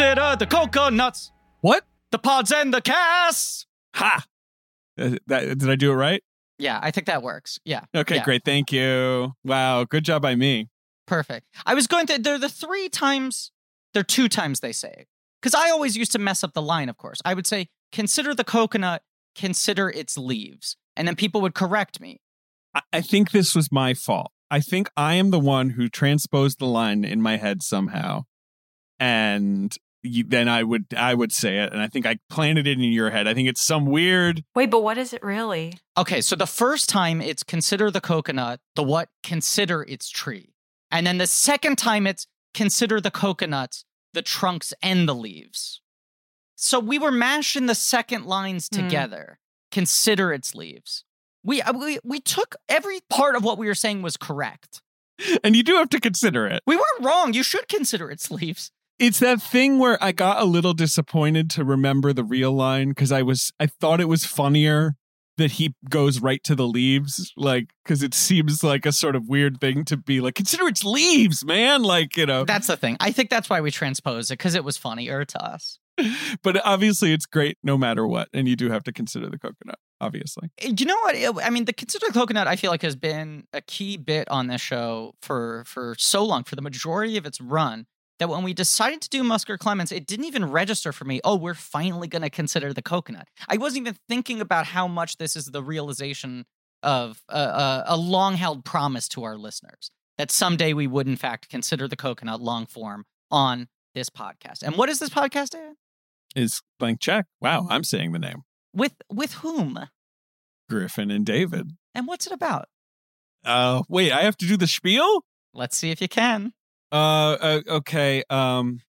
Consider the coconuts, What? the pods, and the casts. Ha! Uh, that, did I do it right? Yeah, I think that works. Yeah. Okay, Yeah. great. Thank you. Wow, good job by me. Perfect. I was going to, they're the three times, they're two times they say it. Because I always used to mess up the line, of course. I would say, consider the coconut, consider its leaves. And then people would correct me. I, I think this was my fault. I think I am the one who transposed the line in my head somehow, and you, then I would I would say it, and I think I planted it in your head. I think it's some weird. Wait, but what is it really? Okay, so the first time it's consider the coconut, the what, consider its tree. And then the second time it's consider the coconuts, the trunks, and the leaves. So we were mashing the second lines Hmm. together. Consider its leaves. We, uh, we we took every part of what we were saying was correct. And you do have to consider it. We weren't wrong. You should consider its leaves. It's that thing where I got a little disappointed to remember the real line because I was I thought it was funnier that he goes right to the leaves, like because it seems like a sort of weird thing to be like consider its leaves, man. Like you know, That's the thing. I think that's why we transposed it because it was funnier to us. but obviously it's great no matter what, and you do have to consider the coconut, obviously. Eh, you know what i mean the consider the coconut i feel like has been a key bit on this show for for so long for the majority of its run that when we decided to do musker clements it didn't even register for me oh we're finally going to consider the coconut i wasn't even thinking about how much this is the realization of a, long held promise to our listeners that someday we would in fact consider the coconut long form on this podcast and what is this podcast Dan? Is blank check. Wow, I'm saying the name with with whom Griffin and David. and what's it about Uh, wait, I have to do the spiel. let's see if you can Uh, uh okay. Um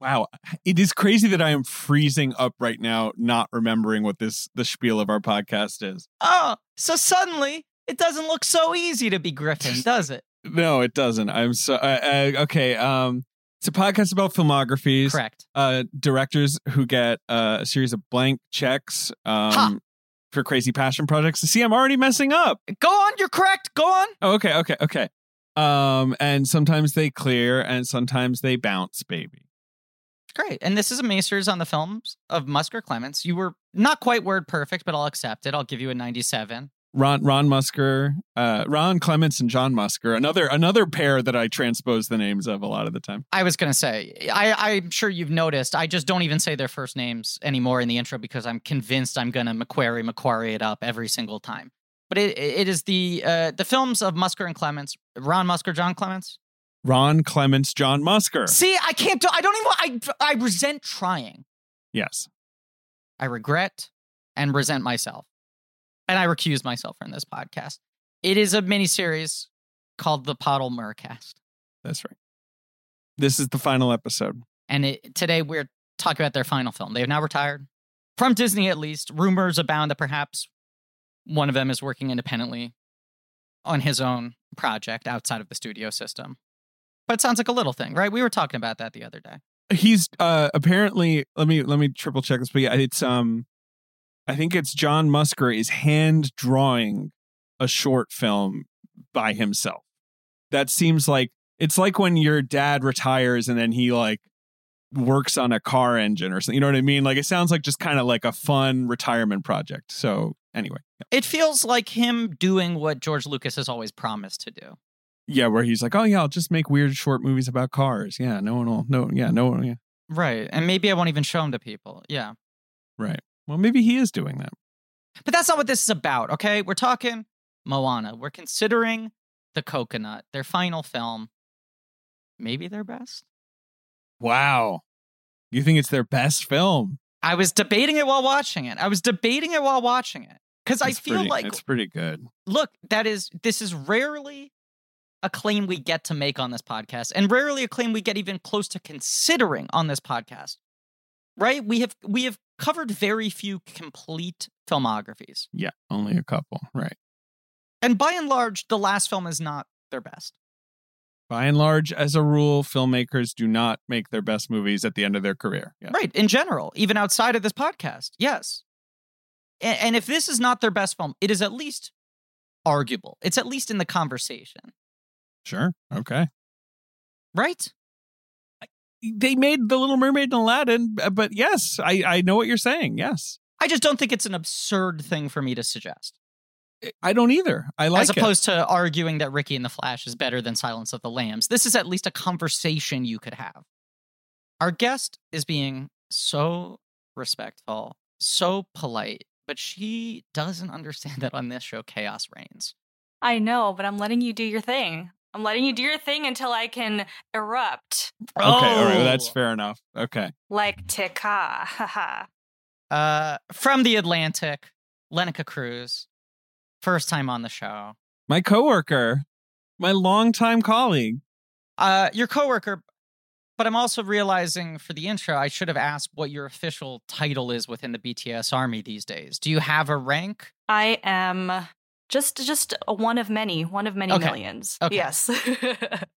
Wow, it is crazy that I am freezing up right now, not remembering what this the spiel of our podcast is. Oh, so suddenly it doesn't look so easy to be Griffin, does it? No, it doesn't. I'm so uh, uh, okay. Um, it's a podcast about filmographies, Correct. uh, directors who get uh, a series of blank checks um, Ha. for crazy passion projects. To see, I'm already messing up. Go on, you're correct. Go on. Oh, okay, okay, okay. Um, and sometimes they clear, and sometimes they bounce, baby. Great. And this is a Macers on the films of Musker Clements. You were not quite word perfect, but I'll accept it. I'll give you a 97. Ron Ron Musker, uh, Ron Clements, and John Musker. Another another pair that I transpose the names of a lot of the time. I was going to say, I, I'm sure you've noticed, I just don't even say their first names anymore in the intro because I'm convinced I'm going to Macquarie Macquarie it up every single time. But it, it is the uh, the films of Musker and Clements, Ron Musker, John Clements. Ron Clements, John Musker. See, I can't do, I don't even, I, I resent trying. Yes. I regret and resent myself. And I recuse myself from this podcast. It is a miniseries called The Pottle Murcast. That's right. This is the final episode. And it, today we're talking about their final film. They have now retired from Disney, at least. Rumors abound that perhaps one of them is working independently on his own project outside of the studio system. But it sounds like a little thing, right? We were talking about that the other day. He's uh apparently let me let me triple check this, but yeah, it's um I think it's John Musker is hand drawing a short film by himself. That seems like it's like when your dad retires and then he like works on a car engine or something. You know what I mean? Like it sounds like just kind of like a fun retirement project. So anyway, It feels like him doing what George Lucas has always promised to do. yeah, where he's like, oh yeah, I'll just make weird short movies about cars. Yeah, no one will. No, yeah, no one. Yeah, Right. And maybe I won't even show them to people. Yeah. right. Well, maybe he is doing that. But that's not what this is about, okay? We're talking Moana. We're considering The Coconut, their final film. Maybe their best. Wow. You think it's their best film? I was debating it while watching it. I was debating it while watching it. Because I feel pretty- like, it's pretty good. look, that is, this is rarely a claim we get to make on this podcast, and rarely a claim we get even close to considering on this podcast. Right? We have we have covered very few complete filmographies. Yeah, only a couple. Right. And by and large, the last film is not their best. By and large, as a rule, filmmakers do not make their best movies at the end of their career. Yeah. Right. In general, even outside of this podcast. Yes. And, and if this is not their best film, it is at least arguable. It's at least in the conversation. Sure. Okay. Right? they made the Little Mermaid and Aladdin, but yes, I I know what you're saying. Yes, I just don't think it's an absurd thing for me to suggest. I don't either. I like as opposed it. to arguing that Ricki and the Flash is better than Silence of the Lambs. This is at least a conversation you could have. Our guest is being so respectful, so polite, but she doesn't understand that on this show chaos reigns. I know, but I'm letting you do your thing. I'm letting you do your thing until I can erupt. Okay, oh. all right, well, that's oh. fair enough. Okay. Like Tika. Haha. uh from the Atlantic, Lenika Cruz. First time on the show. My coworker, my longtime colleague. Uh your coworker, but I'm also realizing for the intro, I should have asked what your official title is within the BTS army these days. Do you have a rank? I am just just a one of many, one of many okay. millions. Okay. Yes.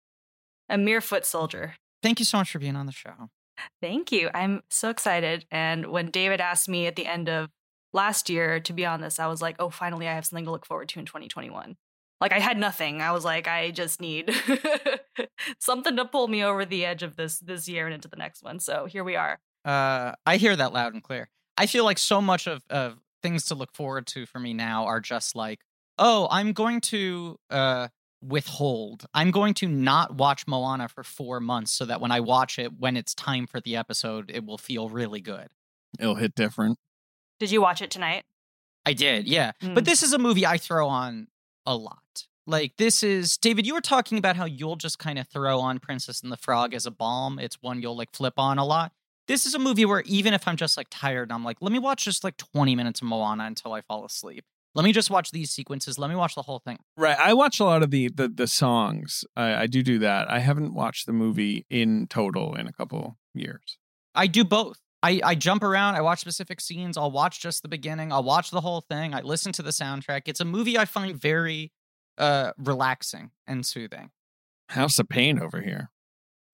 a mere foot soldier. Thank you so much for being on the show. Thank you. I'm so excited. And when David asked me at the end of last year to be on this, I was like, oh, finally, I have something to look forward to in 2021. Like I had nothing. I was like, I just need something to pull me over the edge of this this year and into the next one. So here we are. Uh, I hear that loud and clear. I feel like so much of, of things to look forward to for me now are just like, oh, I'm going to uh, withhold. I'm going to not watch Moana for four months so that when I watch it, when it's time for the episode, it will feel really good. It'll hit different. Did you watch it tonight? I did, yeah. Mm. But this is a movie I throw on a lot. Like this is David, you were talking about how you'll just kind of throw on Princess and the Frog as a balm. It's one you'll like flip on a lot. This is a movie where even if I'm just like tired, and I'm like, let me watch just like 20 minutes of Moana until I fall asleep. Let me just watch these sequences. Let me watch the whole thing. Right. I watch a lot of the the, the songs. I, I do do that. I haven't watched the movie in total in a couple years. I do both. I, I jump around. I watch specific scenes. I'll watch just the beginning. I'll watch the whole thing. I listen to the soundtrack. It's a movie I find very uh, relaxing and soothing. House of Pain over here.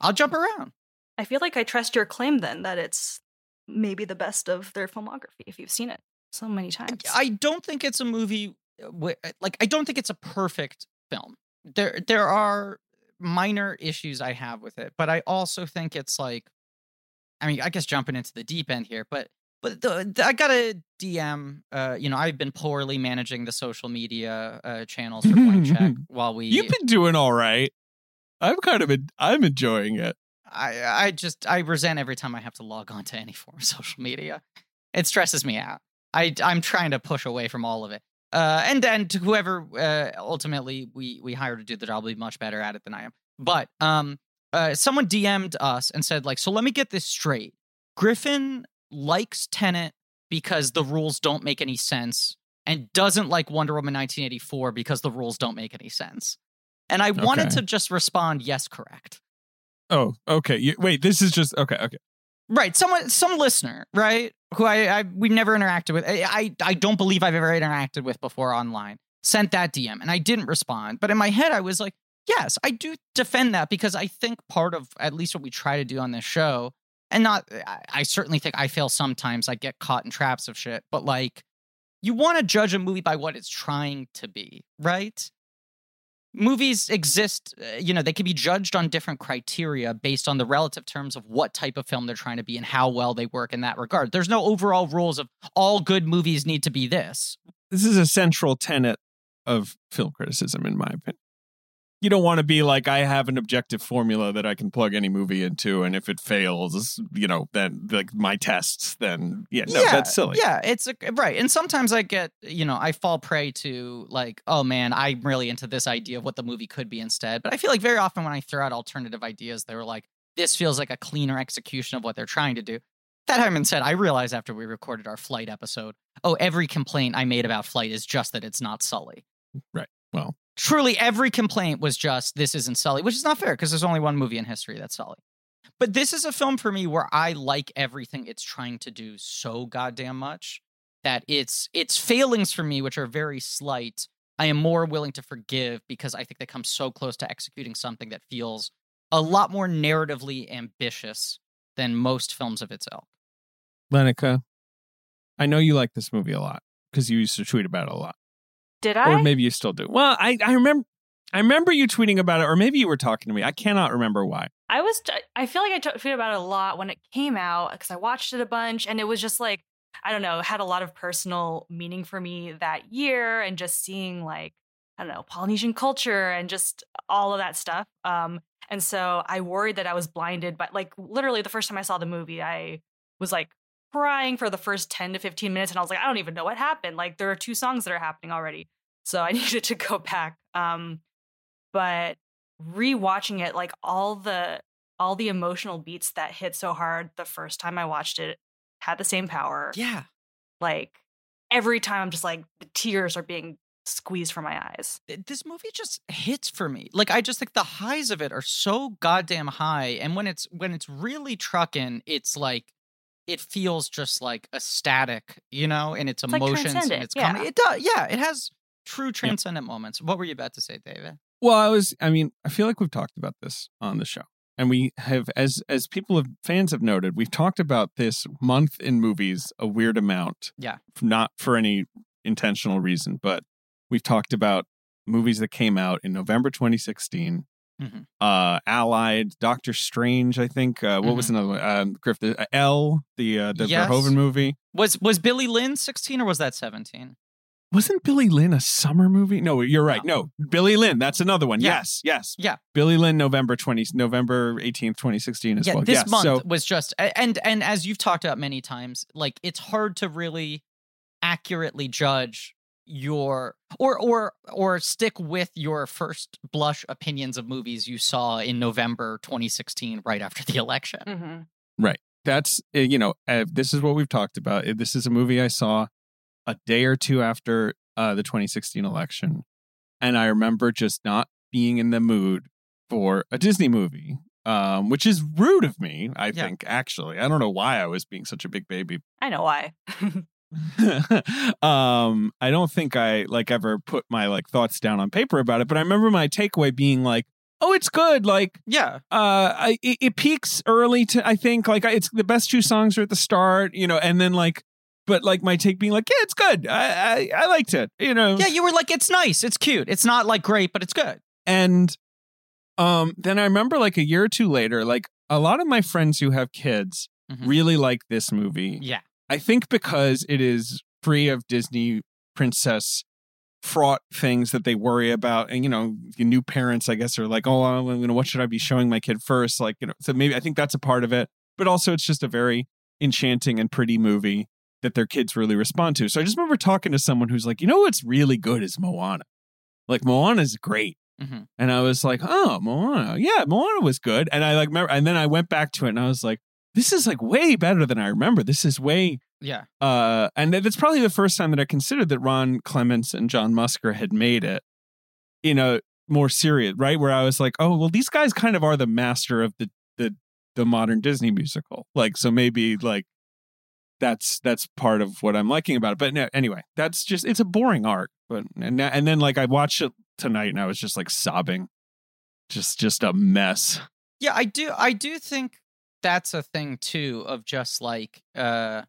I'll jump around. I feel like I trust your claim then that it's maybe the best of their filmography if you've seen it so many times. I don't think it's a movie uh, uh, like I don't think it's a perfect film. There there are minor issues I have with it, but I also think it's like I mean, I guess jumping into the deep end here, but but the, the, I got a DM. Uh, you know, I've been poorly managing the social media uh, channels for Blank Check while we. You've been doing all right. I'm kind of been, I'm enjoying it. I I just I resent every time I have to log on to any form of social media. It stresses me out. I I'm trying to push away from all of it. Uh, and then to whoever uh, ultimately we we hire to do the job will be much better at it than I am. But um, uh, someone DM'd us and said like, so let me get this straight. Griffin likes Tenet because the rules don't make any sense, and doesn't like Wonder Woman 1984 because the rules don't make any sense. And I okay. wanted to just respond, yes, correct. Oh, okay. You, wait, this is just okay. Okay. Right, someone, some listener, right, who I, I we've never interacted with. I, I, I don't believe I've ever interacted with before online. Sent that DM, and I didn't respond. But in my head, I was like, yes, I do defend that because I think part of at least what we try to do on this show, and not, I, I certainly think I fail sometimes. I get caught in traps of shit, but like, you want to judge a movie by what it's trying to be, right? movies exist uh, you know they can be judged on different criteria based on the relative terms of what type of film they're trying to be and how well they work in that regard there's no overall rules of all good movies need to be this this is a central tenet of film criticism in my opinion you don't want to be like I have an objective formula that I can plug any movie into, and if it fails, you know, then like my tests, then yeah, no, yeah, that's silly. Yeah, it's a, right. And sometimes I get, you know, I fall prey to like, oh man, I'm really into this idea of what the movie could be instead. But I feel like very often when I throw out alternative ideas, they're like, this feels like a cleaner execution of what they're trying to do. That having been said, I realized after we recorded our flight episode, oh, every complaint I made about flight is just that it's not Sully. Right. Well, truly every complaint was just this isn't Sully, which is not fair because there's only one movie in history that's Sully. But this is a film for me where I like everything it's trying to do so goddamn much that its its failings for me, which are very slight, I am more willing to forgive because I think they come so close to executing something that feels a lot more narratively ambitious than most films of its ilk. Lenika, I know you like this movie a lot because you used to tweet about it a lot. Did I? Or maybe you still do. Well, I, I remember I remember you tweeting about it, or maybe you were talking to me. I cannot remember why. I was, I feel like I tweeted about it a lot when it came out because I watched it a bunch and it was just like, I don't know, had a lot of personal meaning for me that year and just seeing like, I don't know, Polynesian culture and just all of that stuff. Um, and so I worried that I was blinded but like literally the first time I saw the movie, I was like crying for the first 10 to 15 minutes and I was like, I don't even know what happened. Like there are two songs that are happening already. So I needed to go back. Um, but rewatching it, like all the all the emotional beats that hit so hard the first time I watched it had the same power. Yeah. Like every time I'm just like the tears are being squeezed from my eyes. This movie just hits for me. Like I just think the highs of it are so goddamn high and when it's when it's really trucking, it's like it feels just like a static, you know, and its It's like emotions and transcendent, its comedy. yeah. It does, yeah, it has true transcendent moments. What were you about to say, David? Well, I was. I mean, I feel like we've talked about this on the show, and we have, as as people have fans have noted, we've talked about this month in movies a weird amount. Yeah. not for any intentional reason, but we've talked about movies that came out in November 2016. Mhm. Uh, Allied, Doctor Strange, I think. Uh, what was another one? Um, Griff, the, uh, L, the uh, the Yes. Verhoeven movie. Was was Billy Lynn 16 or was that 17? Wasn't Billy Lynn a summer movie? No, you're right. No, Billy Lynn. That's another one. Yeah. Yes, yes. Yeah. Billy Lynn, November twenty, November eighteenth, twenty sixteen as yeah, well. this yes. month So was just and and as you've talked about many times, like it's hard to really accurately judge your or or or stick with your first blush opinions of movies you saw in November 2016 right after the election. Mm-hmm. that's uh, you know uh, this is what we've talked about. Uh, This is a movie I saw a day or two after uh, the 2016 election, and I remember just not being in the mood for a Disney movie. Um, which is rude of me, I Yeah. think. Actually, I don't know why I was being such a big baby I know why. um i don't think i like ever put my like thoughts down on paper about it but i remember my takeaway being like oh it's good like Yeah. uh I, it, it peaks early to i think like it's the best two songs are at the start you know and then like but like my take being like yeah it's good i i, I liked it you know Yeah, you were like it's nice, it's cute. It's not like great, but it's good. and um then i remember like a year or two later like a lot of my friends who have kids Mhm. really like this movie Yeah. I think because it is free of Disney princess fraught things that they worry about, and you know, the new parents, I guess, are like, oh, you know, what should I be showing my kid first? Like, you know, so maybe I think that's a part of it, but also it's just a very enchanting and pretty movie that their kids really respond to. So I just remember talking to someone who's like, you know, what's really good is Moana. Like Moana is great. Mhm. And I was like, oh, Moana. Yeah, Moana was good. And I like remember, and then I went back to it and I was like, this is like way better than I remember. This is way Yeah. uh, and that's probably the first time that I considered that Ron Clements and John Musker had made it in a more serious, right? Where I was like, oh, well, these guys kind of are the master of the the the modern Disney musical. Like, so maybe like that's that's part of what I'm liking about it. But no, anyway, that's just it's a boring arc. But and and then like I watched it tonight and I was just like sobbing, just just a mess. Yeah, I do. I do think that's a thing too of just like uh,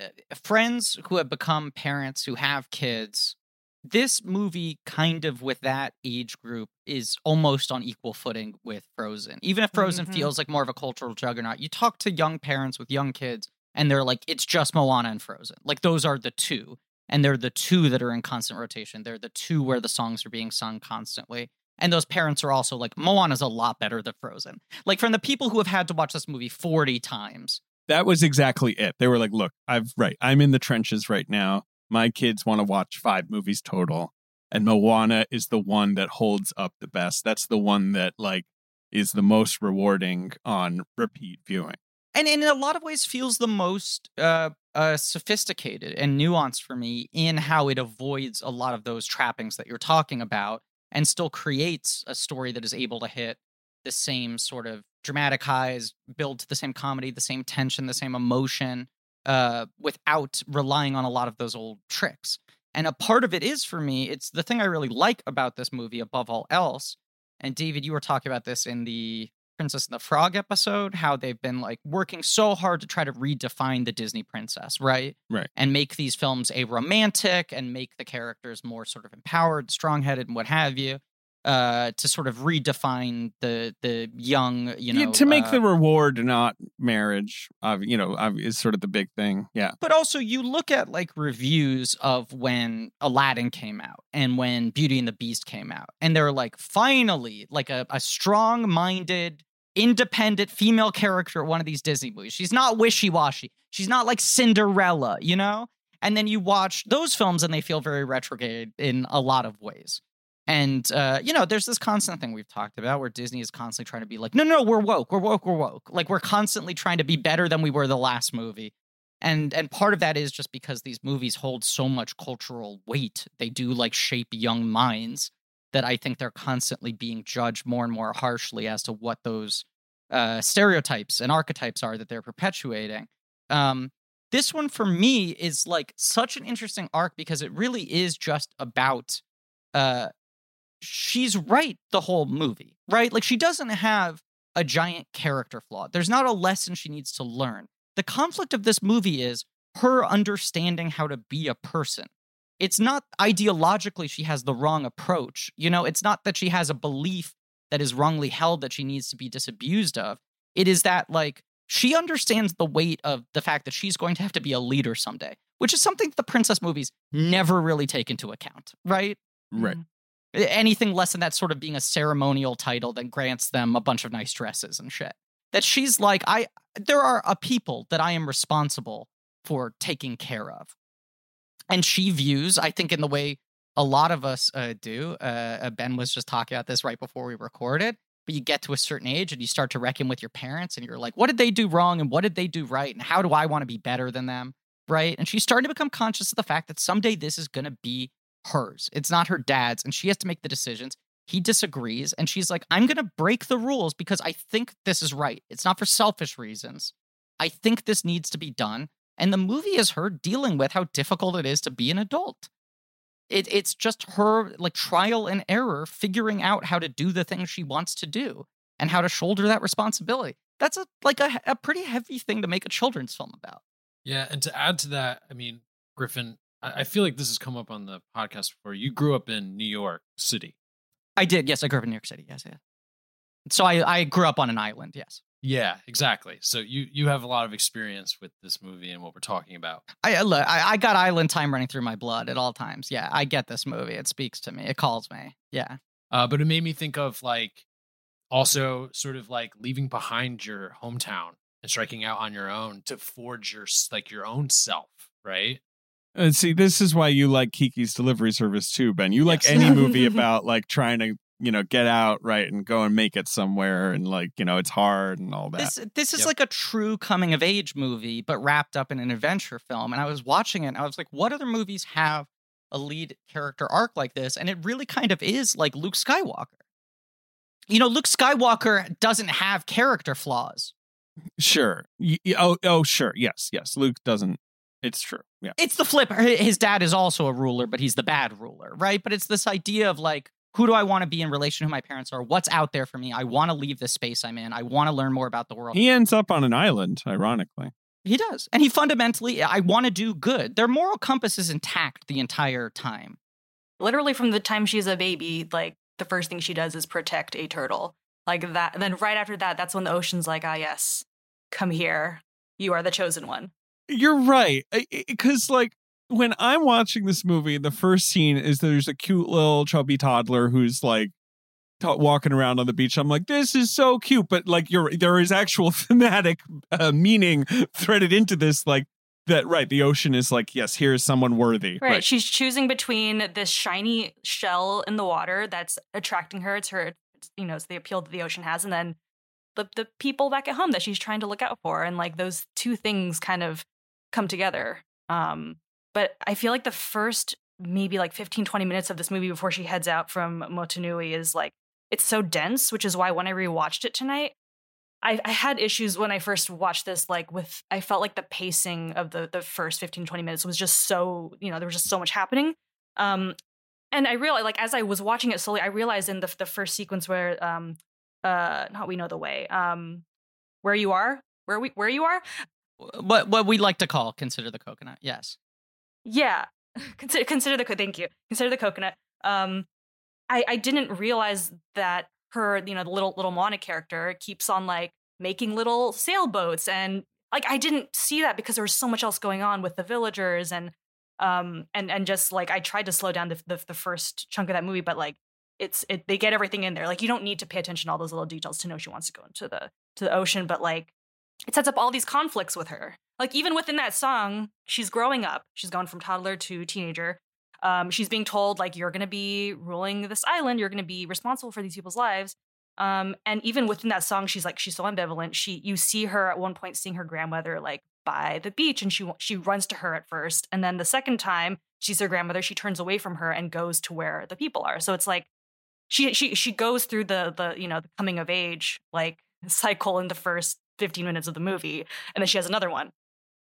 uh, friends who have become parents who have kids. This movie, kind of with that age group, is almost on equal footing with Frozen. Even if Frozen Mhm. feels like more of a cultural juggernaut, you talk to young parents with young kids, and they're like, "It's just Moana and Frozen." Like those are the two, and they're the two that are in constant rotation. They're the two where the songs are being sung constantly. And those parents are also like, Moana's a lot better than Frozen. Like from the people who have had to watch this movie 40 times. that was exactly it. They were like, "Look, I've right. I'm in the trenches right now. My kids want to watch five movies total, and Moana is the one that holds up the best. That's the one that like is the most rewarding on repeat viewing." And in a lot of ways feels the most uh, uh, sophisticated and nuanced for me in how it avoids a lot of those trappings that you're talking about and still creates a story that is able to hit the same sort of dramatic highs, build to the same comedy, the same tension, the same emotion, uh, without relying on a lot of those old tricks. And a part of it is for me, it's the thing I really like about this movie above all else. And David, you were talking about this in the Princess and the Frog episode, how they've been like working so hard to try to redefine the Disney princess, right? Right. And make these films a romantic and make the characters more sort of empowered, strong headed, and what have you. Uh, to sort of redefine the the young, you know, yeah, to make uh, the reward not marriage, uh, you know, is sort of the big thing. Yeah. But also, you look at like reviews of when Aladdin came out and when Beauty and the Beast came out, and they're like, finally, like a, a strong minded, independent female character at one of these Disney movies. She's not wishy washy. She's not like Cinderella, you know? And then you watch those films and they feel very retrograde in a lot of ways. And uh, you know, there's this constant thing we've talked about where Disney is constantly trying to be like, no, no, we're woke, we're woke, we're woke. Like we're constantly trying to be better than we were the last movie. And and part of that is just because these movies hold so much cultural weight. They do like shape young minds that I think they're constantly being judged more and more harshly as to what those uh, stereotypes and archetypes are that they're perpetuating. Um, this one for me is like such an interesting arc because it really is just about uh, she's right the whole movie, right? Like she doesn't have a giant character flaw. There's not a lesson she needs to learn. The conflict of this movie is her understanding how to be a person. It's not ideologically she has the wrong approach. You know, it's not that she has a belief that is wrongly held that she needs to be disabused of. It is that, like, she understands the weight of the fact that she's going to have to be a leader someday, which is something that the princess movies never really take into account, right? Right. Mm-hmm. Anything less than that sort of being a ceremonial title that grants them a bunch of nice dresses and shit. That she's like, I there are a people that I am responsible for taking care of. And she views, I think, in the way a lot of us uh, do. Uh, uh, ben was just talking about this right before we recorded. But you get to a certain age and you start to reckon with your parents, and you're like, what did they do wrong and what did they do right? And how do I want to be better than them? Right. And she's starting to become conscious of the fact that someday this is going to be hers. It's not her dad's, and she has to make the decisions. He disagrees, and she's like, I'm going to break the rules because I think this is right. It's not for selfish reasons. I think this needs to be done. And the movie is her dealing with how difficult it is to be an adult. It, it's just her like trial and error figuring out how to do the things she wants to do and how to shoulder that responsibility. That's a like a, a pretty heavy thing to make a children's film about. Yeah, and to add to that, I mean, Griffin, I, feel like this has come up on the podcast before. You grew up in New York City. I did, yes, I grew up in New York City, yes, yeah. So I, I grew up on an island, yes. Yeah, exactly. So you you have a lot of experience with this movie and what we're talking about. I look, I, I got island time running through my blood at all times. Yeah, I get this movie. It speaks to me. It calls me. Yeah. Uh, but it made me think of like also sort of like leaving behind your hometown and striking out on your own to forge your like your own self, right? And see, this is why you like Kiki's Delivery Service too, Ben. You like Yes. any movie about like trying to, you know, get out right and go and make it somewhere, and like you know, it's hard and all that. This this is Yep. like a true coming of age movie, but wrapped up in an adventure film. And I was watching it and I was like, what other movies have a lead character arc like this? And it really kind of is like Luke Skywalker. You know, Luke Skywalker doesn't have character flaws. Sure. Y- oh, oh, sure. Yes, yes. Luke doesn't. It's true. Yeah. It's the flip. His dad is also a ruler, but he's the bad ruler, right? But it's this idea of like, who do I want to be in relation to who my parents are? What's out there for me? I want to leave the space I'm in. I want to learn more about the world. He ends up on an island, ironically. He does. And he fundamentally, I want to do good. Their moral compass is intact the entire time. Literally from the time she's a baby, like the first thing she does is protect a turtle. Like that. And then right after that, that's when the ocean's like, ah, yes, come here. You are the chosen one. You're right. Because, like, when I'm watching this movie, the first scene is there's a cute little chubby toddler who's like ta- walking around on the beach. I'm like, this is so cute. But, like, you're, there is actual thematic uh, meaning threaded into this, like, that, right, the ocean is like, yes, here's someone worthy. Right. She's choosing between this shiny shell in the water that's attracting her. It's her, it's, you know, it's the appeal that the ocean has. And then the, the people back at home that she's trying to look out for. And like those two things kind of come together. Um, but I feel like the first maybe like 15, 20 minutes of this movie before she heads out from Motunui is like, it's so dense, which is why when I rewatched it tonight, I, I had issues when I first watched this, like with I felt like the pacing of the the first 15, 20 minutes was just so, you know, there was just so much happening. Um and I realized like as I was watching it slowly, I realized in the the first sequence where um uh not we know the way, um where you are, where we where you are, What what we like to call consider the coconut. Yes. Yeah. Consider consider the thank you. Consider the coconut. Um I, I didn't realize that her, you know, the little little Moana character keeps on like making little sailboats and like I didn't see that because there was so much else going on with the villagers and um and and just like I tried to slow down the the, the first chunk of that movie, but like it's it they get everything in there. Like you don't need to pay attention to all those little details to know she wants to go into the to the ocean, but like it sets up all these conflicts with her. Like even within that song, she's growing up. She's gone from toddler to teenager. Um, she's being told like you're going to be ruling this island. You're going to be responsible for these people's lives. Um, and even within that song, she's like she's so ambivalent. She you see her at one point seeing her grandmother like by the beach, and she she runs to her at first, and then the second time she's her grandmother, she turns away from her and goes to where the people are. So it's like she she she goes through the the you know the coming of age like cycle in the first 15 minutes of the movie, and then she has another one.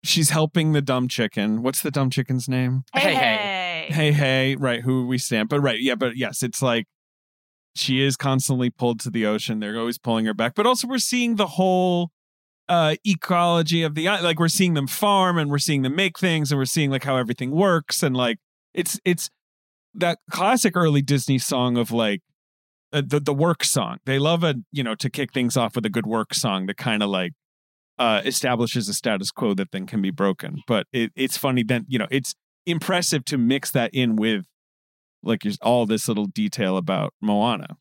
She's helping the dumb chicken. What's the dumb chicken's name? Hey, hey. hey. Hey, hey, right, who we stand. But right, yeah, but yes, it's like she is constantly pulled to the ocean. They're always pulling her back. But also we're seeing the whole uh ecology of the island. Like we're seeing them farm and we're seeing them make things and we're seeing like how everything works and like it's it's that classic early Disney song of like uh, the the work song. They love a you know to kick things off with a good work song that kind of like uh establishes a status quo that then can be broken. But it, it's funny then you know it's impressive to mix that in with like all this little detail about Moana.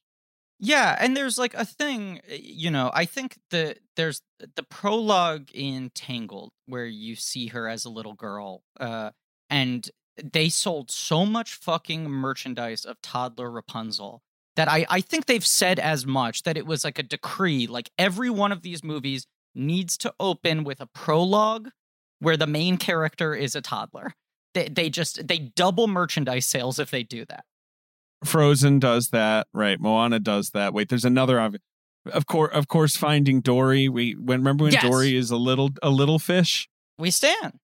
Yeah, and there's like a thing, uh, you know, I think the there's the prologue in Tangled where you see her as a little girl uh and they sold so much fucking merchandise of toddler Rapunzel that I I think they've said as much that it was like a decree like every one of these movies needs to open with a prologue where the main character is a toddler. They they just they double merchandise sales if they do that. Frozen does that, right? Moana does that. Wait, there's another of of course of course Finding Dory. We when remember when Yes. Dory is a little a little fish? We stand.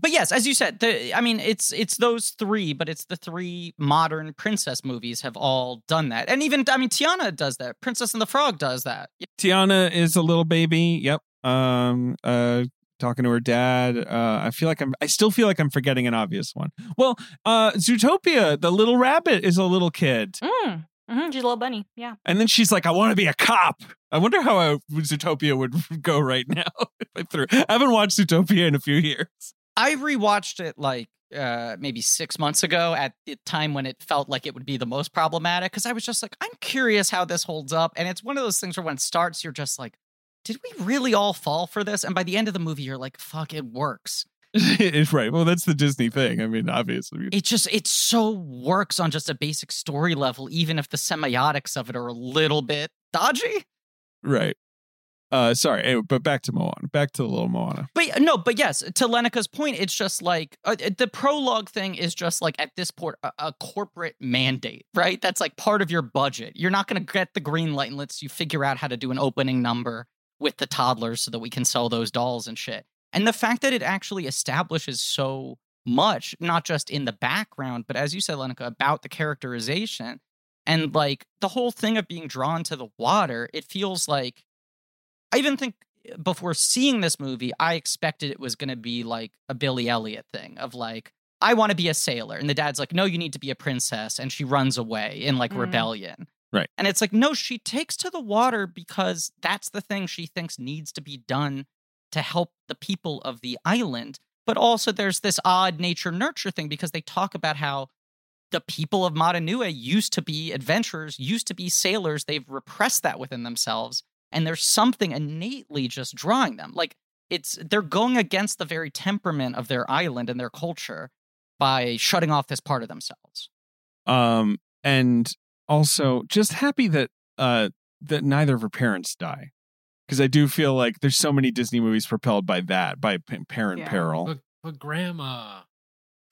But yes, as you said, the, I mean, it's it's those three, but it's the three modern princess movies have all done that, and even I mean, Tiana does that. Princess and the Frog does that. Tiana is a little baby. Yep. Um uh talking to her dad. Uh I feel like I'm I still feel like I'm forgetting an obvious one. Well, uh Zootopia, the little rabbit is a little kid. Mm. hmm She's a little bunny. Yeah. And then she's like, I want to be a cop. I wonder how uh, Zootopia would go right now if I threw. I haven't watched Zootopia in a few years. I rewatched it like uh, maybe six months ago at the time when it felt like it would be the most problematic because I was just like, I'm curious how this holds up, and it's one of those things where when it starts, you're just like, did we really all fall for this? And by the end of the movie, you're like, fuck, it works. it's right. Well, that's the Disney thing. I mean, obviously. it just it so works on just a basic story level even if the semiotics of it are a little bit dodgy Right. Uh, sorry, but back to Moana. Back to the little Moana. but no but yes to lenika's point it's just like uh, the prologue thing is just like at this point a, a corporate mandate right that's like part of your budget you're not going to get the green light unless you figure out how to do an opening number with the toddlers so that we can sell those dolls and shit and the fact that it actually establishes so much not just in the background but as you said lenica about the characterization and like the whole thing of being drawn to the water it feels like i even think before seeing this movie i expected it was going to be like a billy elliot thing of like i want to be a sailor and the dad's like no you need to be a princess and she runs away in like Mhm. rebellion Right. and it's like no she takes to the water because that's the thing she thinks needs to be done to help the people of the island but also there's this odd nature nurture thing because they talk about how the people of Motunui used to be adventurers, used to be sailors. They've repressed that within themselves, and there's something innately just drawing them. Like it's they're going against the very temperament of their island and their culture by shutting off this part of themselves. Um, and also just happy that uh that neither of her parents die, because I do feel like there's so many Disney movies propelled by that, by p- parent Yeah. peril. But, but grandma.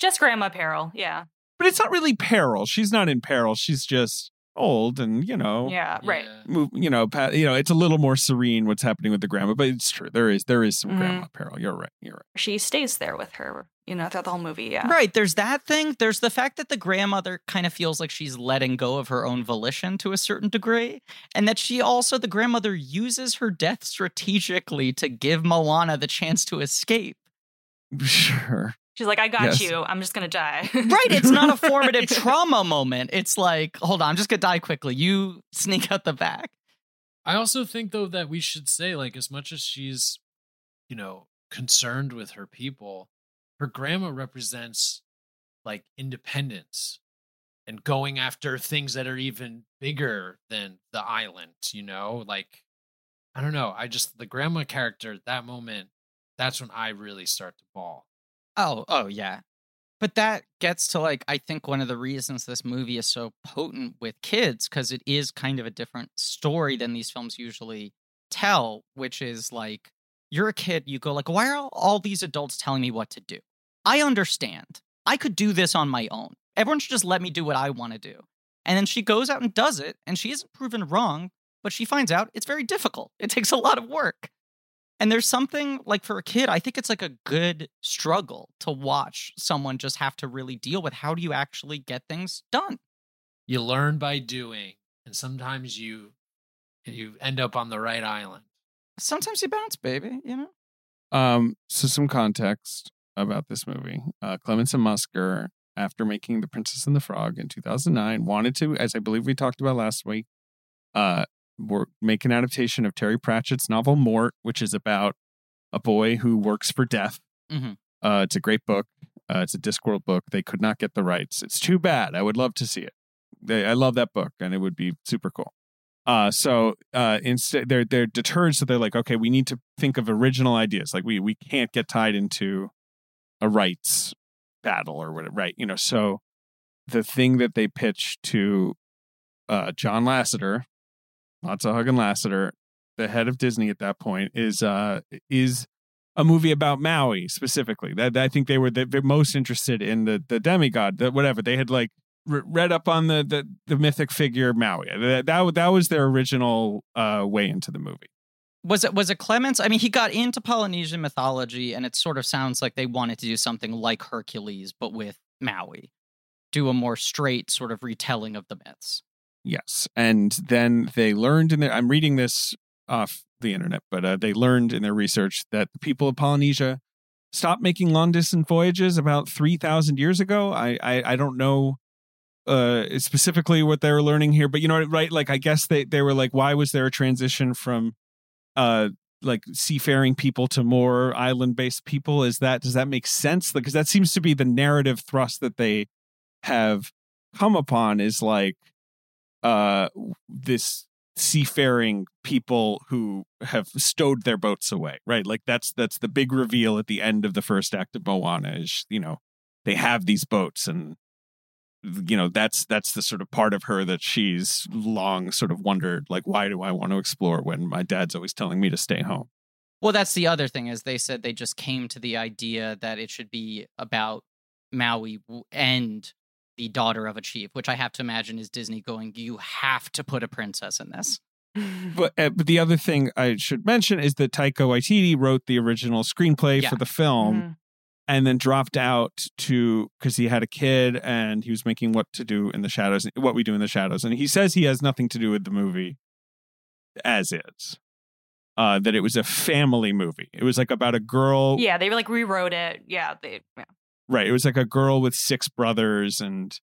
Just Grandma Peril. Yeah. But it's not really peril. She's not in peril. She's just old, and you know, Yeah. Right. Move, you know, pa- you know, it's a little more serene what's happening with the grandma. But it's true. There is there is some Mhm. grandma peril. You're right. You're right. She stays there with her, you know, throughout the whole movie. Yeah. Right. There's that thing. There's the fact that the grandmother kind of feels like she's letting go of her own volition to a certain degree. And that she also, the grandmother, uses her death strategically to give Moana the chance to escape. Sure. She's like, I got Yes. you. I'm just gonna die. Right. It's not a formative trauma moment. It's like, hold on, I'm just gonna die quickly. You sneak out the back. I also think though that we should say like as much as she's you know concerned with her people, her grandma represents like independence and going after things that are even bigger than the island, you know? Like I don't know, I just the grandma character that moment that's when I really start to bawl. Oh, oh yeah. But that gets to like I think one of the reasons this movie is so potent with kids cuz it is kind of a different story than these films usually tell, which is like you're a kid, you go like why are all these adults telling me what to do? I understand. I could do this on my own. Everyone should just let me do what I want to do. And then she goes out and does it and she isn't proven wrong, but she finds out it's very difficult. It takes a lot of work. And there's something like for a kid, I think it's like a good struggle to watch someone just have to really deal with how do you actually get things done. You learn by doing and sometimes you you end up on the right island. Sometimes you bounce, baby, you know? Um, so some context about this movie. Uh, Clements and Musker, after making The Princess and the Frog in 2009, wanted to, as I believe we talked about last week, uh, wor- make an adaptation of Terry Pratchett's novel Mort, which is about a boy who works for death. Mhm. Uh, it's a great book. Uh, it's a Discworld book. They could not get the rights. It's too bad. I would love to see it. They, I love that book, and it would be super cool. Uh, so uh, instead, they're they're deterred. So they're like, okay, we need to think of original ideas. Like we we can't get tied into a rights battle or whatever, right? You know. So the thing that they pitched to uh, John Lasseter, lots of hugging Lasseter, the head of Disney at that point, is uh is a movie about Maui specifically. That I think they were the, most interested in the the demigod, the whatever they had like re- read up on the the, the mythic figure Maui. That, that that was their original uh, way into the movie. Was it was it Clements? I mean, he got into Polynesian mythology, and it sort of sounds like they wanted to do something like Hercules, but with Maui. Do a more straight sort of retelling of the myths. Yes, and then they learned in their. I'm reading this off the internet, but uh, they learned in their research that the people of Polynesia stopped making long distance voyages about three thousand years ago. I, I I don't know uh specifically what they were learning here, but you know right? Like I guess they they were like, why was there a transition from uh like seafaring people to more island based people? Is that does that make sense? Because that seems to be the narrative thrust that they have come upon is like uh this seafaring people who have stowed their boats away right? Like that's that's the big reveal at the end of the first act of moana is you know they have these boats and you know that's that's the sort of part of her that she's long sort of wondered like why do i want to explore when my dad's always telling me to stay home? Well, that's the other thing is they said they just came to the idea that it should be about Maui and the daughter of a chief, which I have to imagine is Disney going, you have to put a princess in this. but uh, but the other thing i should mention is that taika waititi wrote the original screenplay Yeah. for the film Mhm. and then dropped out to because he had a kid and he was making what to do in the shadows what we do in the shadows and he says he has nothing to do with the movie as is uh that it was a family movie it was like about a girl Yeah, they like rewrote it. Yeah, they. Yeah. Right it was like a girl with six brothers and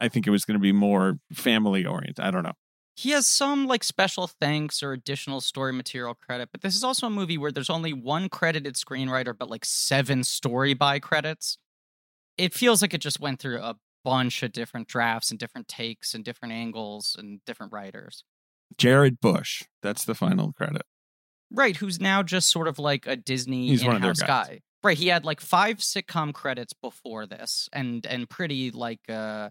i think it was going to be more family oriented i don't know He has some like special thanks or additional story material credit, but this is also a movie where there's only one credited screenwriter, but like seven story by credits. It feels like it just went through a bunch of different drafts and different takes and different angles and different writers. jared bush that's the final credit Right, who's now just sort of like a Disney He's one of their in-house guy. Right, he had like five sitcom credits before this, and and pretty like uh,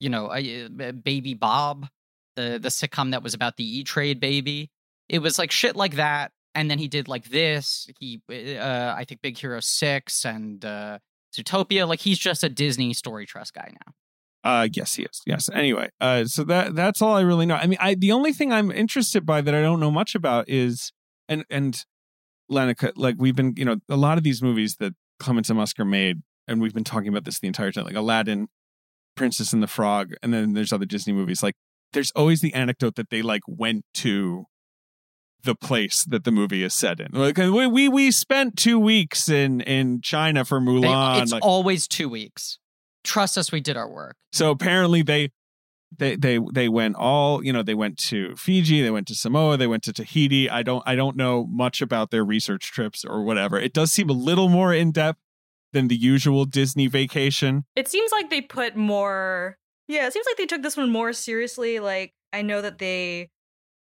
you know, a Baby Bob, the the sitcom that was about the E Trade baby. It was like shit like that, and then he did like this. He, uh, I think Big Hero Six and uh, Zootopia. Like he's just a Disney story trust guy now. Uh yes, he is. Yes. Anyway, uh so that that's all I really know. I mean, I the only thing I'm interested by that I don't know much about is and and Lenika, like we've been, you know, a lot of these movies that Clements and Musker made, and we've been talking about this the entire time, like Aladdin, Princess and the Frog, and then there's other Disney movies. Like there's always the anecdote that they like went to the place that the movie is set in. Like we we, we spent two weeks in in China for They- Mulan. it's like, always two weeks. Trust us, we did our work. so apparently they they they they went all you know they went to Fiji, they went to Samoa, they went to Tahiti. I don't I don't know much about their research trips or whatever. It does seem a little more in depth than the usual Disney vacation. It seems like they put more. Yeah, it seems like they took this one more seriously. Like I know that they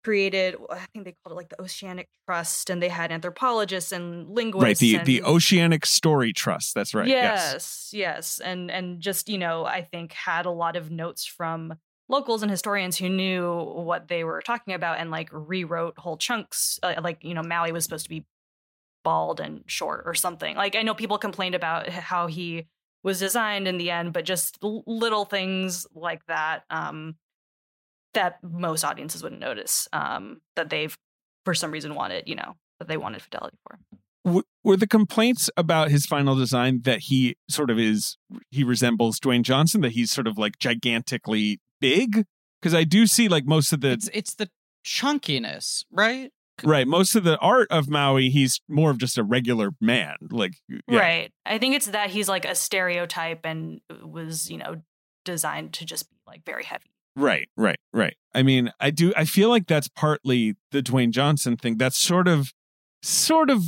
created. I think they called it like the Oceanic Trust, and they had anthropologists and linguists. right, the and, the Oceanic Story Trust. That's right. Yes. Yes, yes, and and just you know, I think had a lot of notes from locals and historians who knew what they were talking about, and like rewrote whole chunks. Uh, like you know, Maui was supposed to be bald and short or something. Like I know people complained about how he was designed in the end, but just little things like that um, that most audiences wouldn't notice um, that they've for some reason wanted, you know, that they wanted fidelity for. Were the complaints about his final design that he sort of is he resembles Dwayne Johnson that he's sort of like gigantically big because I do see like most of the It's it's the chunkiness, right? right most of the art of Maui he's more of just a regular man like yeah. Right. I think it's that he's like a stereotype and was, you know, designed to just be like very heavy. Right, right, right. I mean, I do. I feel like that's partly the Dwayne Johnson thing. That's sort of, sort of,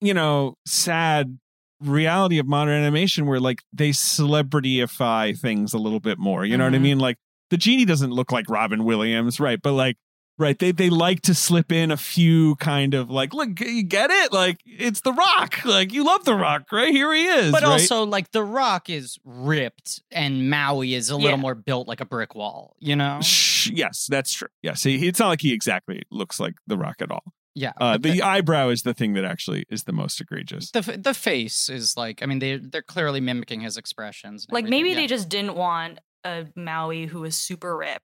you know, sad reality of modern animation where like they celebrityify things a little bit more. You know what I Mhm. mean? Like the genie doesn't look like Robin Williams, right? But like, right? They they like to slip in a few kind of like, look, you get it? Like it's The Rock. Like you love The Rock, right? Here he is. But right? also, like The Rock is ripped, and Maui is a little more built like a brick wall. You know? Shh, yes, that's true. Yes, he, it's not like he exactly looks like The Rock at all. Yeah. Uh, but the eyebrow is the thing that actually is the most egregious. the the face is like I mean they they're clearly mimicking his expressions. Like everything, maybe yeah. they just didn't want a Maui who was super ripped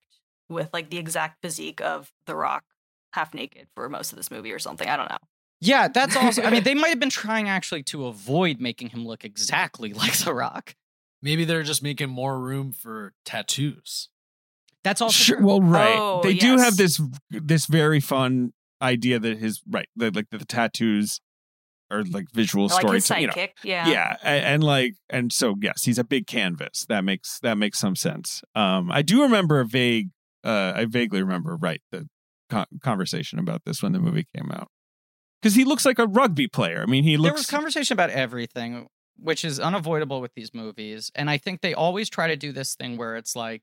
with like the exact physique of The Rock half naked for most of this movie or something. I don't know. Yeah, that's also. I mean, they might have been trying actually to avoid making him look exactly like The Rock. Maybe they're just making more room for tattoos. That's also Sure, true. well, right. Oh, they do have this this very fun idea that his right, the, like the, tattoos are like visual Like storytelling. You know, yeah. yeah, and, and like and so yes, he's a big canvas. That makes that makes some sense. Um, I do remember a vague. Uh, I vaguely remember right the con- conversation about this when the movie came out because he looks like a rugby player. I mean, he looks. there looks was conversation about everything, which is unavoidable with these movies. And I think they always try to do this thing where it's like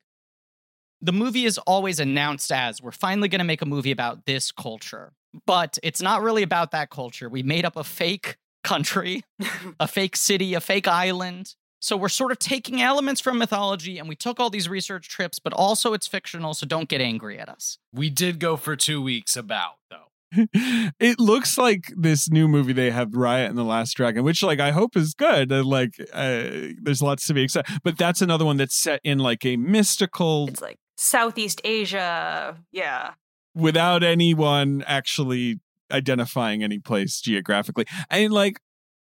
the movie is always announced as we're finally going to make a movie about this culture, but it's not really about that culture. We made up a fake country, a fake city, a fake island. So we're sort of taking elements from mythology and we took all these research trips, but also it's fictional, so don't get angry at us. We did go for two weeks about though. it looks like this new movie they have Raya and the last dragon which like i hope is good and like uh, there's lots to be excited but that's another one that's set in like a mystical It's like Southeast Asia. Yeah. Without anyone actually identifying any place geographically and like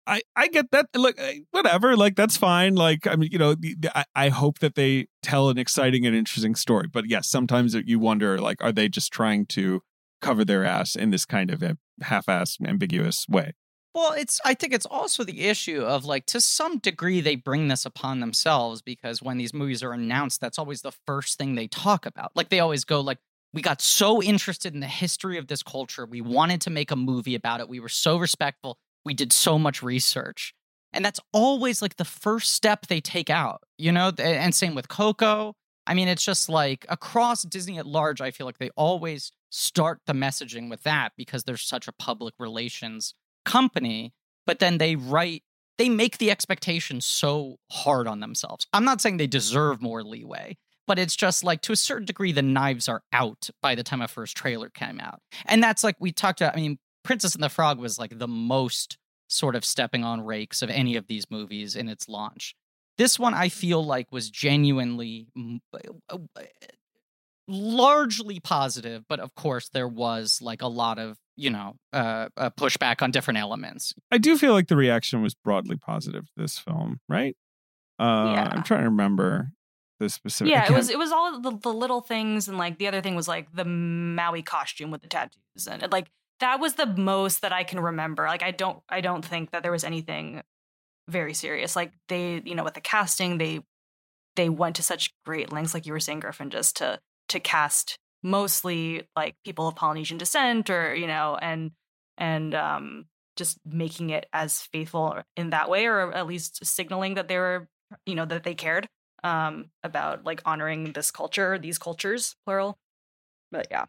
I, I get that look eh, whatever like that's fine like i mean you know I, I hope that they tell an exciting and interesting story but yes sometimes you wonder like are they just trying to cover their ass in this kind of a half-ass ambiguous way Well, it's I think it's also the issue of like to some degree they bring this upon themselves because when these movies are announced, that's always the first thing they talk about. Like they always go like we got so interested in the history of this culture, we wanted to make a movie about it. We were so respectful. We did so much research. And that's always like the first step they take out, you know? And same with Coco. I mean, it's just like across Disney at large, I feel like they always start the messaging with that because they're such a public relations company, but then they write, they make the expectations so hard on themselves. I'm not saying they deserve more leeway, but it's just like to a certain degree, the knives are out by the time a first trailer came out. And that's like we talked about, I mean, Princess and the Frog was like the most sort of stepping on rakes of any of these movies in its launch. This one I feel like was genuinely uh, uh, largely positive, but of course there was like a lot of, you know, uh, uh pushback on different elements. I do feel like the reaction was broadly positive to this film, right? Uh, Yeah. I'm trying to remember the specific. Yeah, it was it was all the, the little things and like the other thing was like the Maui costume with the tattoos and it, like that was the most that I can remember. Like I don't I don't think that there was anything very serious. Like they, you know, with the casting, they they went to such great lengths, like you were saying, Griffin, just to to cast mostly like people of Polynesian descent or, you know, and and um just making it as faithful in that way, or at least signaling that they were, you know, that they cared um about like honoring this culture, these cultures, plural. But yeah.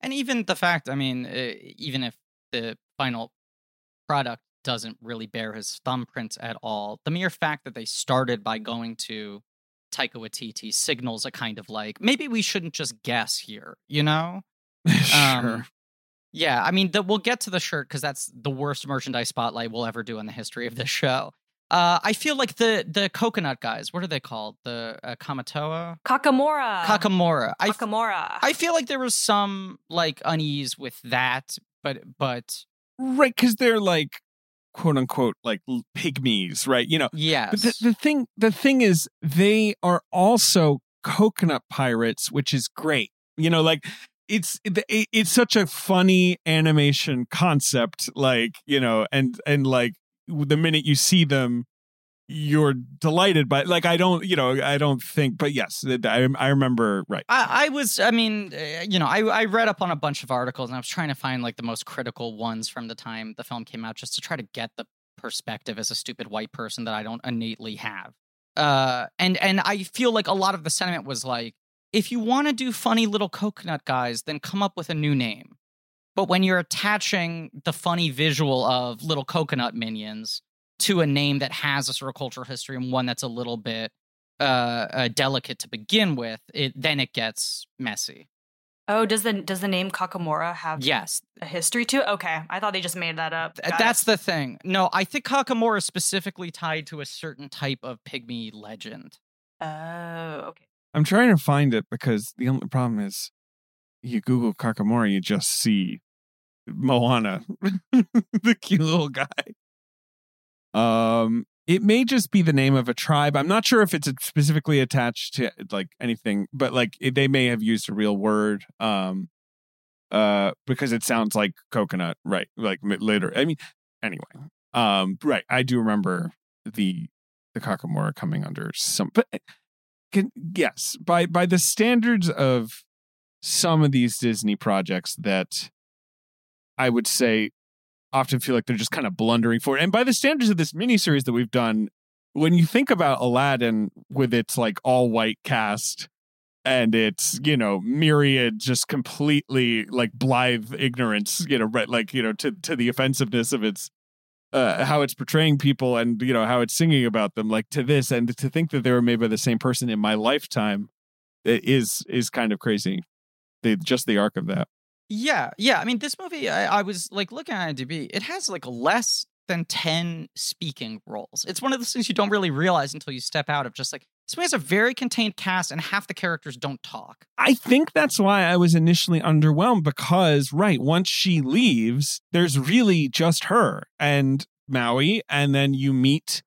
And even the fact, I mean, uh, even if the final product doesn't really bear his thumbprints at all, the mere fact that they started by going to Taika Waititi signals a kind of like maybe we shouldn't just guess here, you know? sure. Um, yeah, I mean, the, we'll get to the shirt because that's the worst merchandise spotlight we'll ever do in the history of this show. Uh, I feel like the the coconut guys. What are they called? The uh, Kamatoa, Kakamora. Kakamora. I, f- Kakamora. I feel like there was some like unease with that, but but right, because they're like quote unquote like l- pygmies, right? You know, yes, But the, the thing the thing is they are also coconut pirates, which is great. You know, like it's it- it's such a funny animation concept like, you know, and and like the minute you see them you're delighted by like I don't, you know, I don't think but yes, I I remember right. I, I was, I mean, uh, you know, I, I read up on a bunch of articles and I was trying to find like the most critical ones from the time the film came out just to try to get the perspective as a stupid white person that I don't innately have. Uh, and and I feel like a lot of the sentiment was like, if you want to do funny little coconut guys, then come up with a new name. But when you're attaching the funny visual of little coconut minions to a name that has a sort of cultural history and one that's a little bit uh, uh delicate to begin with, it then it gets messy. oh, does the does the name Kakamora have Yes, a history to it? Okay. I thought they just made that up. th- Got it. that's the thing. No, I think Kakamora is specifically tied to a certain type of pygmy legend. Oh, okay. I'm trying to find it because the only problem is you Google Kakamora, you just see Moana, the cute little guy. Um, it may just be the name of a tribe. I'm not sure if it's specifically attached to like anything, but like it, they may have used a real word. Um, uh, because it sounds like coconut, right? Like later. I mean, anyway. Um, right. I do remember the the Kakamora coming under some, but can yes by by the standards of some of these Disney projects that I would say often feel like they're just kind of blundering for it. And by the standards of this miniseries that we've done, when you think about Aladdin with its like all white cast and its you know myriad just completely like blithe ignorance you know right like you know to to the offensiveness of its uh, how it's portraying people and you know how it's singing about them like to this and to think that they were made by the same person in my lifetime is is kind of crazy the just the arc of that Yeah, yeah. I mean, this movie, I, I was like looking at IMDb. It has like less than ten speaking roles. It's one of those things you don't really realize until you step out of just like this movie has a very contained cast, and half the characters don't talk. i think that's why i was initially underwhelmed because right once she leaves there's really just her and maui and then you meet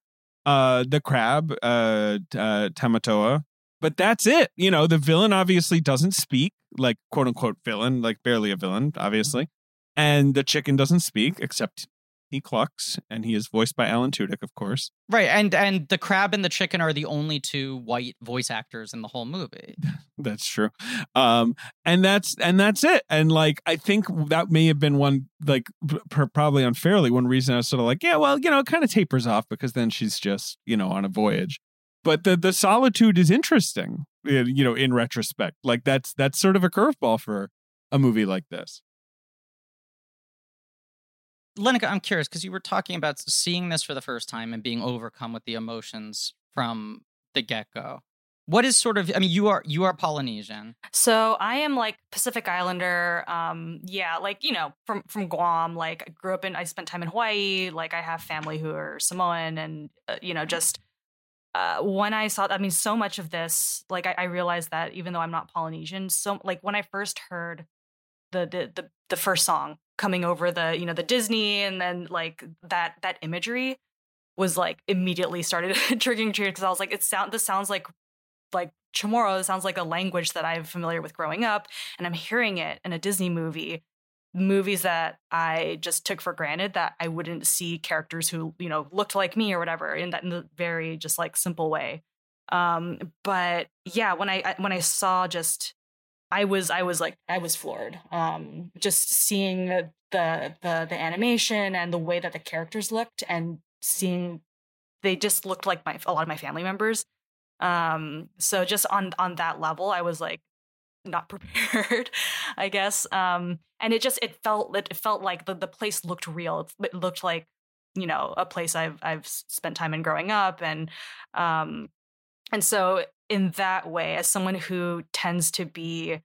uh the crab uh, uh tamatoa but that's it you know the villain obviously doesn't speak like quote unquote villain like barely a villain obviously and the chicken doesn't speak except he clucks and he is voiced by alan tudyk of course. Right, and and the crab and the chicken are the only two white voice actors in the whole movie. that's true. Um and that's and that's it and like i think that may have been one like p- probably unfairly one reason i was sort of like yeah well you know it kind of tapers off because then she's just you know on a voyage but the the solitude is interesting you know in retrospect like that's that's sort of a curveball for a movie like this Lenika, I'm curious because you were talking about seeing this for the first time and being overcome with the emotions from the get go. What is sort of? I mean, you are you are Polynesian. So I am like Pacific Islander. Um, yeah, like you know, from from Guam. Like I grew up in. I spent time in Hawaii. Like I have family who are Samoan, and uh, you know, just uh, when I saw. I mean, so much of this. Like I, I realized that even though I'm not Polynesian, so like when I first heard the the the, the first song coming over the you know the Disney, and then like that that imagery was like immediately started triggering tears because I was like, it sound this sounds like like Chamorro sounds like a language that I'm familiar with growing up, and I'm hearing it in a Disney movie. Movies that I just took for granted that I wouldn't see characters who you know looked like me or whatever in that in the very just like simple way. Um, but yeah, when I when I saw just I was I was like I was floored. Um, just seeing the, the the the animation and the way that the characters looked and seeing they just looked like my a lot of my family members. Um, so just on on that level, I was like not prepared, I guess. Um, and it just it felt it felt like the the place looked real. It looked like you know a place I've I've spent time in growing up, and um, and so in that way, as someone who tends to be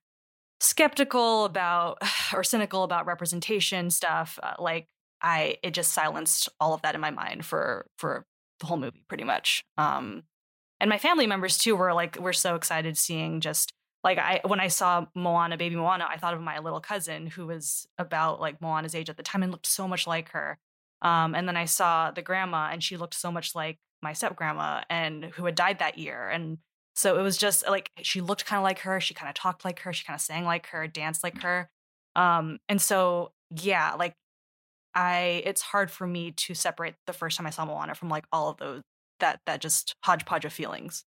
skeptical about or cynical about representation stuff, uh, like I it just silenced all of that in my mind for for the whole movie pretty much. Um, and my family members too were like were so excited seeing just like I when I saw Moana, baby Moana, I thought of my little cousin who was about like Moana's age at the time and looked so much like her. Um, and then I saw the grandma, and she looked so much like my step grandma, and who had died that year. And so it was just like she looked kind of like her. She kind of talked like her. She kind of sang like her, danced like her. Um, and so yeah, like I, it's hard for me to separate the first time I saw Moana from like all of those that that just hodgepodge of feelings.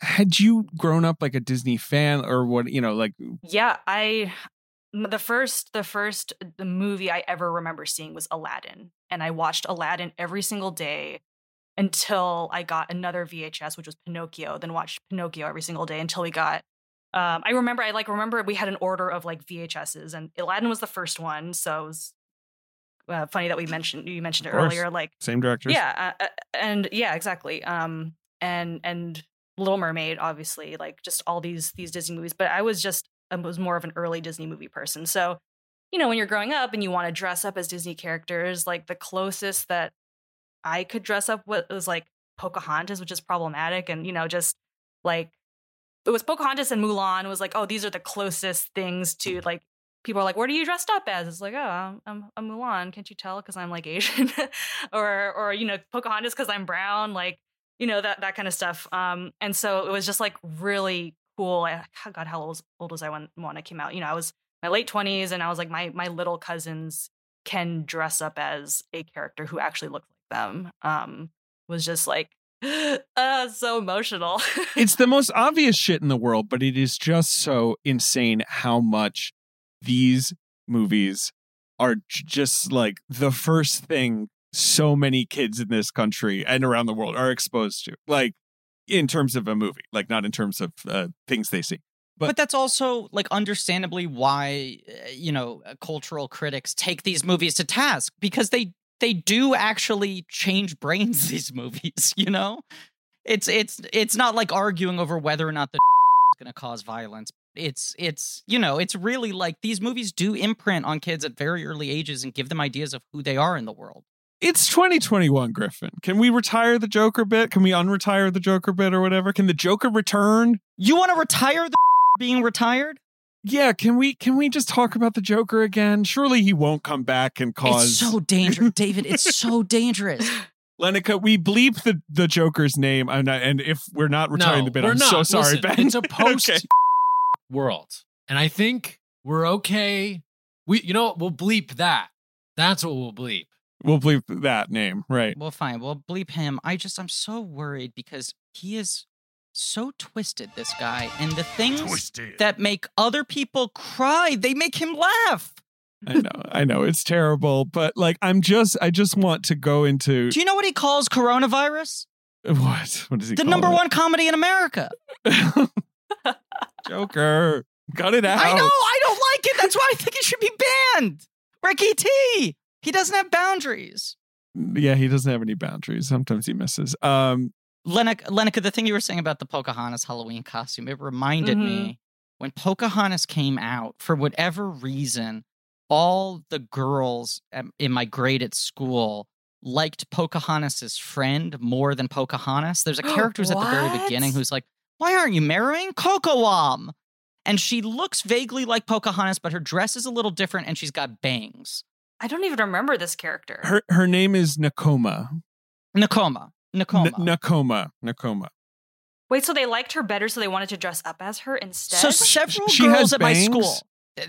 Had you grown up like a Disney fan or what, you know, like Yeah, I the first the first the movie I ever remember seeing was Aladdin and I watched Aladdin every single day until I got another VHS which was Pinocchio, then watched Pinocchio every single day until we got um, I remember I like remember we had an order of like VHSs and Aladdin was the first one, so it was uh, funny that we mentioned you mentioned it earlier like same directors? yeah uh, uh, and yeah exactly um and and little mermaid obviously like just all these these disney movies but i was just i was more of an early disney movie person so you know when you're growing up and you want to dress up as disney characters like the closest that i could dress up was like pocahontas which is problematic and you know just like it was pocahontas and mulan was like oh these are the closest things to like people are like, "What are you dressed up as?" It's like, "Oh, I'm I'm Mulan. Can't you tell? Because I'm like Asian, or or you know Pocahontas because I'm brown, like you know that that kind of stuff." Um, and so it was just like really cool. I, God, how old, old was I when Moana came out? You know, I was my late twenties, and I was like, my my little cousins can dress up as a character who actually looked like them. Um, was just like uh, so emotional. it's the most obvious shit in the world, but it is just so insane how much these movies are just like the first thing so many kids in this country and around the world are exposed to like in terms of a movie like not in terms of uh, things they see. But, but, that's also like understandably why uh, you know uh, cultural critics take these movies to task because they they do actually change brains these movies you know? It's it's it's not like arguing over whether or not the is going to cause violence. It's it's you know it's really like these movies do imprint on kids at very early ages and give them ideas of who they are in the world it's 2021 griffin can we retire the joker bit can we unretire the joker bit or whatever can the joker return you want to retire the being retired yeah can we can we just talk about the joker again surely he won't come back and cause it's so dangerous david it's so dangerous Lenika, we bleep the, the Joker's name, and, and if we're not retiring no, the bit, I'm not. so sorry, Listen, Ben. It's a post okay world. And I think we're okay. We, you know, we'll bleep that. That's what we'll bleep. We'll bleep that name, right? Well, fine. We'll bleep him. I just, I'm so worried because he is so twisted, this guy. And the things twisted. that make other people cry, they make him laugh. I know, I know, it's terrible, but like, I'm just, I just want to go into. Do you know what he calls coronavirus? What? What does he? The number it? one comedy in America. Joker. Cut it out. I know. I don't like it. That's why I think it should be banned. Ricky T. He doesn't have boundaries. Yeah, he doesn't have any boundaries. Sometimes he misses. Um, Lenika, the thing you were saying about the Pocahontas Halloween costume, it reminded mm-hmm. me when Pocahontas came out, for whatever reason, all the girls in my grade at school liked Pocahontas's friend more than Pocahontas. There's a character who's at the very beginning who's like, why aren't you marrying Kocoum? And she looks vaguely like Pocahontas, but her dress is a little different and she's got bangs. I don't even remember this character. Her her name is Nakoma. Nakoma. Nakoma. N- Nakoma. Nakoma. Wait, so they liked her better, so they wanted to dress up as her instead? So several she girls at bangs? my school.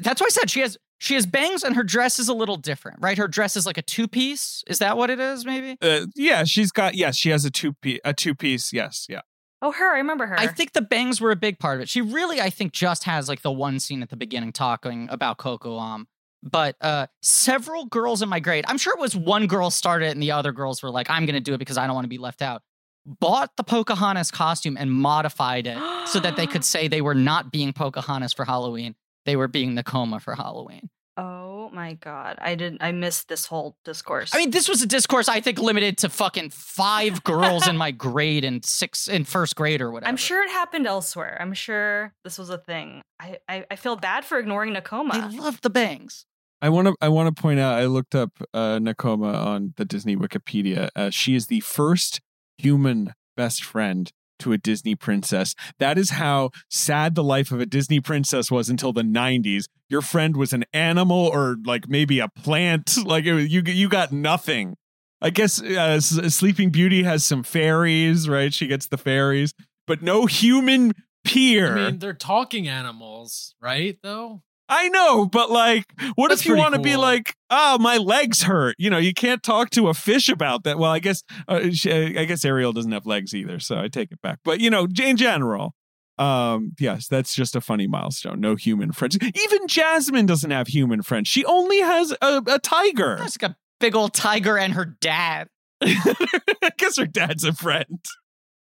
That's why I said she has She has bangs and her dress is a little different, right? Her dress is like a two piece. Is that what it is? Maybe. Uh, yeah, she's got yes, she has a two piece a two piece. Yes, yeah. Oh, her. I remember her. I think the bangs were a big part of it. She really, I think, just has like the one scene at the beginning talking about Kocoum Um, but uh, several girls in my grade, I'm sure it was one girl started it and the other girls were like, I'm going to do it because I don't want to be left out, bought the Pocahontas costume and modified it so that they could say they were not being Pocahontas for Halloween. They were being Nakoma for Halloween. Oh my god, I didn't. I missed this whole discourse. I mean, this was a discourse I think limited to fucking five girls in my grade in six in first grade or whatever. I'm sure it happened elsewhere. I'm sure this was a thing. I I, I feel bad for ignoring Nakoma. I love the bangs. I want to I want to point out I looked up uh, Nakoma on the Disney Wikipedia. Uh, she is the first human best friend to a Disney princess. That is how sad the life of a Disney princess was until the 90s. Your friend was an animal or like maybe a plant. Like was, you you got nothing. I guess uh, Sleeping Beauty has some fairies, right? She gets the fairies, but no human peer. I mean, they're talking animals, right? Though I know, but like, what That's if you want to be like, oh, my legs hurt? You know, you can't talk to a fish about that. Well, I guess, uh, she, I guess Ariel doesn't have legs either, so I take it back. But you know, in general, um, yes, that's just a funny milestone. No human friends. Even Jasmine doesn't have human friends. She only has a, a tiger. There's like a big old tiger and her dad. I guess her dad's a friend.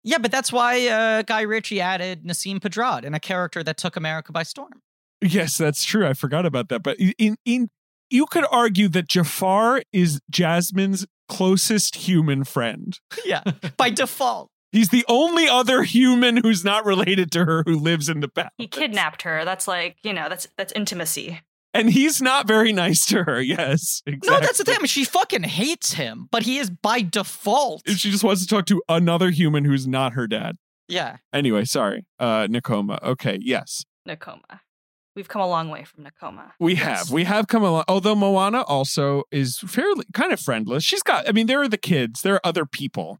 Yeah, but that's why uh, Guy Ritchie added Nasim Pedrad in a character that took America by storm. Yes, that's true. I forgot about that. But in in you could argue that Jafar is Jasmine's closest human friend. Yeah, by default. He's the only other human who's not related to her who lives in the palace. he kidnapped her. That's like you know. That's that's intimacy. And he's not very nice to her. Yes, exactly. No, that's the thing. I mean, she fucking hates him, but he is by default. She just wants to talk to another human who's not her dad. Yeah. Anyway, sorry. Uh Nakoma. Okay, yes. Nakoma. We've come a long way from Nakoma. We Yes. have. We have come a long Although Moana also is fairly kind of friendless. She's got I mean, there are the kids, there are other people.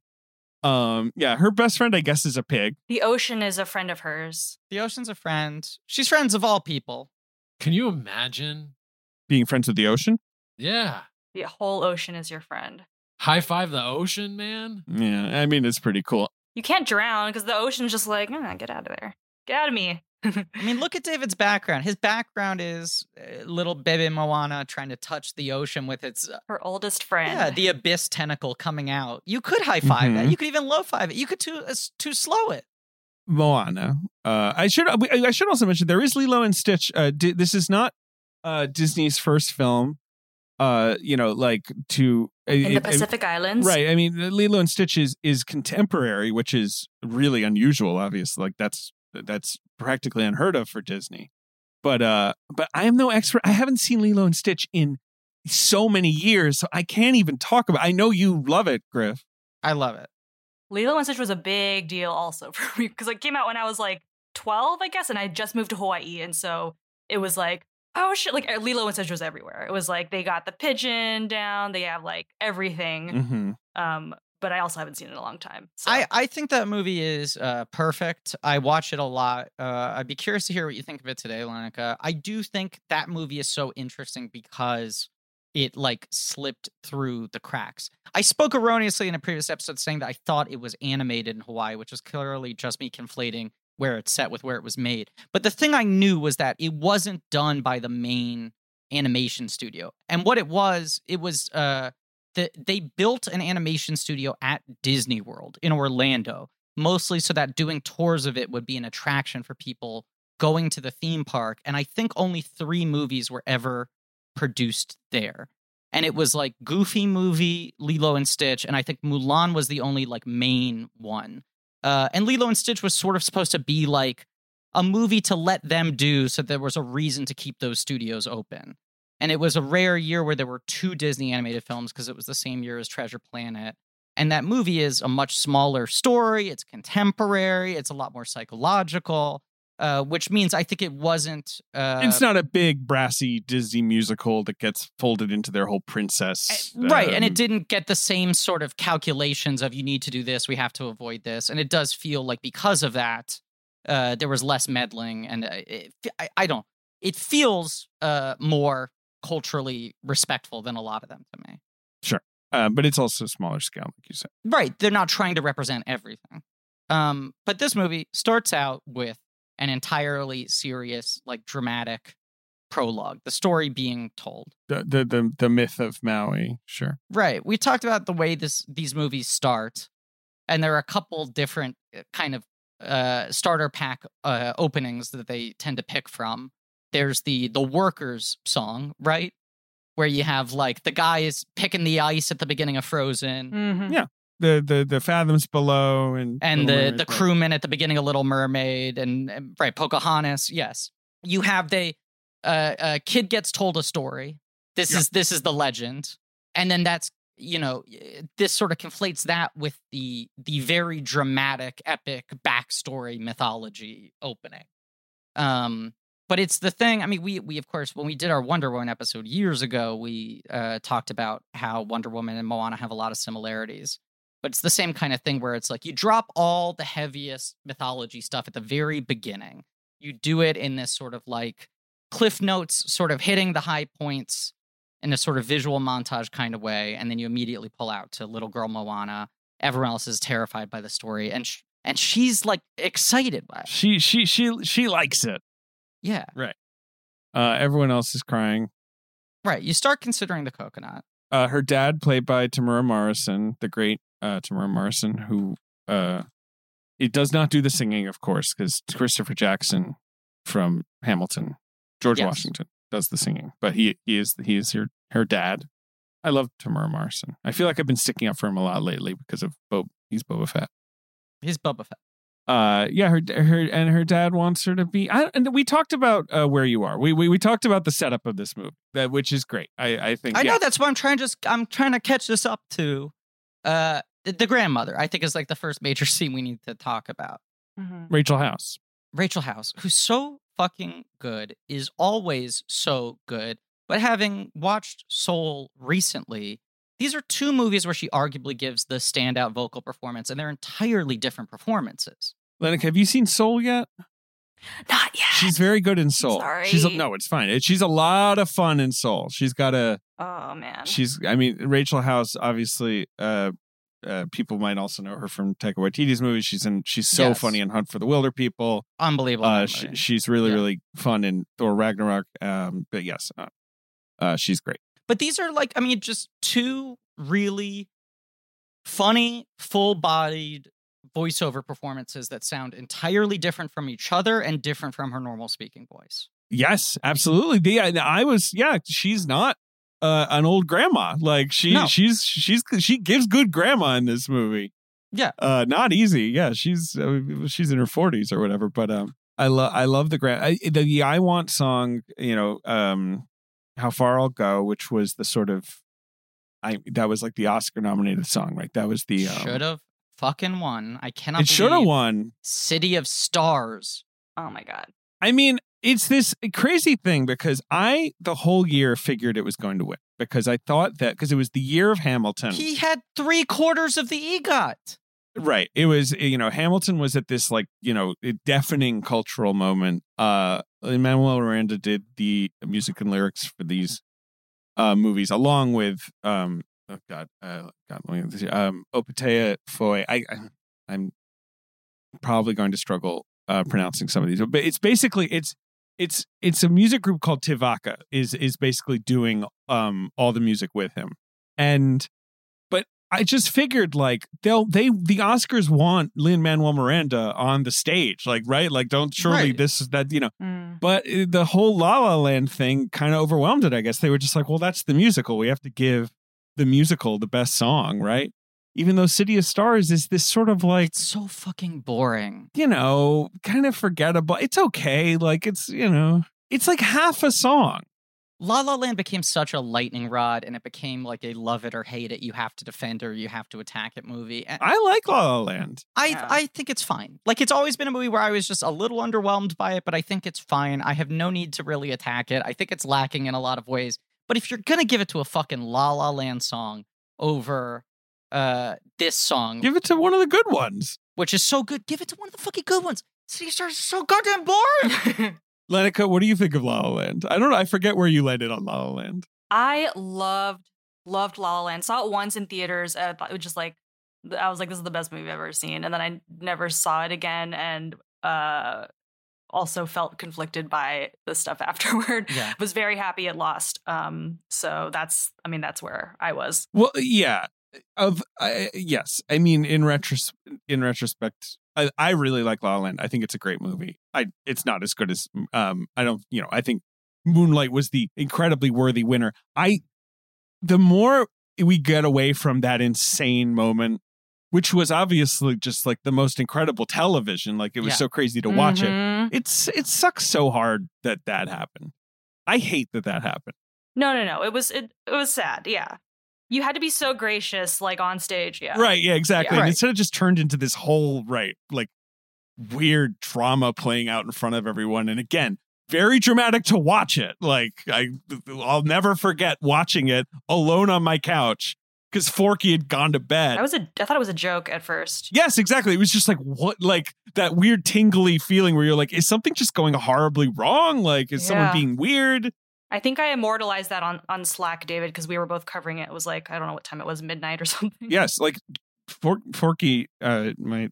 Um, yeah, her best friend, I guess, is a pig. The ocean is a friend of hers. The ocean's a friend. She's friends of all people. can you imagine? Being friends with the ocean. Yeah, The whole ocean is your friend. high five the ocean, man. Yeah, I mean it's pretty cool. You can't drown because the ocean's just like, "Nah, get out of there. Get out of me. I mean, look at David's background. His background is uh, little baby Moana trying to touch the ocean with its uh, Her oldest friend. yeah the abyss tentacle coming out. You could high 5 that. Mhm. You could even low five it. You could too uh, too slow it. Moana. Uh, I should I should also mention there is Lilo and Stitch. Uh, Di- this is not uh, Disney's first film. Uh, you know, like to in it- the it- Pacific Islands. right? I mean, Lilo and Stitch is is contemporary, which is really unusual. Obviously, like that's that's practically unheard of for Disney. But uh, but I am no expert. I haven't seen Lilo and Stitch in so many years, so I can't even talk about. I know you love it, Griff. I love it. Lilo and Stitch was a big deal also for me because it came out when I was like 12, I guess, and I just moved to Hawaii. And so it was like, oh shit, like Lilo and Stitch was everywhere. It was like they got the pidgin down, they have like everything. Mm-hmm. Um, but I also haven't seen it in a long time. So I, I think that movie is uh, perfect. I watch it a lot. Uh, I'd be curious to hear what you think of it today, Lenika. I do think that movie is so interesting because it like slipped through the cracks. I spoke erroneously in a previous episode saying that I thought it was animated in Hawaii, which was clearly just me conflating where it's set with where it was made. But the thing I knew was that it wasn't done by the main animation studio. And what it was, it was uh the, they built an animation studio at Disney World in Orlando, mostly so that doing tours of it would be an attraction for people going to the theme park. And I think only three movies were ever produced there. And it was like Goofy movie, Lilo and Stitch, and I think Mulan was the only like main one. Uh, and Lilo and Stitch was sort of supposed to be like a movie to let them do so there was a reason to keep those studios open. And it was a rare year where there were two Disney animated films because it was the same year as Treasure Planet. And that movie is a much smaller story. It's contemporary. It's a lot more psychological, uh, which means I think it wasn't. Uh, it's not a big brassy Disney musical that gets folded into their whole princess. Uh, right and um, it didn't get the same sort of calculations of you need to do this we have to avoid this and it does feel like because of that uh there was less meddling and uh, it, I, I don't it feels uh more culturally respectful than a lot of them to me. Sure. Uh, but it's also smaller scale, like you said. Right. They're not trying to represent everything. Um, but this movie starts out with an entirely serious, like dramatic prologue, the story being told. The the the, the myth of Maui, sure. Right. We talked about the way this these movies start, and there are a couple different uh, kind of uh, starter pack uh, openings that they tend to pick from. There's the the workers song, right? Where you have like the guy is picking the ice at the beginning of Frozen, Mhm. Yeah. The the the fathoms below and and Little the Mermaid, the right. crewman at the beginning of Little Mermaid, and, and right Pocahontas. Yes, you have the uh, a kid gets told a story. This Yeah. is this is the legend, and then that's you know this sort of conflates that with the the very dramatic, epic backstory mythology opening. Um, but it's the thing. I mean, we we of course when we did our Wonder Woman episode years ago, we uh, talked about how Wonder Woman and Moana have a lot of similarities but it's the same kind of thing where it's like you drop all the heaviest mythology stuff at the very beginning. You do it in this sort of like cliff notes, sort of hitting the high points in a sort of visual montage kind of way, and then you immediately pull out to little girl Moana. Everyone else is terrified by the story, and sh- and she's like excited by it. She she she she likes it. Yeah, Right. Uh, everyone else is crying. right. You start considering the coconut. Uh, her dad, played by Temuera Morrison, the great uh, Temuera Morrison, who uh, it does not do the singing, of course, because Christopher Jackson from Hamilton, George Yes. Washington, does the singing. But he he is he is her her dad. I love Temuera Morrison. I feel like I've been sticking up for him a lot lately because of Bob. He's Boba Fett. He's Boba Fett. Uh yeah her her and her dad wants her to be I, and we talked about uh where you are we, we we talked about the setup of this movie that which is great i i think I yeah. know that's why I'm trying to just I'm trying to catch this up to uh the, the grandmother. I think is like the first major scene we need to talk about. Mhm. rachel house Rachel House, who's so fucking good, is always so good. But having watched Soul recently, these are two movies where she arguably gives the standout vocal performance, and they're entirely different performances. Lenika, have you seen soul yet Not yet. she's very good in soul Sorry. she's a, no it's fine It- she's a lot of fun in soul she's got a oh man. she's i mean rachel house obviously uh uh, people might also know her from Taika Waititi's movies. She's in. She's so Yes. funny in Hunt for the Wilderpeople. Unbelievable. Uh, she, she's really, Yeah. really fun in Thor Ragnarok. Um, but yes, uh, uh, she's great. But these are like, I mean, just two really funny, full bodied voiceover performances that sound entirely different from each other and different from her normal speaking voice. Yes, absolutely. The I, I was yeah. She's not uh, an old grandma. Like she No. she's she's she gives good grandma in this movie. Yeah. Uh, not easy. Yeah, she's uh, she's in her forties or whatever. But um, I love I love the grand I, the, the I want song. You know um, how far I'll go, which was the sort of I that was like the Oscar nominated song. Right. That was the um, Should have fucking won. I cannot it should have won. City of Stars. oh my god. I mean, it's this crazy thing because I the whole year figured it was going to win because I thought that because it was the year of Hamilton. He had three quarters of the EGOT. Right. It was you know Hamilton was at this like you know deafening cultural moment. Uh Emmanuel Miranda did the music and lyrics for these uh movies along with um oh god uh god let me um Opetaia Foa'i. I, I I'm probably going to struggle uh pronouncing some of these but it's basically it's it's it's a music group called Te Vaka is is basically doing um all the music with him and I just figured like they'll they the Oscars want Lin Manuel Miranda on the stage like right like don't surely Right. this that you know Mm. but uh, the whole La La Land thing kind of overwhelmed it I guess they were just like well that's the musical we have to give the musical the best song right even though City of Stars is this sort of like It's so fucking boring. you know, kind of forgettable. It's okay. Like it's, you know, it's like half a song. La La Land became such a lightning rod, and it became like a love it or hate it. You have to defend or you have to attack it movie. And I like La La Land. I Yeah. I think it's fine. Like it's always been a movie where I was just a little underwhelmed by it, but I think it's fine. I have no need to really attack it. I think it's lacking in a lot of ways. But if you're gonna give it to a fucking La La Land song over uh this song, Give it to one of the good ones. which is so good, give it to one of the fucking good ones. City Stars is so goddamn boring. Lenika, what do you think of La La Land? I don't know. I forget where you landed on La La Land. I loved loved La La Land. Saw it once in theaters. I thought it was just like I was like, this is the best movie I've ever seen, and then I never saw it again, and uh, also felt conflicted by the stuff afterward. Yeah. was very happy it lost. Um, so that's, I mean, that's where I was. Well, yeah. Of I, yes, I mean in retros in retrospect, I, I really like La La Land. I think it's a great movie. I it's not as good as um I don't you know I think Moonlight was the incredibly worthy winner. I the more we get away from that insane moment, which was obviously just like the most incredible television, like it was Yeah. so crazy to watch it. Mhm. It's it sucks so hard that that happened. I hate that that happened. No, no, no. It was, it, it was sad. Yeah. You had to be so gracious, like on stage. Yeah. Right, yeah, exactly. Yeah. And Right. instead of just turned into this whole right, like weird drama playing out in front of everyone. And again, very dramatic to watch it. Like I I'll never forget watching it alone on my couch because Forky had gone to bed. I was a, I thought it was a joke at first. Yes, exactly. It was just like what like that weird tingly feeling where you're like, is something just going horribly wrong? Like, is someone being weird? I think I immortalized that on, on Slack, David, because we were both covering it. It was like, I don't know what time it was, midnight or something. Yes, like For- Forky, uh, my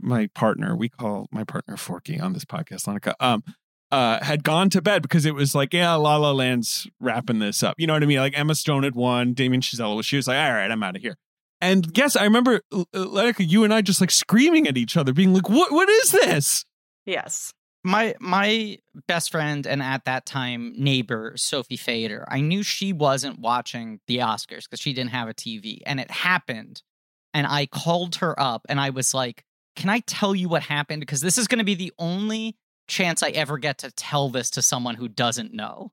my partner, we call my partner Forky on this podcast, Monica, um, uh, had gone to bed because it was like, yeah, La La Land's wrapping this up. You know what I mean? Like Emma Stone had won, Damien Chazelle was. She was like, all right, I'm out of here. And yes, I remember, uh, Lenika, you and I just like screaming at each other, being like, "What? What is this?" Yes. My my best friend and at that time neighbor Sophie Fader, I knew she wasn't watching the Oscars because she didn't have a TV, and it happened. And I called her up and I was like, "Can I tell you what happened? Because this is going to be the only chance I ever get to tell this to someone who doesn't know."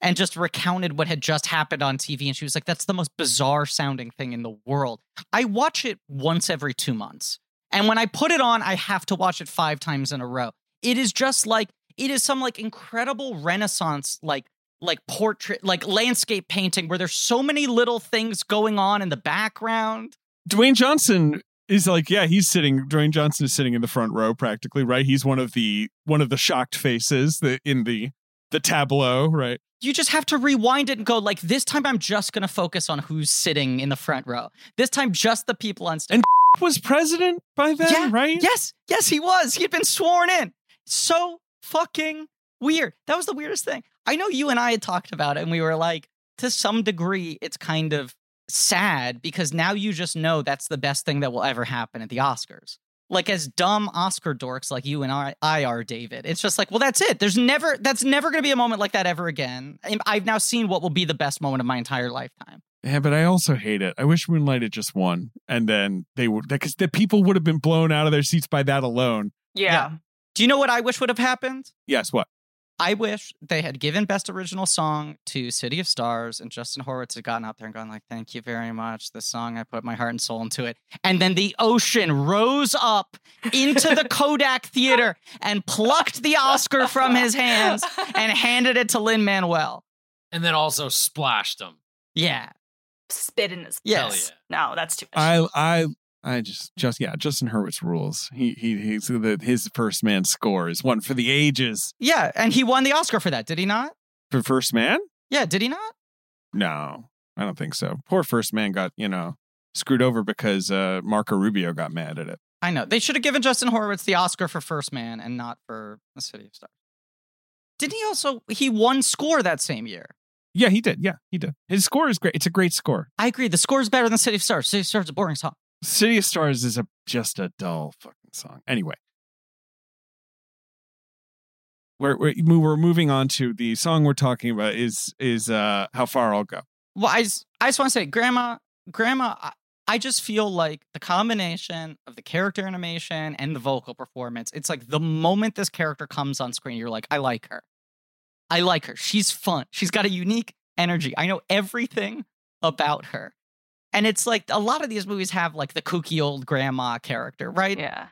And just recounted what had just happened on TV, and she was like, "That's the most bizarre sounding thing in the world." I watch it once every two months. And when I put it on, I have to watch it five times in a row. It is just like it is some like incredible renaissance like like portrait like landscape painting where there's so many little things going on in the background. Dwayne Johnson is like, yeah, he's sitting. Dwayne Johnson is sitting in the front row, practically, right? He's one of the one of the shocked faces that in the the tableau, right? You just have to rewind it and go like this time I'm just going to focus on who's sitting in the front row. This time just the people on stage. And was president by then, Yeah, right? Yes, yes, he was. He had been sworn in. So fucking weird. That was the weirdest thing. I know you and I had talked about it, and we were like, to some degree, it's kind of sad because now you just know that's the best thing that will ever happen at the Oscars. Like as dumb Oscar dorks like you and I, I are, David. It's just like, well, that's it. There's never, that's never going to be a moment like that ever again. I've now seen what will be the best moment of my entire lifetime. Yeah, but I also hate it. I wish Moonlight had just won, and then they would because the people would have been blown out of their seats by that alone. Yeah. Do you know what I wish would have happened? Yes, what? I wish they had given Best Original Song to City of Stars and Justin Hurwitz had gotten out there and gone like, "Thank you very much. This song I put my heart and soul into it." And then the ocean rose up into the Kodak Theater and plucked the Oscar from his hands and handed it to Lin Manuel. and then also splashed him. Yeah. Spit in his. Yes. No, that's too much. I I I just just yeah, Justin Hurwitz rules. He he he's the his first man score is one for the ages. Yeah, and he won the Oscar for that, did he not? For first man? Yeah, did he not? No, I don't think so. Poor first man got you know screwed over because uh, Marco Rubio got mad at it. I know. They should have given Justin Hurwitz the Oscar for First Man and not for The City of Stars. Didn't he also he won score that same year? Yeah, he did. Yeah, he did. His score is great. It's a great score. I agree. The score is better than City of Stars. City of Stars is a boring song. City of Stars is a just a dull fucking song. Anyway, we're we're, moving on to the song we're talking about is is uh how far I'll go. Well, I just, I just want to say, Grandma, Grandma, I, I just feel like the combination of the character animation and the vocal performance, it's like the moment this character comes on screen, you're like, I like her. I like her. She's fun. She's got a unique energy. I know everything about her. And it's like a lot of these movies have like the kooky old grandma character, right? yeah.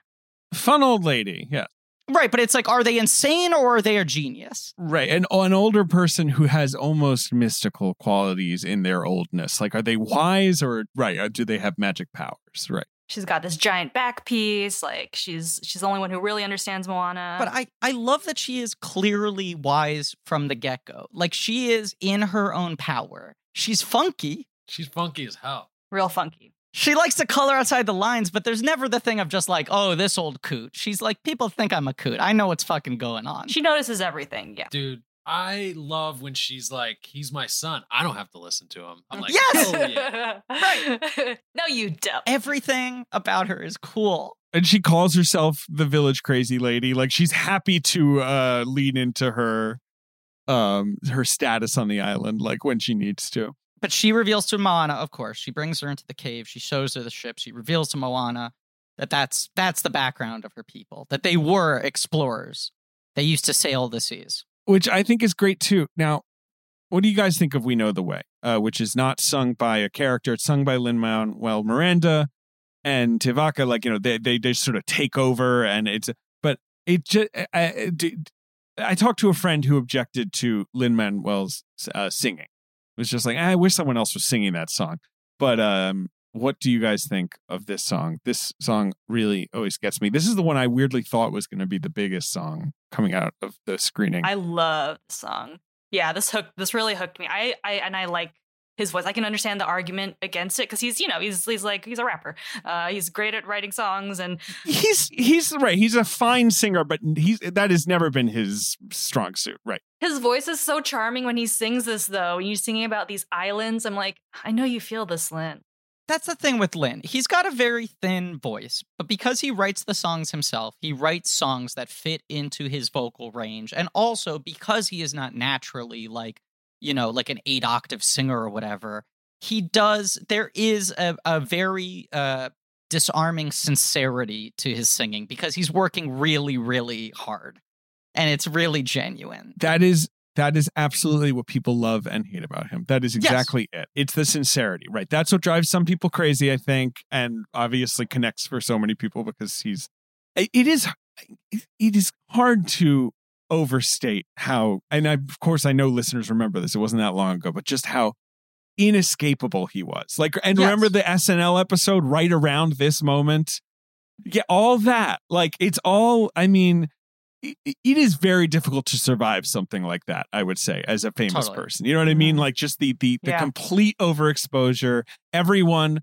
Fun old lady. Yeah. Right. But it's like, are they insane or are they a genius? Right. And an older person who has almost mystical qualities in their oldness. Like, are they wise or, right? Or do they have magic powers? Right. she's got this giant back piece. Like she's she's the only one who really understands Moana. But I, I love that she is clearly wise from the get go. Like she is in her own power. She's funky. She's funky as hell. real funky. She likes to color outside the lines, but there's never the thing of just like, oh, this old coot. She's like, people think I'm a coot. I know what's fucking going on. She notices everything. Yeah. Dude, I love when she's like, he's my son. I don't have to listen to him. I'm like, Yes! hell yeah. right. no, you don't. Everything about her is cool. and she calls herself the village crazy lady like she's happy to uh lean into her um her status on the island like when she needs to But she reveals to Moana, of course. She brings her into the cave. She shows her the ship. She reveals to Moana that that's that's the background of her people. That they were explorers. They used to sail the seas. which i think is great too now what do you guys think of we know the way uh which is not sung by a character it's sung by lin manuel miranda and Te Vaka like you know they they, they sort of take over and it's but it just I, I, I talked to a friend who objected to lin manuel's uh, singing was just like i wish someone else was singing that song but um what do you guys think of this song this song really always gets me this is the one i weirdly thought was going to be the biggest song coming out of the screening I love the song. Yeah, this hook this really hooked me. I I and I like his voice. I can understand the argument against it because he's you know he's he's like he's a rapper. Uh, he's great at writing songs and he's he's right he's a fine singer but he's that has never been his strong suit right his voice is so charming when he sings this though. When you're singing about these islands, I'm like, I know you feel this, Lin. That's the thing with Lin. He's got a very thin voice, but because he writes the songs himself, he writes songs that fit into his vocal range. And also because he is not naturally like, you know, like an eight octave singer or whatever, he does, there is a, a very uh, disarming sincerity to his singing because he's working really, really hard. And it's really genuine. that is that is absolutely what people love and hate about him that is Yes. exactly it it's the sincerity right that's what drives some people crazy i think and obviously connects for so many people because he's it is it is hard to overstate how and I, of course i know listeners remember this it wasn't that long ago but just how inescapable he was like and Yes. remember the snl episode right around this moment yeah all that like it's all i mean it, it is very difficult to survive something like that i would say as a famous Totally. person you know what i mean mm-hmm. like just the the, the Yeah. complete overexposure everyone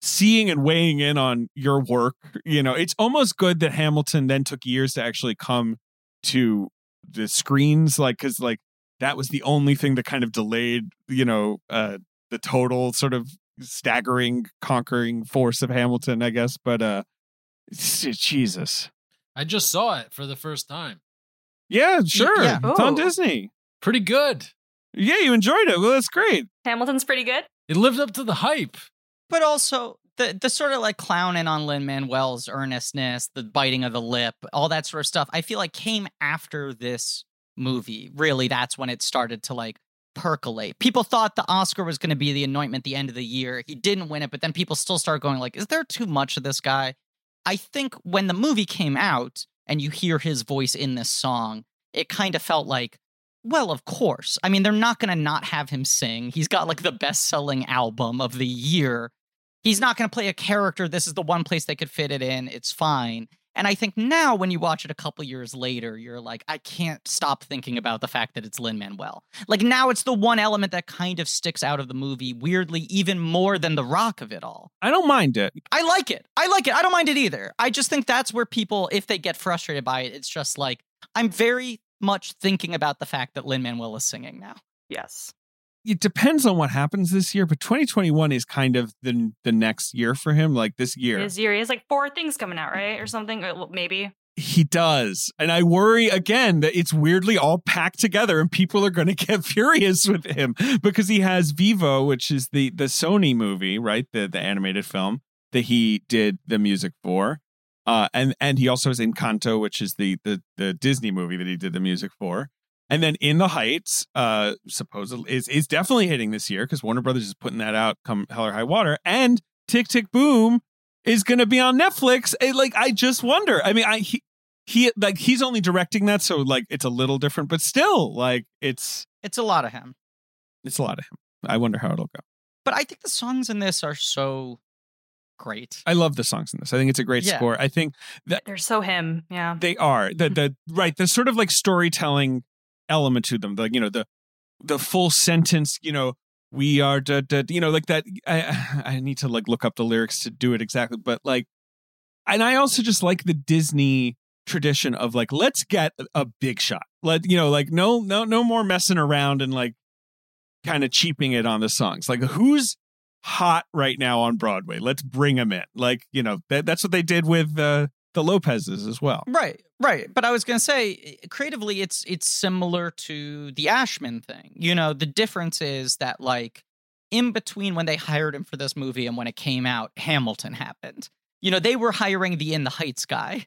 seeing and weighing in on your work you know it's almost good that hamilton then took years to actually come to the screens like because like that was the only thing that kind of delayed you know uh the total sort of staggering conquering force of hamilton i guess but uh jesus I just saw it for the first time. yeah sure yeah. it's on Oh. disney Pretty good. yeah you enjoyed it well that's great Hamilton's pretty good. It lived up to the hype. But also the the sort of like clowning on Lin Manuel's earnestness, the biting of the lip, all that sort of stuff. I feel like came after this movie. Really, that's when it started to like percolate. People thought the Oscar was going to be the anointment the end of the year. He didn't win it, but then people still start going like, "Is there too much of this guy?" I think when the movie came out and you hear his voice in this song, it kind of felt like, well, of course. I mean, they're not going to not have him sing. He's got like the best selling album of the year. He's not going to play a character. This is the one place they could fit it in. It's fine. And I think now, when you watch it a couple years later, you're like, I can't stop thinking about the fact that it's Lin Manuel. Like now, it's the one element that kind of sticks out of the movie, weirdly, even more than the rock of it all. i don't mind it I like it. I like it. I don't mind it either. I just think that's where people, if they get frustrated by it, it's just like, I'm very much thinking about the fact that Lin Manuel is singing now. Yes. It depends on what happens this year, but 2021 is kind of the the next year for him. Like this year, His year, he has like four things coming out, right, or something. Or, maybe. he does, and I worry again that it's weirdly all packed together, and people are going to get furious with him because he has Vivo, which is the the Sony movie, right, the the animated film that he did the music for. Uh, and and he also has Encanto, which is the the the Disney movie that he did the music for. And then In the Heights, uh, supposedly is is definitely hitting this year because Warner Brothers is putting that out come hell or high water. And Tick Tick Boom is going to be on Netflix. It, like I just wonder. I mean, I he, he like he's only directing that, so like it's a little different, but still, like it's It's a lot of him. it's a lot of him. I wonder how it'll go. But I think the songs in this are so great. I love the songs in this. I think it's a great Yeah. score. I think that They're so him. Yeah. they are the the right the sort of like storytelling element to them. The you know the the full sentence. You know we are da, da, you know like that. I I need to like look up the lyrics to do it exactly, but like, and I also just like the Disney tradition of like let's get a- a big shot. Let you know like no no no more messing around and like kind of cheaping it on the songs. Like who's hot right now on Broadway? Let's bring them in. Like you know that, that's what they did with uh, the Lopez's as well. Right, right. But I was going to say, eh, creatively, it's it's similar to the Ashman thing. You know, the difference is that like in between when they hired him for this movie and when it came out, Hamilton happened. You know, they were hiring the In the Heights guy.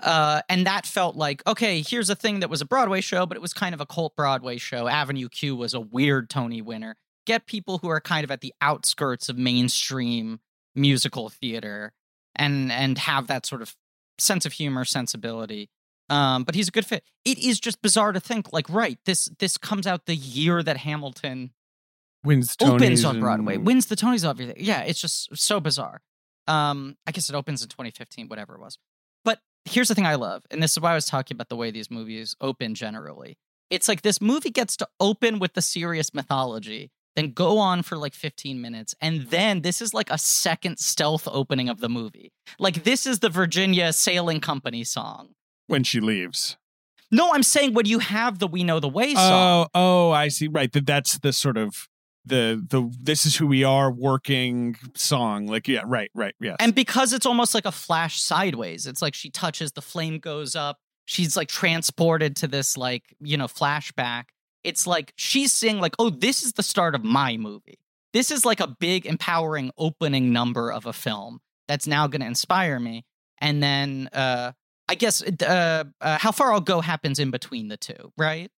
Uh, and that felt like okay. Here's a thing that was a Broadway show, but it was kind of a cult Broadway show. Avenue Q was a weird Tony winner. Get people who are kind of at the outskirts of mainstream musical theater, and and have that sort of sense of humor, sensibility. Um, but he's a good fit. It is just bizarre to think, like, right, this this comes out the year that Hamilton Wins opens Tonys on Broadway, and- wins the Tonys, everything. Yeah, it's just so bizarre. Um, I guess it opens in 2015, whatever it was. But here's the thing I love, and this is why I was talking about the way these movies open generally. It's like this movie gets to open with the serious mythology, then go on for like 15 minutes, and then this is like a second stealth opening of the movie. Like this is the Virginia Sailing Company song. when she leaves. No, I'm saying when you have the "We Know the Way" song. Oh, oh, I see. Right, that that's the sort of the the this is who we are working song. Like, yeah, right, right, yes. And because it's almost like a flash sideways, it's like she touches, the flame goes up, she's like transported to this like, you know, flashback. It's like she's seeing like, oh, this is the start of my movie. This is like a big, empowering opening number of a film that's now gonna inspire me. And then uh I guess uh, uh how far I'll go happens in between the two, right?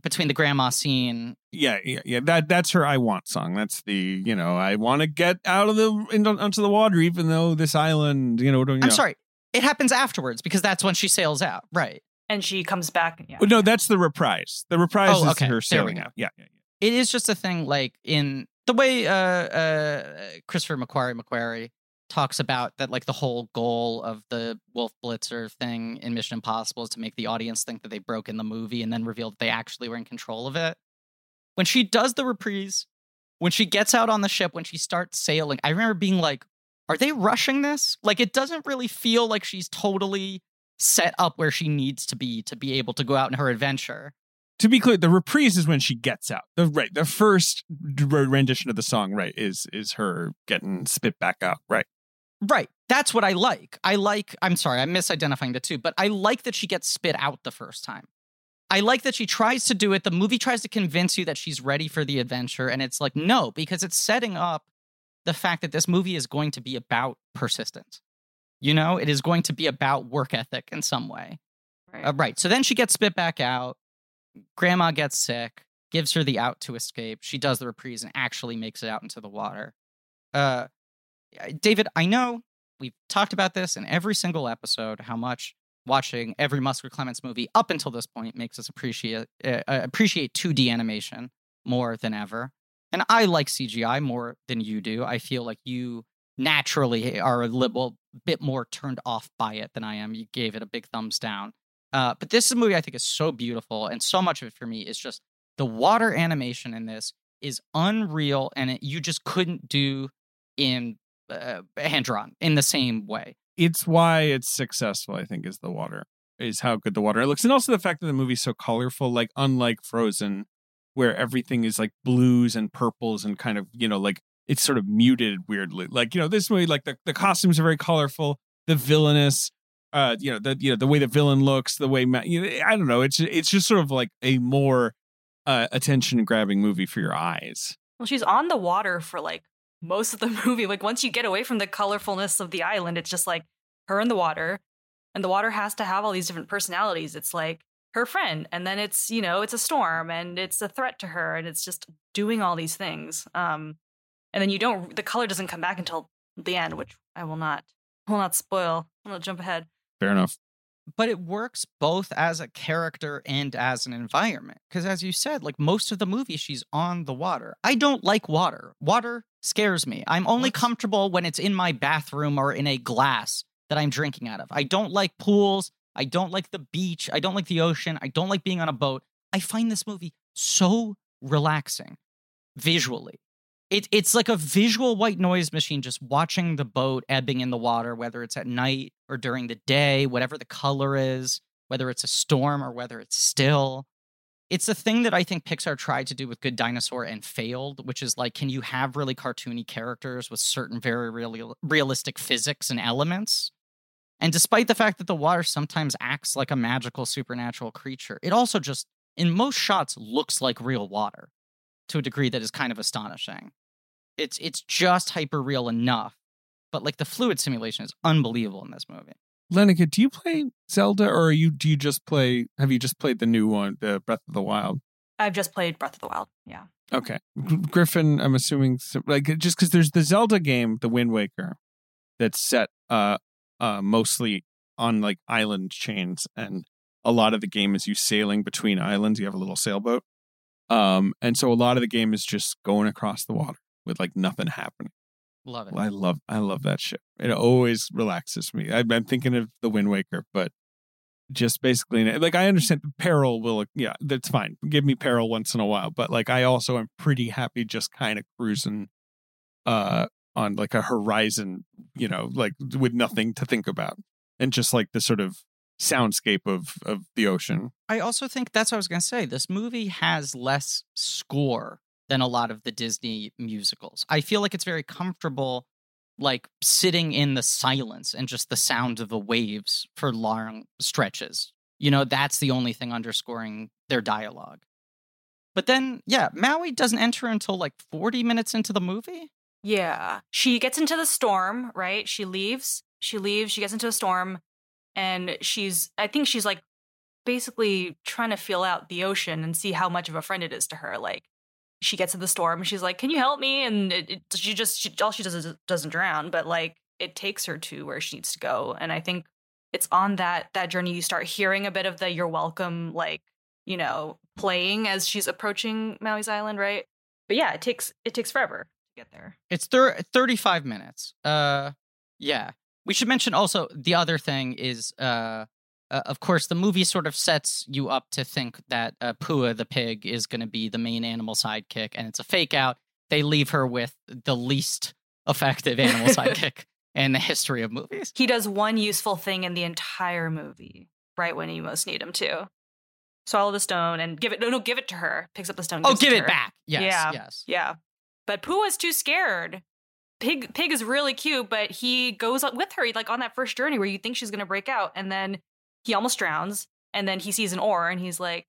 Between the grandma scene yeah, yeah, yeah. That that's her "I Want" song. That's the you know I want to get out of the in, onto the water, even though this island. You know, you I'm know. sorry. It happens afterwards because that's when she sails out, right? And she comes back. Yeah. Well, no, that's the reprise. The reprise Oh, is okay. her sailing out. Yeah, yeah, yeah. it is just a thing like in the way uh, uh, Christopher McQuarrie McQuarrie talks about that like the whole goal of the Wolf Blitzer thing in Mission Impossible is to make the audience think that they broke in the movie and then reveal that they actually were in control of it. When she does the reprise, when she gets out on the ship, when she starts sailing, I remember being like, are they rushing this? Like it doesn't really feel like she's totally set up where she needs to be to be able to go out in her adventure. To be clear, the reprise is when she gets out. The right, the first rendition of the song, right, is is her getting spit back out. Right. Right. That's what I like. I like, I'm sorry, I'm misidentifying the two, but I like that she gets spit out the first time. I like that she tries to do it. The movie tries to convince you that she's ready for the adventure. And it's like, no, because it's setting up the fact that this movie is going to be about persistence. You know, it is going to be about work ethic in some way. Right. Uh, right. So then she gets spit back out. Grandma gets sick, gives her the out to escape. She does the reprise and actually makes it out into the water. Uh, David, I know we've talked about this in every single episode how much watching every Musker Clements movie up until this point makes us appreciate uh, uh, appreciate 2D animation more than ever. And I like CGI more than you do. I feel like you naturally are a little bit more turned off by it than I am. You gave it a big thumbs down. Uh, but this movie I think is so beautiful, and so much of it for me is just the water animation in this is unreal, and it, you just couldn't do in uh, hand drawn in the same way. It's why it's successful. I think is the water is how good the water looks, and also the fact that the movie's so colorful. Like unlike Frozen, where everything is like blues and purples and kind of you know like it's sort of muted weirdly. Like you know this movie, like the the costumes are very colorful. The villainous, uh, you know the you know the way the villain looks, the way you know, I don't know. It's it's just sort of like a more uh, attention grabbing movie for your eyes. Well, she's on the water for like most of the movie. Like once you get away from the colorfulness of the island, it's just like her in the water, and the water has to have all these different personalities. It's like her friend, and then it's you know it's a storm, and it's a threat to her, and it's just doing all these things. Um, and then you don't the color doesn't come back until the end, which I will not will not spoil. I'll not jump ahead. Fair enough. but it works both as a character and as an environment. Because as you said, like most of the movie, she's on the water. I don't like water. Water scares me. I'm only What's- comfortable when it's in my bathroom or in a glass that I'm drinking out of. I don't like pools. I don't like the beach. I don't like the ocean. I don't like being on a boat. I find this movie so relaxing visually. It, it's like a visual white noise machine just watching the boat ebbing in the water, whether it's at night or during the day, whatever the color is, whether it's a storm or whether it's still. It's a thing that I think Pixar tried to do with Good Dinosaur and failed, which is like, can you have really cartoony characters with certain very real, realistic physics and elements? And despite the fact that the water sometimes acts like a magical supernatural creature, it also just, in most shots, looks like real water to a degree that is kind of astonishing. It's it's just hyper real enough, but like the fluid simulation is unbelievable in this movie. Lenika, do you play Zelda or are you do you just play have you just played the new one, the Breath of the Wild? I've just played Breath of the Wild. Yeah. Okay. Griffin, I'm assuming like just cuz there's the Zelda game, the Wind Waker that's set uh uh mostly on like island chains and a lot of the game is you sailing between islands. You have a little sailboat. Um and so a lot of the game is just going across the water with like nothing happening. Love it. I love I love that shit. It always relaxes me. I, I'm thinking of the Wind Waker, but just basically like I understand peril will yeah that's fine. Give me peril once in a while, but like I also am pretty happy just kind of cruising uh on like a horizon, you know, like with nothing to think about and just like the sort of soundscape of of the ocean. I also think that's what I was going to say. This movie has less score than a lot of the Disney musicals. I feel like it's very comfortable, like sitting in the silence and just the sound of the waves for long stretches. You know, that's the only thing underscoring their dialogue. But then, yeah, Maui doesn't enter until like 40 minutes into the movie. Yeah. She gets into the storm, right? She leaves. She leaves. She gets into a storm. And she's, I think she's like basically trying to feel out the ocean and see how much of a friend it is to her. Like, she gets in the storm and she's like, Can you help me? And it, it, she just, she, all she does is doesn't drown, but like it takes her to where she needs to go. And I think it's on that that journey you start hearing a bit of the you're welcome, like, you know, playing as she's approaching Maui's island, right? But yeah, it takes it takes forever to get there. It's thir- 35 minutes. Uh yeah. We should mention also the other thing is uh, uh of course the movie sort of sets you up to think that uh, Pua the pig is going to be the main animal sidekick and it's a fake out. They leave her with the least effective animal sidekick in the history of movies. he does one useful thing in the entire movie right when you most need him to swallow the stone and give it no no give it to her picks up the stone Oh, give to it back. Yes, Yeah. yes. yeah but Pua's too scared pig pig is really cute but he goes up with her like on that first journey where you think she's gonna break out and then he almost drowns and then he sees an oar and he's like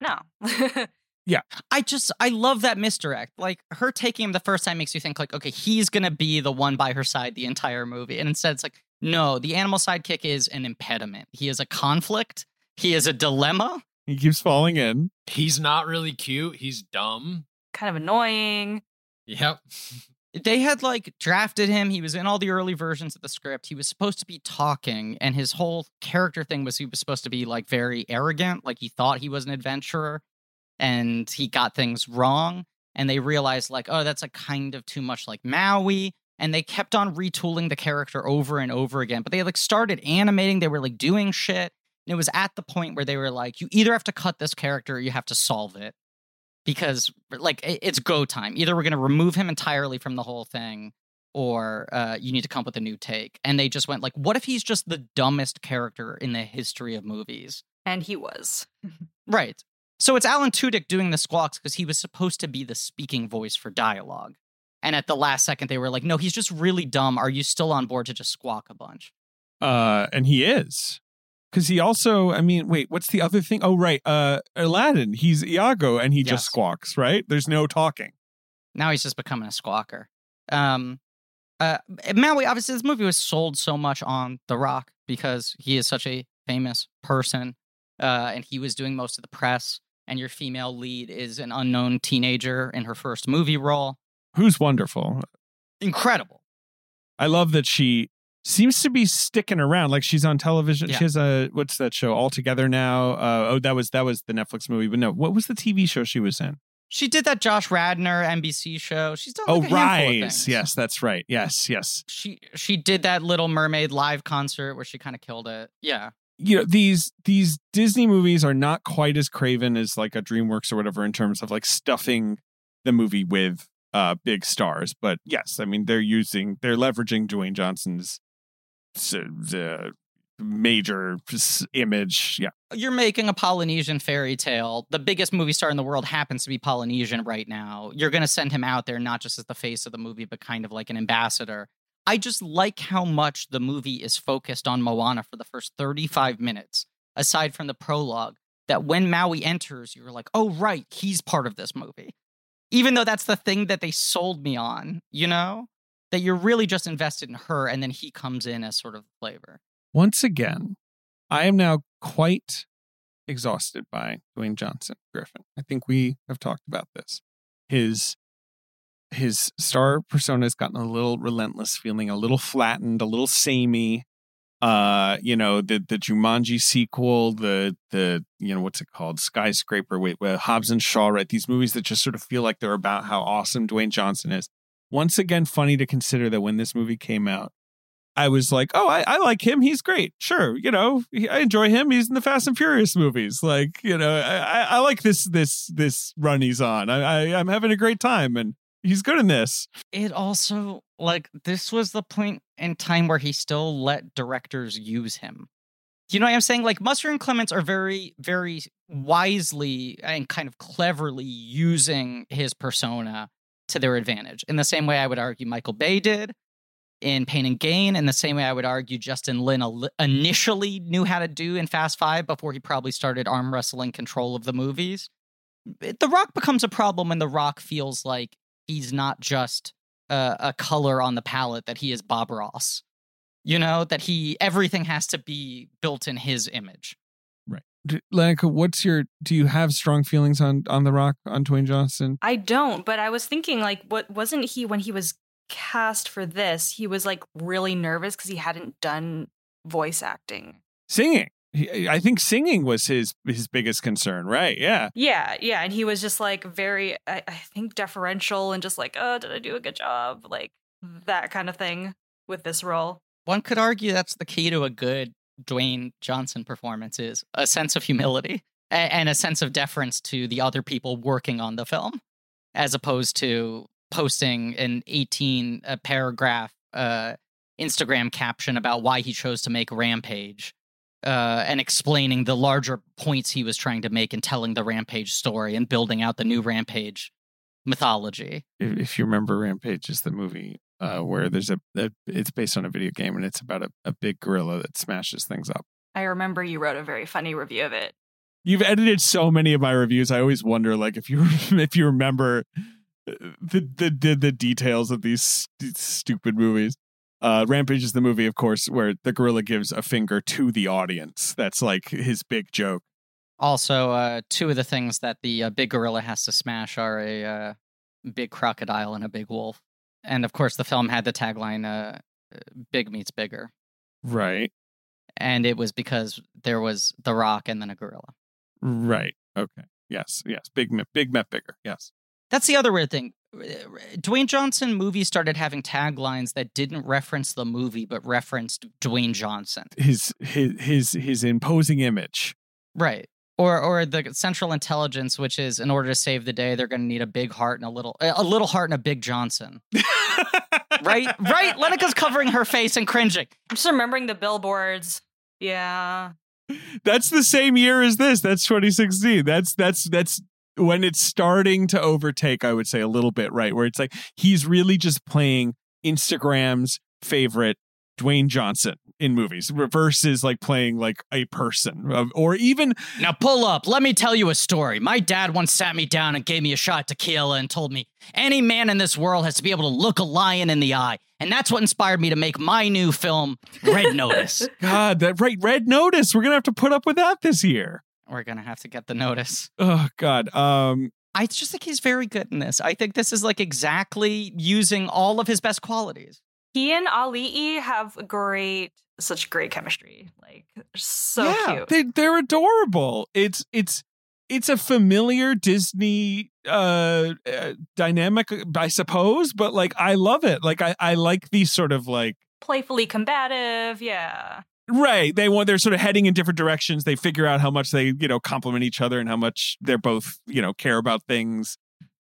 no Yeah. I just I love that misdirect. Like her taking him the first time makes you think like, okay, he's gonna be the one by her side the entire movie, and instead it's like, no, the animal sidekick is an impediment. He is a conflict. He is a dilemma. He keeps falling in. He's not really cute. He's dumb. kind of annoying Yep. They had like drafted him. He was in all the early versions of the script. He was supposed to be talking, and his whole character thing was he was supposed to be like very arrogant, like he thought he was an adventurer, and he got things wrong. And they realized like, oh, that's a kind of too much like Maui. And they kept on retooling the character over and over again. But they like started animating. They were like doing shit. And it was at the point where they were like, you either have to cut this character or you have to solve it because like it's go time. Either we're going to remove him entirely from the whole thing, or uh, you need to come up with a new take. And they just went like, what if he's just the dumbest character in the history of movies? and he was Right. So it's Alan Tudyk doing the squawks because he was supposed to be the speaking voice for dialogue. And at the last second, they were like, no, he's just really dumb. Are you still on board to just squawk a bunch? Uh, and he is. Because he also, I mean, wait, what's the other thing? Oh, right. Uh, Aladdin, he's Iago and he Yes. just squawks, right? There's no talking. Now he's just becoming a squawker. Um, uh, Maui, obviously, this movie was sold so much on The Rock because he is such a famous person, uh, and he was doing most of the press. And your female lead is an unknown teenager in her first movie role. Who's wonderful. Incredible. I love that she seems to be sticking around. Like she's on television. Yeah. She has a what's that show? All Together Now. Uh, oh, that was that was the Netflix movie. But no, what was the TV show she was in? She did that Josh Radnor NBC show. She's done Oh, like of Rise. Yes, that's right. Yes, yes. She she did that Little Mermaid live concert where she kind of killed it. Yeah. you know these these Disney movies are not quite as craven as like a DreamWorks or whatever in terms of like stuffing the movie with uh big stars. But yes, I mean they're using they're leveraging Dwayne Johnson's the major image. Yeah, You're making a Polynesian fairy tale. The biggest movie star in the world happens to be Polynesian right now. You're going to send him out there not just as the face of the movie, but kind of like an ambassador. I just like how much the movie is focused on Moana for the first 35 minutes, aside from the prologue. That when Maui enters, you're like, oh, right, he's part of this movie. Even though that's the thing that they sold me on, you know? That you're really just invested in her, and then he comes in as sort of flavor. once again, I am now quite exhausted by Dwayne Johnson Griffin. I think we have talked about this. His his star persona has gotten a little relentless, feeling a little flattened, a little samey. Uh, you know, the the Jumanji sequel, the the you know what's it called, Skyscraper, wait, Hobbs and Shaw, right? These movies that just sort of feel like they're about how awesome Dwayne Johnson is. Once again, funny to consider that when this movie came out, I was like, oh, I, I like him. He's great. Sure, you know, I enjoy him. He's in the Fast and Furious movies. Like, you know, I, I, I like this this this run he's on. I, I I'm having a great time, and he's good in this. it also like this was the point in time where he still let directors use him. You know what I'm saying? Like Musker and Clements are very, very wisely and kind of cleverly using his persona to their advantage. In the same way I would argue Michael Bay did in Pain and Gain, in the same way I would argue Justin Lin al- initially knew how to do in Fast Five before he probably started arm wrestling control of the movies. The Rock becomes a problem when The Rock feels like he's not just a, a color on the palette that he is Bob Ross. You know that he everything has to be built in his image. D- Lenika, what's your? Do you have strong feelings on on The Rock on Dwayne Johnson? I don't, but I was thinking like what wasn't he when he was cast for this, he was like really nervous cuz he hadn't done voice acting. Singing. He, I think singing was his his biggest concern, right? Yeah. Yeah, yeah, and he was just like very I, I think deferential and just like, "Oh, did I do a good job?" like that kind of thing with this role. One could argue that's the key to a good Dwayne Johnson performance is a sense of humility and a sense of deference to the other people working on the film, as opposed to posting an 18 uh, paragraph uh, Instagram caption about why he chose to make Rampage uh, and explaining the larger points he was trying to make and telling the Rampage story and building out the new Rampage mythology. If you remember, Rampage is the movie uh, where there's a, a it's based on a video game and it's about a, a big gorilla that smashes things up. I remember you wrote a very funny review of it. You've edited so many of my reviews. I always wonder, like, if you if you remember uh, the the the, the details of these st- stupid movies. Uh, Rampage is the movie, of course, where the gorilla gives a finger to the audience. That's like his big joke. Also, uh, two of the things that the uh, big gorilla has to smash are a uh, big crocodile and a big wolf. And of course, the film had the tagline uh, "Big meets bigger," Right. and it was because there was The Rock and then a gorilla. Right. Okay. Yes. Yes. Big met, big met bigger. Yes. That's the other weird thing. Dwayne Johnson movies started having taglines that didn't reference the movie but referenced Dwayne Johnson. His his his his imposing image. Right. Or or the central intelligence, which is in order to save the day, they're going to need a big heart and a little a little heart and a big Johnson. right, right. Lenika's covering her face and cringing. I'm just remembering the billboards. Yeah. that's the same year as this. That's 2016. That's that's that's when it's starting to overtake. I would say a little bit right where it's like he's really just playing Instagram's favorite Dwayne Johnson in movies versus like playing like a person or even Now pull up. Let me tell you a story. My dad once sat me down and gave me a shot of tequila and told me any man in this world has to be able to look a lion in the eye. And that's what inspired me to make my new film, Red Notice. God that right Red Notice. We're gonna have to put up with that this year. We're going to have to get the notice. Oh God. Um. I just think he's very good in this. I think this is like exactly using all of his best qualities. He and Auli'i have great, such great chemistry. Like so yeah, cute. They they're adorable. It's it's it's a familiar Disney uh, uh dynamic, I suppose, but like I love it. Like I I like these sort of like Playfully combative, yeah. Right. They want they're sort of heading in different directions. They figure out how much they, you know, complement each other and how much they're both, you know, care about things.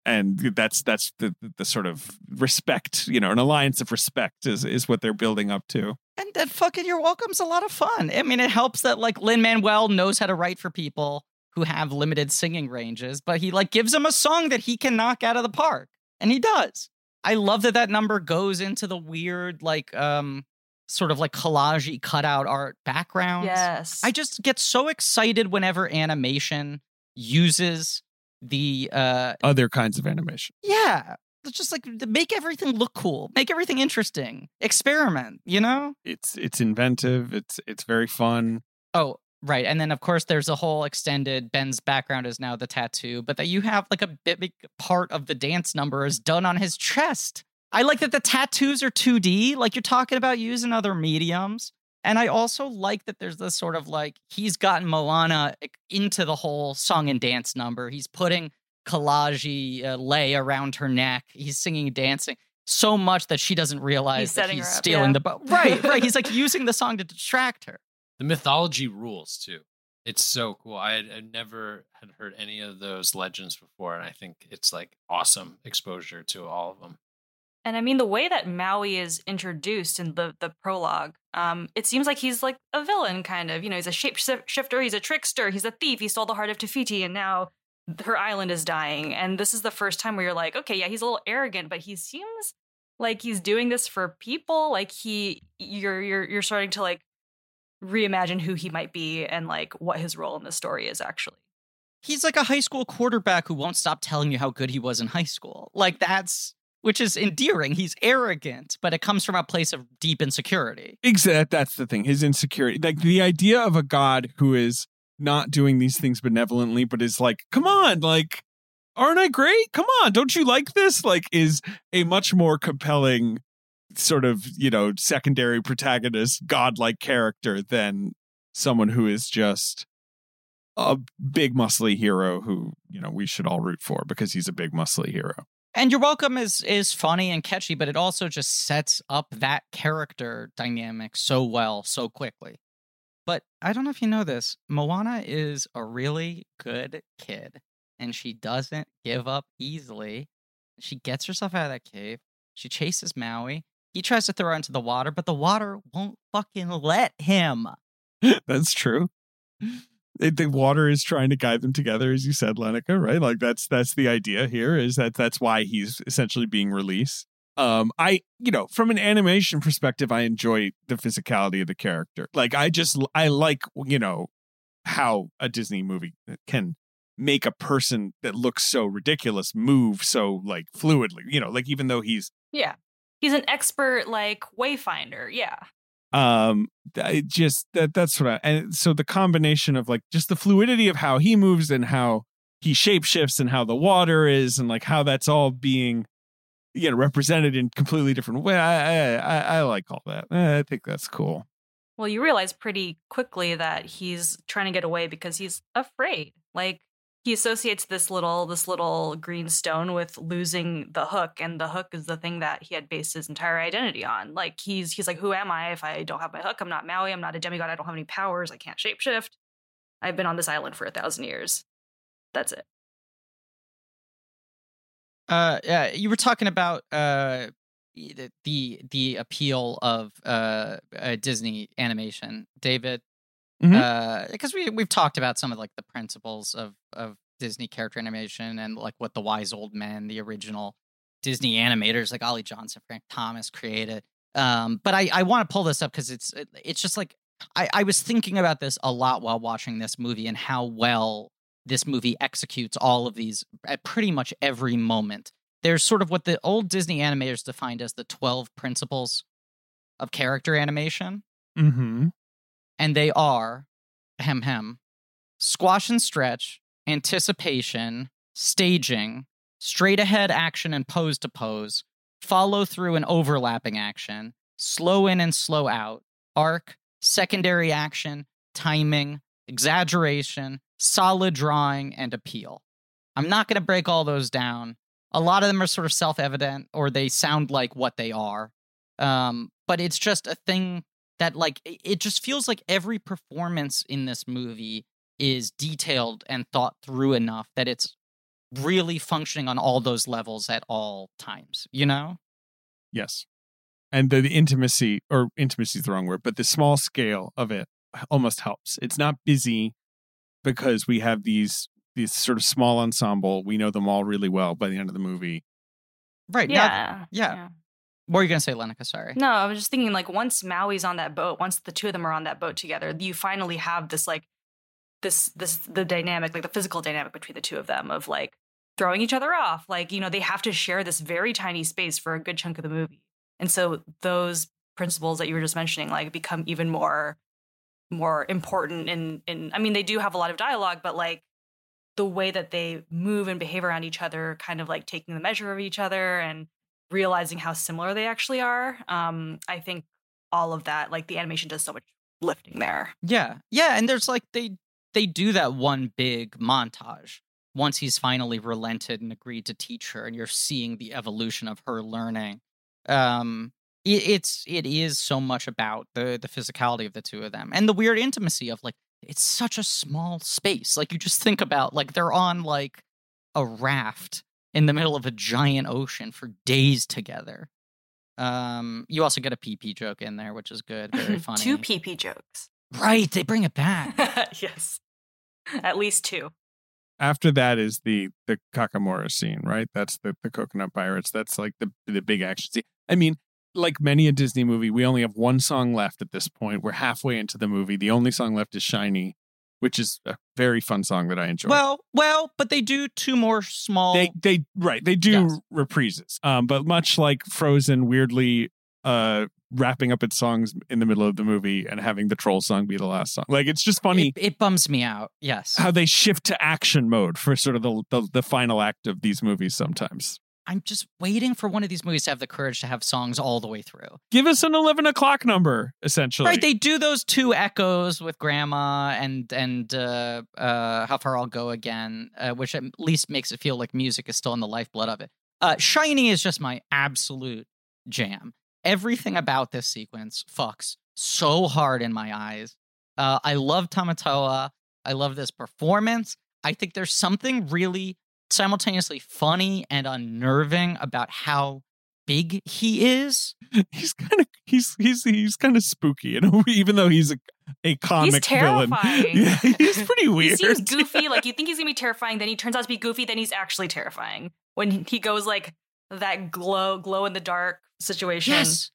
And that's that's the the sort of respect, you know, an alliance of respect is is what they're building up to. And that fucking You're Welcome's a lot of fun. I mean, it helps that like Lin Manuel knows how to write for people who have limited singing ranges, but he like gives them a song that he can knock out of the park, and he does. I love that that number goes into the weird like um sort of like collagey cutout art backgrounds. Yes. I just get so excited whenever animation uses the uh Other kinds of animation. yeah, it's just like make everything look cool, make everything interesting, experiment, you know? It's it's inventive. It's it's very fun. Oh, right. And then of course there's a whole extended Ben's background is now the tattoo, but that you have like a big, big part of the dance number is done on his chest. I like that the tattoos are 2D, like you're talking about using other mediums. And I also like that there's this sort of like he's gotten Moana into the whole song and dance number. He's putting collage uh, lei around her neck. He's singing and dancing so much that she doesn't realize He's that he's up, stealing yeah. the boat. Right, right. He's like using the song to distract her. The mythology rules too. It's so cool. I had I never had heard any of those legends before, and I think it's like awesome exposure to all of them. And I mean, the way that Maui is introduced in the the prologue, um, it seems like he's like a villain, kind of. You know, he's a shapeshifter, he's a trickster, he's a thief, he stole the heart of Te Fiti, and now her island is dying. And this is the first time where you're like, okay, yeah, he's a little arrogant, but he seems like he's doing this for people. Like he, you're you're you're starting to like reimagine who he might be and like what his role in the story is actually. He's like a high school quarterback who won't stop telling you how good he was in high school. Like that's which is endearing. He's arrogant, but it comes from a place of deep insecurity. Exactly. That's the thing. His insecurity. Like the idea of a god who is not doing these things benevolently, but is like, come on, like, aren't I great? Come on, don't you like this? Like, is a much more compelling sort of, you know, secondary protagonist, godlike character than someone who is just a big muscly hero who, you know, we should all root for because he's a big muscly hero. And You're Welcome is is funny and catchy, but it also just sets up that character dynamic so well, so quickly. But I don't know if you know this, Moana is a really good kid, and she doesn't give up easily. She gets herself out of that cave. She chases Maui. He tries to throw her into the water, but the water won't fucking let him. That's true. It, the water is trying to guide them together, as you said, Lenika. Right? Like that's that's the idea here. Is that that's why he's essentially being released. Um, I you know from an animation perspective, I enjoy the physicality of the character. Like I just I like you know how a Disney movie can make a person that looks so ridiculous move so like fluidly. You know, like even though he's Yeah. He's an expert like wayfinder. Yeah. Um i just that that's what i and so the combination of like just the fluidity of how he moves and how he shapeshifts and how the water is and like how that's all being you know represented in completely different way i i i, like all that Eh, i think that's cool Well, you realize pretty quickly that he's trying to get away because he's afraid. Like he associates this little this little green stone with losing the hook, and the hook is the thing that he had based his entire identity on. Like he's he's like, who am I if I don't have my hook? I'm not Maui. I'm not a demigod. I don't have any powers. I can't shapeshift. I've been on this island for a thousand years. That's it. Uh, yeah, you were talking about uh the the, appeal of uh, uh Disney animation, David. Mhm. Uh, because we we've talked about some of like the principles of of Disney character animation and like what the wise old men, the original Disney animators like Ollie Johnston, Frank Thomas created. Um, but I I want to pull this up because it's it, it's just like I I was thinking about this a lot while watching this movie and how well this movie executes all of these at pretty much every moment. There's sort of what the old Disney animators defined as the 12 principles of character animation, mm-hmm and they are hem hem, squash and stretch, anticipation, staging, straight ahead action and pose to pose, follow through and overlapping action, slow in and slow out, arc, secondary action, timing, exaggeration, solid drawing, and appeal. I'm not going to break all those down. A lot of them are sort of self evident or they sound like what they are. Um, but it's just a thing that, like, it just feels like every performance in this movie is detailed and thought through enough that it's really functioning on all those levels at all times, you know? Yes. And the, the intimacy, or intimacy is the wrong word, but the small scale of it almost helps. It's not busy because we have these these sort of small ensemble. We know them all really well by the end of the movie. Right. now- Yeah. yeah. What were you going to say, Lenika? Sorry. No, I was just thinking like once Maui's on that boat, once the two of them are on that boat together, you finally have this like this this the dynamic, like the physical dynamic between the two of them of like throwing each other off. Like, you know, they have to share this very tiny space for a good chunk of the movie. And so those principles that you were just mentioning like become even more more important in in I mean they do have a lot of dialogue, but like the way that they move and behave around each other, kind of like taking the measure of each other and realizing how similar they actually are. Um, I think all of that, like the animation does so much lifting there. Yeah. Yeah. And there's like, they, they do that one big montage once he's finally relented and agreed to teach her and you're seeing the evolution of her learning um it, it's it is so much about the the physicality of the two of them and the weird intimacy of like it's such a small space like you just think about like they're on like a raft in the middle of a giant ocean for days together um you also get a pp joke in there which is good very funny two PP jokes. right they bring it back yes. At least two. After that is the the Kakamora scene, right? That's the the coconut pirates. That's like the the big action scene. I mean, like many a Disney movie, we only have one song left at this point. We're halfway into the movie. The only song left is "Shiny," which is a very fun song that I enjoy. Well, well, but they do two more small. they they right they do Yes. reprises um but much like frozen weirdly uh wrapping up its songs in the middle of the movie and having the troll song be the last song like it's just funny It, it bums me out. Yes, how they shift to action mode for sort of the, the the final act of these movies sometimes I'm just waiting for one of these movies to have the courage to have songs all the way through. give us an 11 o'clock number essentially Right? They do those two echoes with Grandma and and uh, uh, How Far I'll Go Again, uh, which at least makes it feel like music is still in the lifeblood of it. Uh, Shiny is just my absolute jam. Everything about this sequence fucks so hard in my eyes. Uh, I love Tamatoa. I love this performance. I think there's something really simultaneously funny and unnerving about how big he is. he's kind of he's he's he's kind of spooky you know even though he's a, a comic villain terrifying. yeah he's pretty weird. He seems goofy. like you think he's gonna be terrifying, then he turns out to be goofy. Then he's actually terrifying when he goes like that glow, glow in the dark situation. Yes.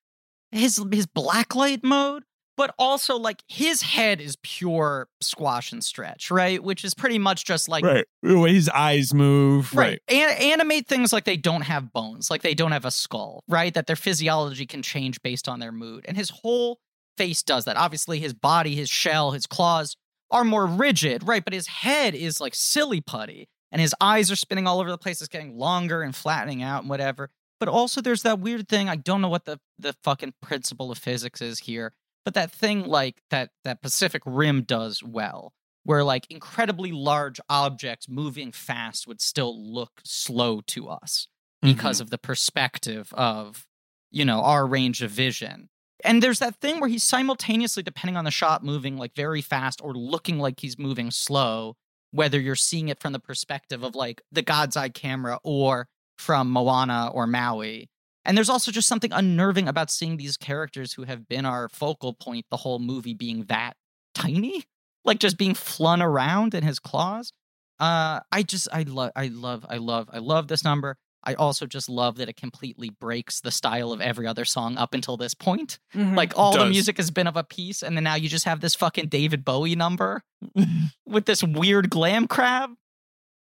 His his blacklight mode, but also like his head is pure squash and stretch, right? Which is pretty much just like right his eyes move right. An- animate things like they don't have bones, like they don't have a skull, right? That their physiology can change based on their mood. And his whole face does that. Obviously, his body, his shell, his claws are more rigid, right? But his head is like silly putty, and his eyes are spinning all over the place. It's getting longer and flattening out and whatever. But also, there's that weird thing. I don't know what the the fucking principle of physics is here, but that thing like that that Pacific Rim does well, where like incredibly large objects moving fast would still look slow to us Mm-hmm. because of the perspective of you know our range of vision and there's that thing where he's simultaneously depending on the shot moving like very fast or looking like he's moving slow whether you're seeing it from the perspective of like the god's eye camera or from moana or maui and there's also just something unnerving about seeing these characters who have been our focal point the whole movie being that tiny like just being flung around in his claws uh i just i love i love i love i love this number I also just love that it completely breaks the style of every other song up until this point. Mhm. Like all the music has been of a piece, and then now you just have this fucking David Bowie number with this weird glam crab.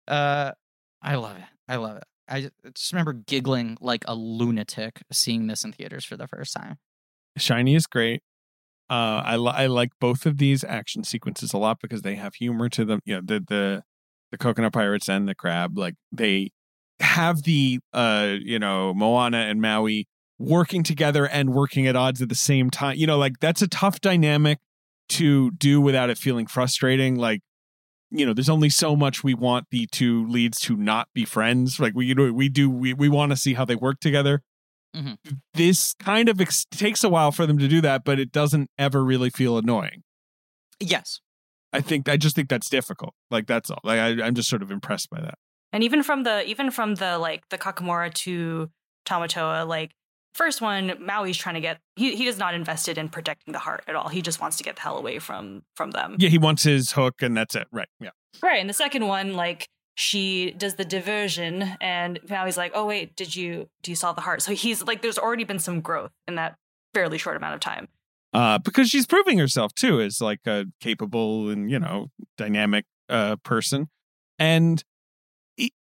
Uh, I love it. I love it. I just remember giggling like a lunatic seeing this in theaters for the first time. Shiny is great. Uh, I li- I like both of these action sequences a lot because they have humor to them. You know, the the the coconut pirates and the crab, like they have the uh you know Moana and Maui working together and working at odds at the same time. You know, like that's a tough dynamic to do without it feeling frustrating. Like, you know, there's only so much we want the two leads to not be friends. Like we know we do we we want to see how they work together. Mhm. This kind of ex- takes a while for them to do that, but it doesn't ever really feel annoying. Yes. I think I just think that's difficult. Like that's all. Like I, I'm just sort of impressed by that. And even from the even from the like the Kakamora to Tamatoa, like first one, Maui's trying to get he he is not invested in protecting the heart at all. He just wants to get the hell away from from them. Yeah, he wants his hook, and that's it. Right? Yeah. Right. And the second one, like she does the diversion and Maui's like, oh wait, did you do you solve the heart? So he's like there's already been some growth in that fairly short amount of time. Uh, because she's proving herself too as like a capable and you know dynamic uh person, and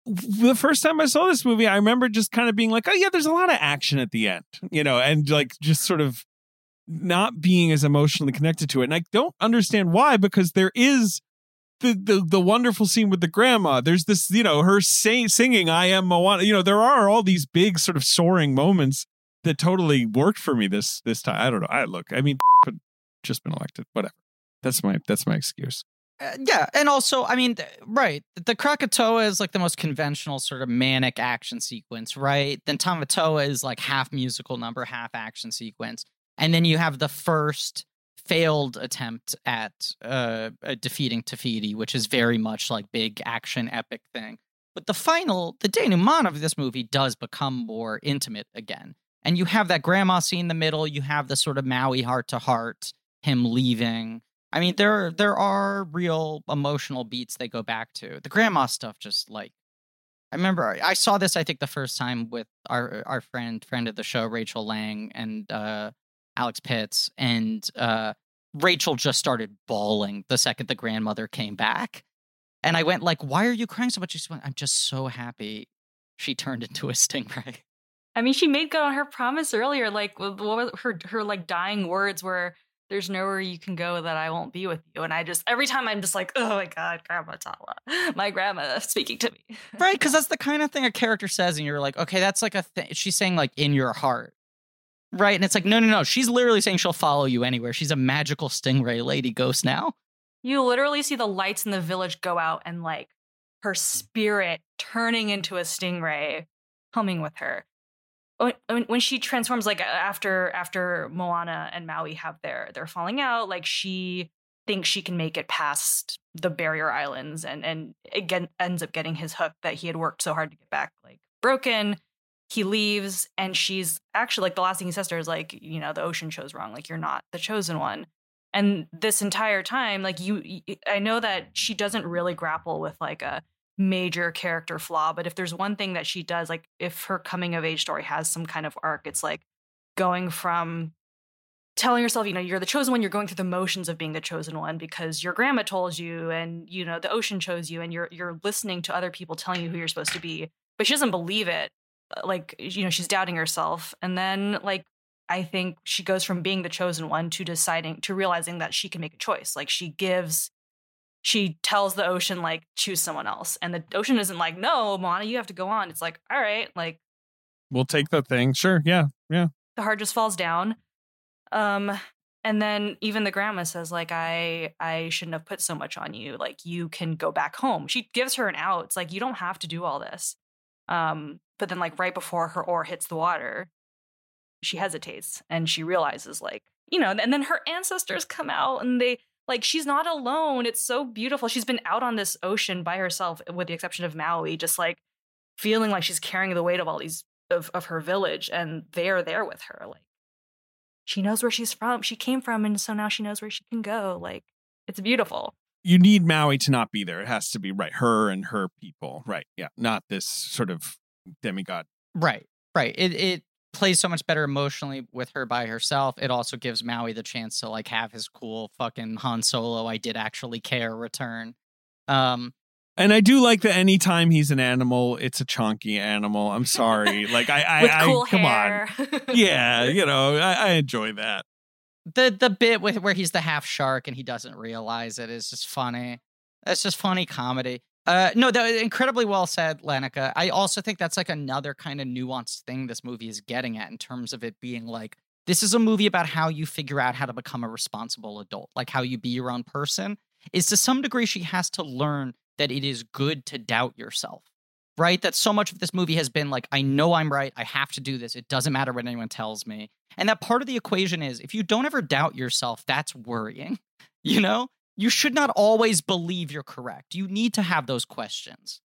the first time I saw this movie, I remember just kind of being like, oh yeah, there's a lot of action at the end, you know, and like just sort of not being as emotionally connected to it. And I don't understand why, because there is the the, the wonderful scene with the grandma. There's this, you know, her say, singing "I am Moana." You know, there are all these big sort of soaring moments that totally worked for me this this time. I don't know. I look. I mean, just been elected. Whatever. That's my that's my excuse. Uh, yeah, and also, I mean, th- right, the Kakamora is like the most conventional sort of manic action sequence, right? Then Tamatoa is like half musical number, half action sequence, and then you have the first failed attempt at uh, uh, defeating Te Fiti, which is very much like big action epic thing. But the final, the denouement of this movie does become more intimate again, and you have that grandma scene in the middle. You have the sort of Maui heart to heart, him leaving. I mean, there there are real emotional beats they go back to. The grandma stuff just like I remember I saw this I think the first time with our our friend friend of the show Rachel Lang and uh Alex Pitts and uh Rachel just started bawling the second the grandmother came back. And I went like, "Why are you crying so much?" She went, "I'm just so happy she turned into a stingray." I mean, she made good on her promise earlier. Like, what was her her like dying words were, "There's nowhere you can go that I won't be with you." And I just every time I'm just like, "Oh my god, Grandma Tala, my grandma speaking to me." right because that's the kind of thing a character says and you're like okay that's like a thing she's saying like in your heart right and it's like no no no she's literally saying she'll follow you anywhere she's a magical stingray lady ghost now You literally see the lights in the village go out and like her spirit turning into a stingray, coming with her. When, when- she transforms, like uh, after after Moana and Maui have their their falling out, like she thinks she can make it past the barrier islands, and and again ends up getting his hook that he had worked so hard to get back like broken. He leaves, and she's actually like the last thing he says to her is like, you know, the ocean chose wrong. Like you're not the chosen one and this entire time like you i know that she doesn't really grapple with like a major character flaw but if there's one thing that she does like if her coming of age story has some kind of arc it's like going from telling yourself you know you're the chosen one you're going through the motions of being the chosen one because your grandma told you and you know the ocean chose you and you're you're listening to other people telling you who you're supposed to be but she doesn't believe it uh, like you know she's doubting herself and then like I think she goes from being the chosen one to deciding to realizing that she can make a choice. Like she gives, she tells the ocean like choose someone else, and the ocean isn't like no, Moana, you have to go on. It's like all right, like We'll take the thing. Sure. Yeah. Yeah. the heart just falls down. Um, and then even the grandma says like I I shouldn't have put so much on you. Like you can go back home. She gives her an out. It's like you don't have to do all this. Um, but then like right before her oar hits the water, she hesitates and she realizes like you know and then her ancestors come out and they like she's not alone it's so beautiful she's been out on this ocean by herself with the exception of maui just like feeling like she's carrying the weight of all these of, of her village and they're there with her like she knows where she's from she came from and so now she knows where she can go like it's beautiful You need Maui to not be there. It has to be right. Her and her people. Right. Yeah. Not this sort of demigod. right right it it plays so much better emotionally with her by herself it also gives maui the chance to like have his cool fucking han solo i did actually care return um And I do like that anytime he's an animal, it's a chunky animal. I'm sorry. Like I, I, with I cool come hair on. Yeah, you know, I, I enjoy that. the the bit with where he's the half shark and he doesn't realize it is just funny. That's just funny comedy. Uh, no, that incredibly well said, Lenika. I also think that's like another kind of nuanced thing this movie is getting at in terms of it being like this is a movie about how you figure out how to become a responsible adult, like how you be your own person. Is to some degree she has to learn that it is good to doubt yourself, right? That so much of this movie has been like, I know I'm right. I have to do this. It doesn't matter what anyone tells me. And that part of the equation is if you don't ever doubt yourself, that's worrying, you know? You should not always believe you're correct. You need to have those questions.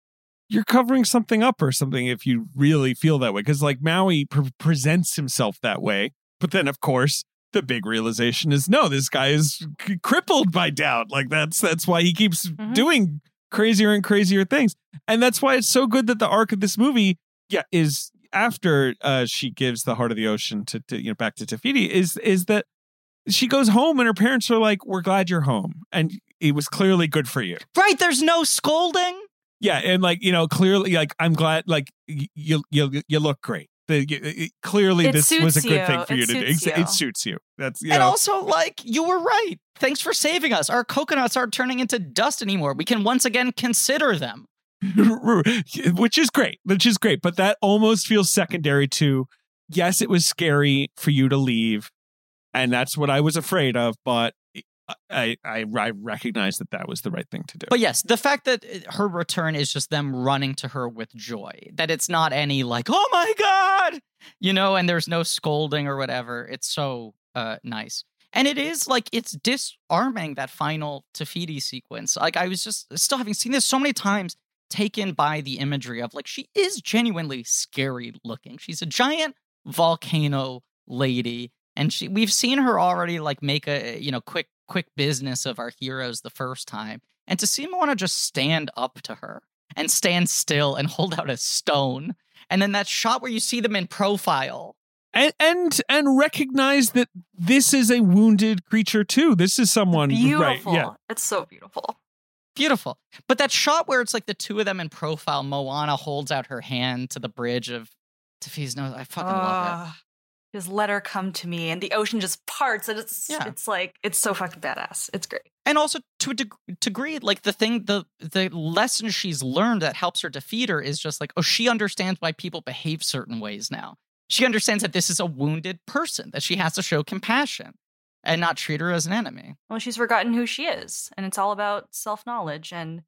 You're covering something up or something if you really feel that way. Because, like, Maui pre- presents himself that way. But then, of course, the big realization is no, this guy is c- crippled by doubt. Like, that's that's why he keeps mm-hmm. doing crazier and crazier things. And that's why it's so good that the arc of this movie, yeah, is after uh, she gives the heart of the ocean to, to you know back to Te Fiti is is that she goes home and her parents are like, "We're glad you're home," and it was clearly good for you. Right? There's no scolding. Yeah, and like you know, clearly, like I'm glad, like you you you look great. The, clearly, it this was a good you. thing for it you to do. You. It suits you. That's you and know. also like you were right. Thanks for saving us. Our coconuts aren't turning into dust anymore. We can once again consider them. which is great. Which is great. But that almost feels secondary to yes, it was scary for you to leave and that's what I was afraid of. But I, I I recognize that that was the right thing to do. But yes, the fact that her return is just them running to her with joy, that it's not any like oh my god, you know, and there's no scolding or whatever. It's so uh, nice. And it is like it's disarming that final Te Fiti sequence. Like I was just still having seen this so many times, taken by the imagery of like she is genuinely scary looking. She's a giant volcano lady and she we've seen her already like make a you know quick quick business of our heroes the first time and to see him want to just stand up to her and stand still and hold out a stone and then that shot where you see them in profile. And and and recognize that this is a wounded creature too. This is someone beautiful right, yeah. It's so beautiful. Beautiful. But that shot where it's like the two of them in profile moana holds out her hand to the bridge of Te nose i fucking uh, love it just let her come to me and the ocean just parts and it's yeah. it's like it's so fucking badass. It's great. And also to a degree like the thing the the lesson she's learned that helps her defeat her is just like oh she understands why people behave certain ways now. She understands that this is a wounded person that she has to show compassion and not treat her as an enemy. Well she's forgotten who she is and it's all about self-knowledge and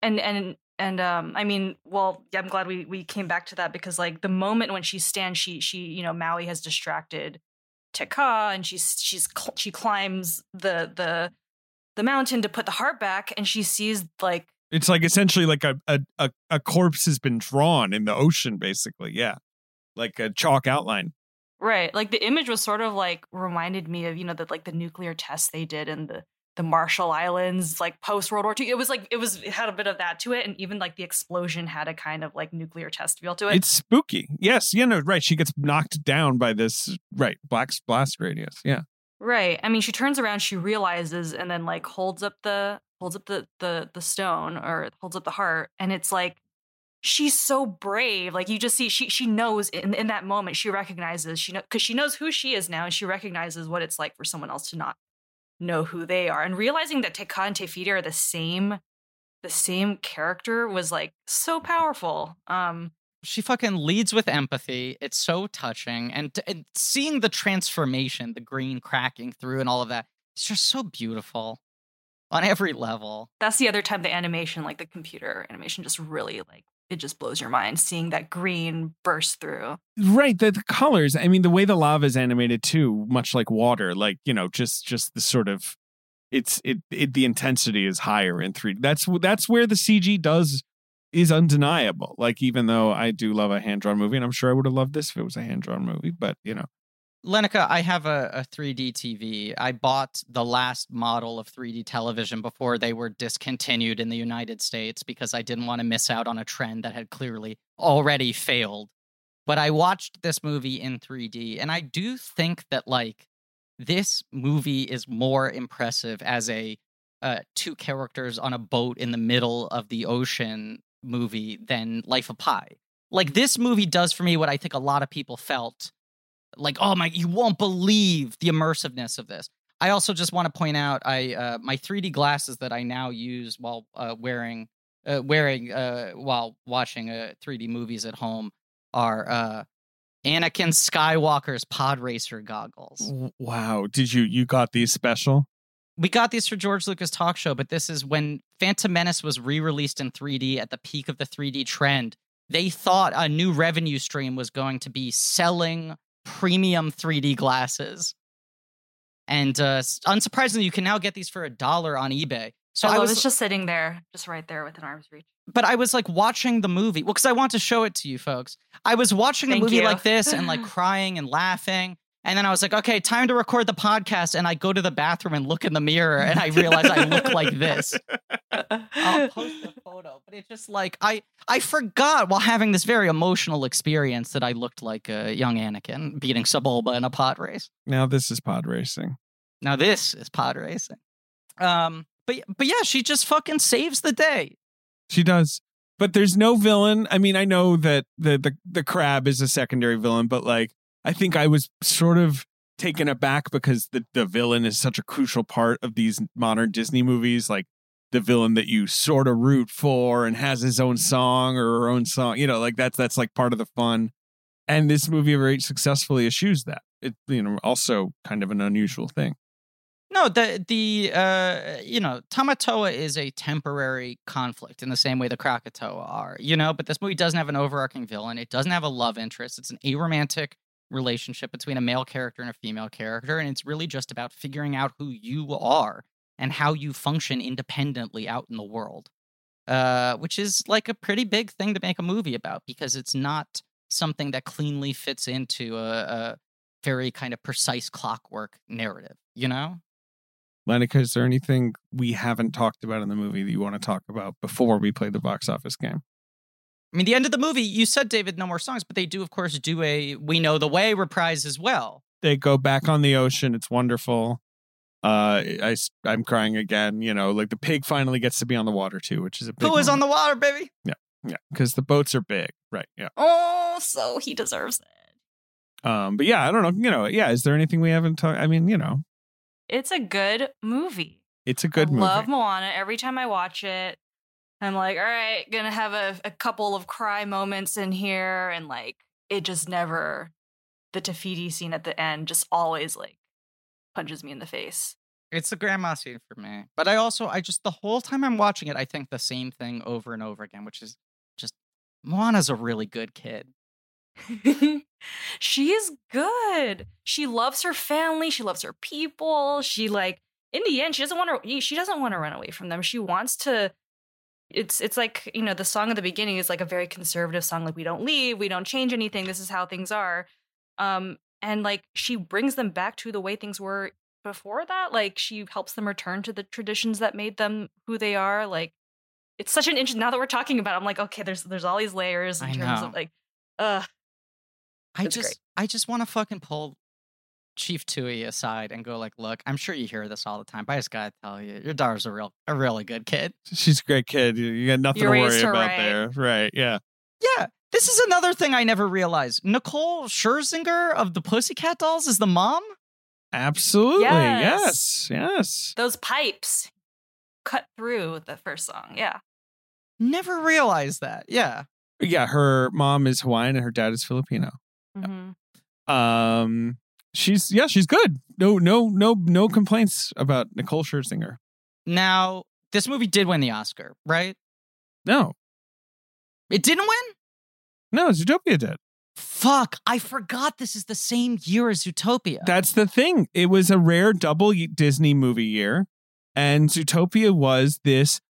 and and and um i mean well yeah, i'm glad we we came back to that because like the moment when she stands she she you know maui has distracted Te and she's she's she climbs the the the mountain to put the heart back and she sees like it's like essentially like a a a corpse has been drawn in the ocean basically. Yeah. Like a chalk outline. Right. Like the image was sort of like reminded me of you know the like the nuclear test they did in the the Marshall Islands, like post World War II. It was like it was it had a bit of that to it, and even like the explosion had a kind of like nuclear test feel to it. It's spooky. Yes, you know, right. She gets knocked down by this right black blast radius. Yeah, right. I mean, she turns around, she realizes, and then like holds up the holds up the the the stone or holds up the heart, and it's like she's so brave. Like you just see she she knows in in that moment she recognizes she know because she knows who she is now, and she recognizes what it's like for someone else to not know who they are. And realizing that Te Kā and Te Fiti are the same the same character was like so powerful. Um she fucking leads with empathy. It's so touching and, and seeing the transformation, the green cracking through and all of that. It's just so beautiful on every level. That's the other time the animation like the computer animation just really like it just blows your mind seeing that green burst through. Right, the, the, colors. I mean, the way the lava is animated too, much like water. Like you know, just just the sort of it's it, it the intensity is higher in three. That's that's where the CG does is undeniable. Like even though I do love a hand drawn movie, and I'm sure I would have loved this if it was a hand drawn movie, but you know, Lenika, I have a, a 3D TV. I bought the last model of 3D television before they were discontinued in the United States because I didn't want to miss out on a trend that had clearly already failed. But I watched this movie in 3D, and I do think that, like, this movie is more impressive as a uh, two characters on a boat in the middle of the ocean movie than Life of Pi. Like, this movie does for me what I think a lot of people felt like oh my you won't believe the immersiveness of this i also just want to point out i uh, my 3d glasses that i now use while uh, wearing uh, wearing uh, while watching uh, 3D movies at home are uh, Anakin Skywalker's pod racer goggles. Wow. Did you you got these special? We got these for George Lucas talk show, but this is when Phantom Menace was re-released in 3D at the peak of the 3D trend. They thought a new revenue stream was going to be selling premium 3D glasses. And uh, unsurprisingly, you can now get these for a dollar on eBay. So I I was just sitting there, just right there within arm's reach. but I was like watching the movie. Well, because I want to show it to you folks. I was watching the movie you. like this and like crying and laughing. And then I was like, okay, time to record the podcast. And I go to the bathroom and look in the mirror and I realize I look like this. I'll post a photo, but it's just like I I forgot while having this very emotional experience that I looked like a young Anakin beating Sebulba in a pod race. Now this is pod racing. Now this is pod racing. Um, but but yeah, she just fucking saves the day. She does. But there's no villain. I mean, I know that the the, the crab is a secondary villain, but like I think I was sort of taken aback because the, the villain is such a crucial part of these modern Disney movies, like the villain that you sort of root for and has his own song or her own song. You know, like that's that's like part of the fun. And this movie very successfully eschews that. It you know, also kind of an unusual thing. No, the the uh you know Tamatoa is a temporary conflict in the same way the Kakamora are, you know. But this movie doesn't have an overarching villain. It doesn't have a love interest. It's an aromantic relationship between a male character and a female character, and it's really just about figuring out who you are and how you function independently out in the world. Uh, which is like a pretty big thing to make a movie about because it's not something that cleanly fits into a, a very kind of precise clockwork narrative, you know? Lenika, is there anything we haven't talked about in the movie that you want to talk about before we play the box office game? I mean, the end of the movie, you said, David, no more songs, but they do, of course, do a We Know the Way reprise as well. They go back on the ocean. It's wonderful. Uh, I, I'm crying again. You know, like the pig finally gets to be on the water too, which is a big Who is on the water, baby? Yeah. Yeah, because the boats are big, right? Yeah. Oh, so he deserves it. Um, but yeah, I don't know. You know, yeah. Is there anything we haven't talked? I mean, you know, It's a good movie. it's a good I movie. love Moana. Every time I watch it, I'm like, all right, gonna have a, a couple of cry moments in here, and like it just never. The Te Fiti scene at the end just always like punches me in the face. It's a grandma scene for me. But I also, I just, the whole time I'm watching it, I think the same thing over and over again, which is just, Moana's a really good kid. She's good. She loves her family. She loves her people. She like in the end, she doesn't want to. She doesn't want to run away from them. She wants to. It's it's like you know the song at the beginning is like a very conservative song. Like we don't leave, we don't change anything. This is how things are. Um, and like she brings them back to the way things were before that. Like she helps them return to the traditions that made them who they are. Like it's such an interesting. Now that we're talking about, it, I'm like, okay, there's there's all these layers in I terms know. of like, uh, I just, great. I just want to fucking pull Chief Tui aside and go like, look, I'm sure you hear this all the time, but I just gotta tell you, your daughter's a real, a really good kid. She's a great kid. You, you got nothing You to worry about right. there, right? Yeah. Yeah. This is another thing I never realized. Nicole Scherzinger of the Pussycat Dolls is the mom? Absolutely. Yes. Yes. Yes. those pipes cut through the first song. Yeah. Never realized that. Yeah. Yeah. Her mom is Hawaiian and her dad is Filipino. Mm-hmm. Um, she's yeah, she's good. No, no, no, no complaints about Nicole Scherzinger. Now, this movie did win the Oscar, right? No, It didn't win? no, Zootopia did. Fuck, I forgot this is the same year as Zootopia. That's the thing. It was a rare double Disney movie year, and Zootopia was this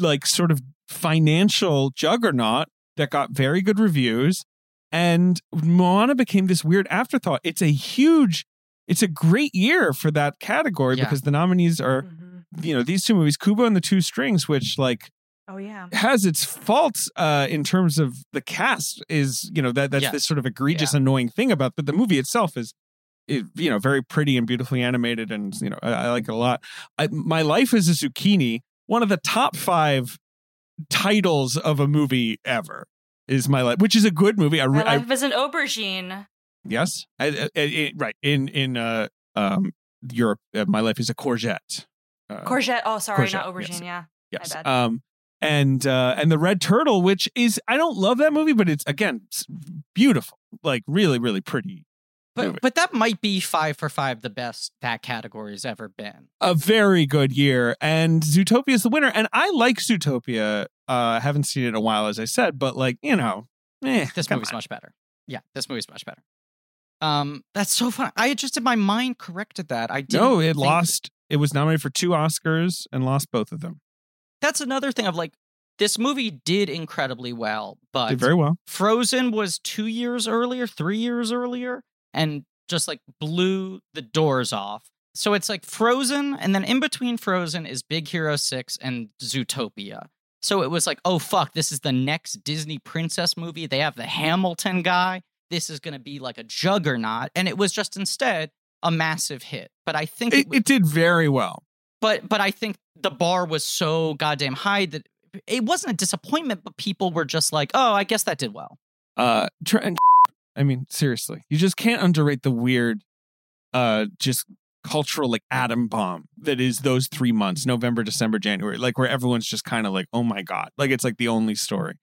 like sort of financial juggernaut that got very good reviews, and Moana became this weird afterthought. It's a huge, it's a great year for that category Yeah. because the nominees are you know these two movies, Kubo and the Two Strings, which like Oh yeah. has its faults uh, in terms of the cast is you know that that's Yeah. this sort of egregious annoying thing about but the movie itself is it, you know very pretty and beautifully animated and you know I, I like it a lot I, my life is a zucchini one of the top five titles of a movie ever is my life which is a good movie I, My I life is an aubergine. yes I, I, I- right in in uh um Europe uh, my life is a courgette uh, Courgette. Oh, sorry, not aubergine. yes. Yeah. Yes. Um, and uh, and the Red Turtle, which is I don't love that movie, but it's again it's beautiful, like really really pretty. But but that might be five for five the best that category's ever been. a very good year, and Zootopia is the winner. And I like Zootopia. Uh, I haven't seen it in a while, as I said, but like you know, eh, This movie's on. much better. Yeah, this movie's much better. Um, that's so fun. I just in my mind corrected that. I didn't No, it lost. It was nominated for two Oscars and lost both of them. That's another thing of like this movie did incredibly well, but Did very well. Frozen was two years earlier, three years earlier, and just like blew the doors off. So it's like Frozen, and then in between Frozen is Big Hero 6 and Zootopia. So it was like, oh fuck, this is the next Disney princess movie. They have the Hamilton guy. This is going to be like a juggernaut. And it was just instead a massive hit. But I think It, it did very well. but but I think the bar was so goddamn high that it wasn't a disappointment, but people were just like, oh, I guess that did well. Uh, tr- and I mean, seriously, you just can't underrate the weird, uh, just cultural like atom bomb that is those three months November, December, January, like where everyone's just kind of like, oh my god, like it's like the only story.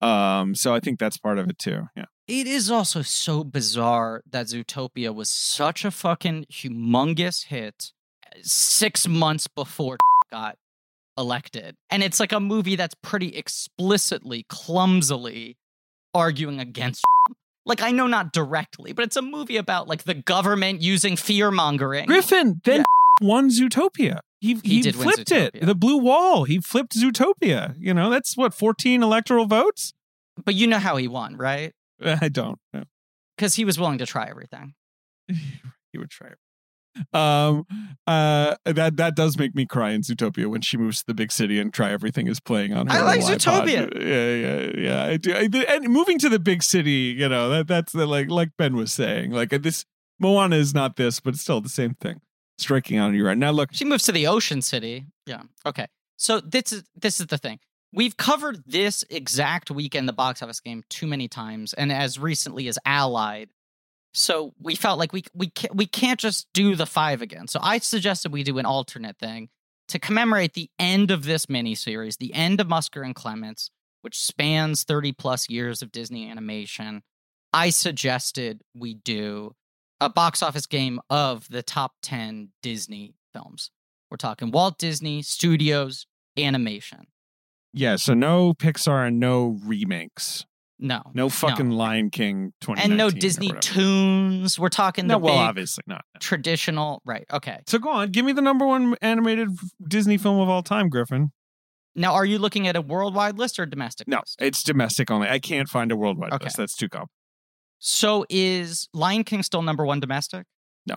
Um, so I think that's part of it too. Yeah. It is also so bizarre that Zootopia was such a fucking humongous hit six months before got elected. And it's like a movie that's pretty explicitly, clumsily arguing against. Like, I know not directly, but it's a movie about like the government using fear mongering. Griffin then Yeah. won Zootopia. He He he, flipped it. The blue wall. He flipped Zootopia. You know, that's what 14 electoral votes? But you know how he won, right? I don't know. Because he was willing to try everything. he would try it. Um uh that that does make me cry in Zootopia when she moves to the big city and try everything is playing on her. I like Zootopia. pod. Yeah, yeah, yeah. I do. I, and moving to the big city, you know, that that's the, like like Ben was saying. Like uh, this Moana is not this, but it's still the same thing. Striking on you right now. Look, She moves to the Ocean City. Yeah. Okay. So this is this is the thing. We've covered this exact weekend the box office game too many times, and as recently as Allied. So we felt like we we can't, we can't just do the five again. So I suggested we do an alternate thing to commemorate the end of this miniseries, the end of Musker and Clements, which spans thirty plus years of Disney animation. I suggested we do a box office game of the top 10 Disney films. We're talking Walt Disney Studios animation. yeah. So no Pixar and no remakes. No. No fucking Lion King 2019 And no Disney tunes. We're talking No, the well, obviously not. traditional. Right. Okay. So go on, give me the number one animated Disney film of all time, Griffin. Now, are you looking at a worldwide list or domestic No, list? it's domestic only. I can't find a worldwide Okay. list. That's too complicated. So is Lion King still number one domestic? No.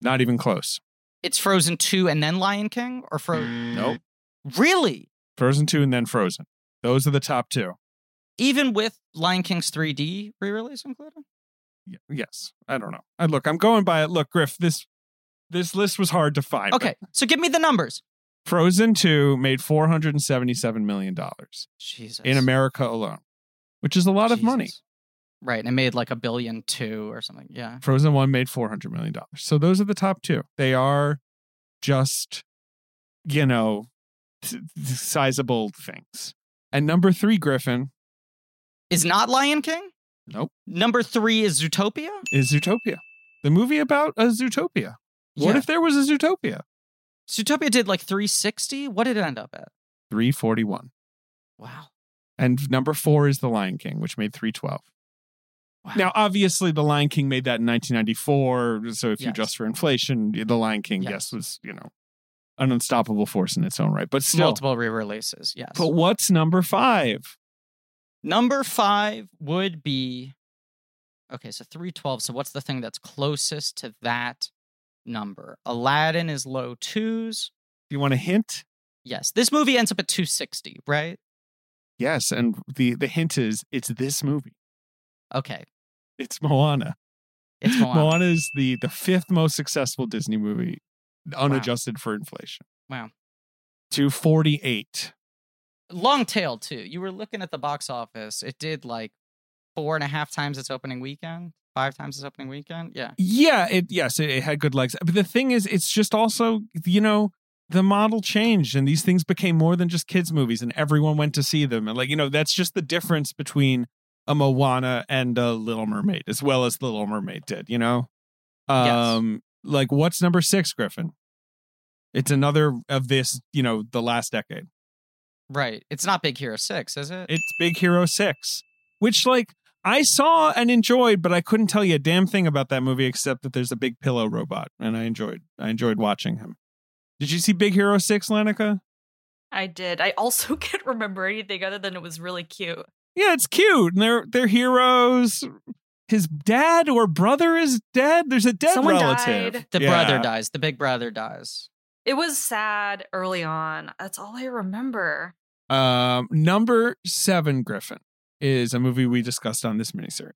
Not even close. It's Frozen 2 and then Lion King? Or Frozen? Nope. Really? Frozen 2 and then Frozen. Those are the top two. Even with Lion King's 3D re release included? Yes. I don't know. I look, I'm going by it. Look, Griff, this this list was hard to find. Okay. So give me the numbers. Frozen 2 made $477 million Jesus. in America alone, which is a lot of money. Right, and it made like a billion two or something. Yeah. Frozen 1 made $400 million. So those are the top two. They are just, you know, sizable things. And number three, Griffin, Is not Lion King? Nope. Number three is Zootopia? is Zootopia. The movie about a Zootopia. What Yeah. if there was a Zootopia? Zootopia did like 360? What did it end up at? 341. Wow. And number four is The Lion King, which made 312. wow. Now, obviously, The Lion King made that in 1994. So if you adjust for inflation, The Lion King, Yes. yes, was, you know, an unstoppable force in its own right. But still. multiple re-releases, yes. But what's number five? Number five would be okay. So three twelve. So what's the thing that's closest to that number? Aladdin is low twos. Do you want a hint? Yes, this movie ends up at two sixty. Right? Yes. And the, the hint is it's this movie. Okay, It's Moana. it's Moana. Moana is the, the fifth most successful Disney movie, unadjusted for inflation. Wow. 248. Long tail too. You were looking at the box office. It did like four and a half times its opening weekend, five times its opening weekend. Yeah. Yeah, it yes, it, it had good legs. But the thing is, it's just also, you know, the model changed and these things became more than just kids movies and everyone went to see them and like you know that's just the difference between a Moana and a Little Mermaid as well as the Little Mermaid did, you know? Um like what's number 6 Griffin? It's another of this, you know, the last decade. Right. It's not Big Hero 6, is it? It's Big Hero 6, which like I saw and enjoyed, but I couldn't tell you a damn thing about that movie except that there's a big pillow robot and I enjoyed I enjoyed watching him. Did you see Big Hero 6, Lenika? I did. I also can't remember anything other than it was really cute. Yeah, it's cute. And they're they're heroes. His dad or brother is dead. There's a dead Someone relative. died. the Yeah. brother dies. The big brother dies. It was sad early on. That's all I remember. Um, number seven, Griffin, is a movie we discussed on this miniseries.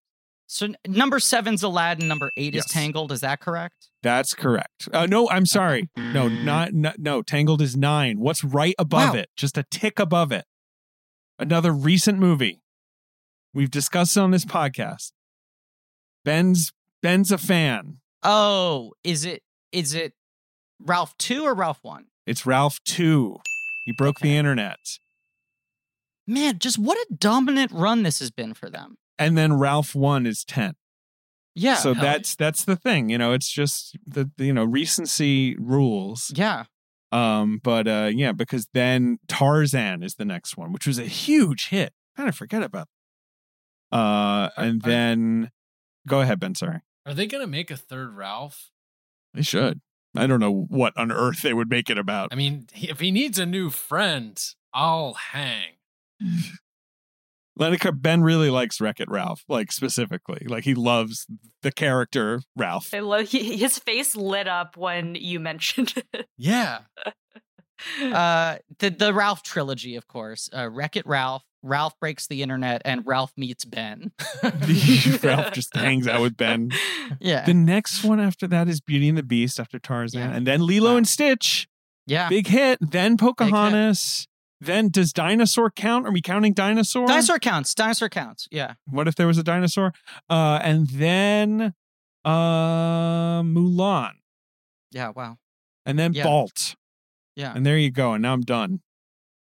So n- number seven's Aladdin. Number eight Yes. is Tangled. Is that correct? That's correct. Uh, no, I'm sorry. No, not, not no. Tangled is nine. What's right above Wow. it? Just a tick above it. Another recent movie we've discussed on this podcast. Ben's Ben's a fan. Oh, is it is it Ralph two or Ralph one? It's Ralph two. He broke the internet. Man, just what a dominant run this has been for them. and then Ralph one is ten. Yeah. so hell that's that's the thing, you know. It's just the the, you know recency rules. yeah. Um, but uh, yeah, because then Tarzan is the next one, which was a huge hit. Kind of forget about. That. Uh, and I- then go ahead, Ben. Sorry, Are they gonna make a third Ralph? they should. I don't know what on earth they would make it about. I mean, if he needs a new friend, I'll hang. Lenika Ben really likes Wreck It Ralph, like specifically, like he loves the character Ralph. I love he, his face lit up when you mentioned it. Yeah. Uh, the the Ralph trilogy, of course. Uh, Wreck It Ralph, Ralph breaks the internet, and Ralph meets Ben. Ralph just hangs out with Ben. Yeah. The next one after that is Beauty and the Beast after Tarzan, Yeah. and then Lilo Wow. and Stitch. yeah. Big hit. Then Pocahontas. Then does dinosaur count? Are we counting dinosaur? Dinosaur counts. Dinosaur counts. Yeah. What if there was a dinosaur? Uh, and then uh, Mulan, Yeah. Wow. and then Yeah. Bolt, Yeah. and there you go. And now I'm done.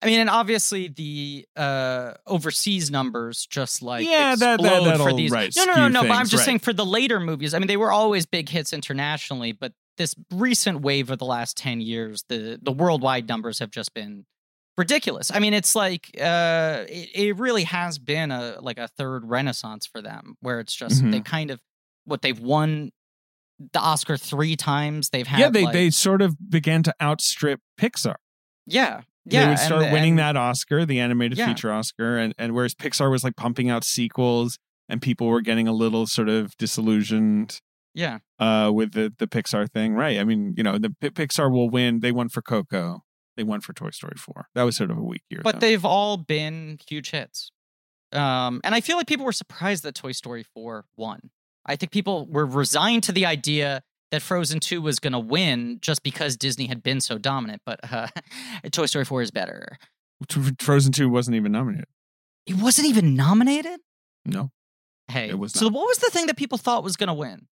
I mean, and obviously the uh overseas numbers just like Yeah, that- that- for these. right, no, no, no, no. But I'm just right. saying for the later movies. I mean, they were always big hits internationally, but this recent wave of the last ten years, the the worldwide numbers have just been ridiculous. I mean, it's like uh it, it really has been a like a third renaissance for them, where it's just Mhm. they kind of what they've won the Oscar three times. They've had yeah, they like- they sort of began to outstrip Pixar. yeah yeah they would and- start winning and- that Oscar, the animated Yeah. feature Oscar, and and whereas Pixar was like pumping out sequels, and people were getting a little sort of disillusioned yeah uh, with the the Pixar thing, right? I mean, you know, the P- Pixar will win. They won for Coco. They won for Toy Story four. That was sort of a weak year. but though. they've all been huge hits. Um, and I feel like people were surprised that Toy Story 4 won. I think people were resigned to the idea that Frozen 2 was going to win just because Disney had been so dominant. But uh, Toy Story 4 is better. Frozen two wasn't even nominated. It wasn't even nominated. No, Hey, It was so what was the thing that people thought was going to win?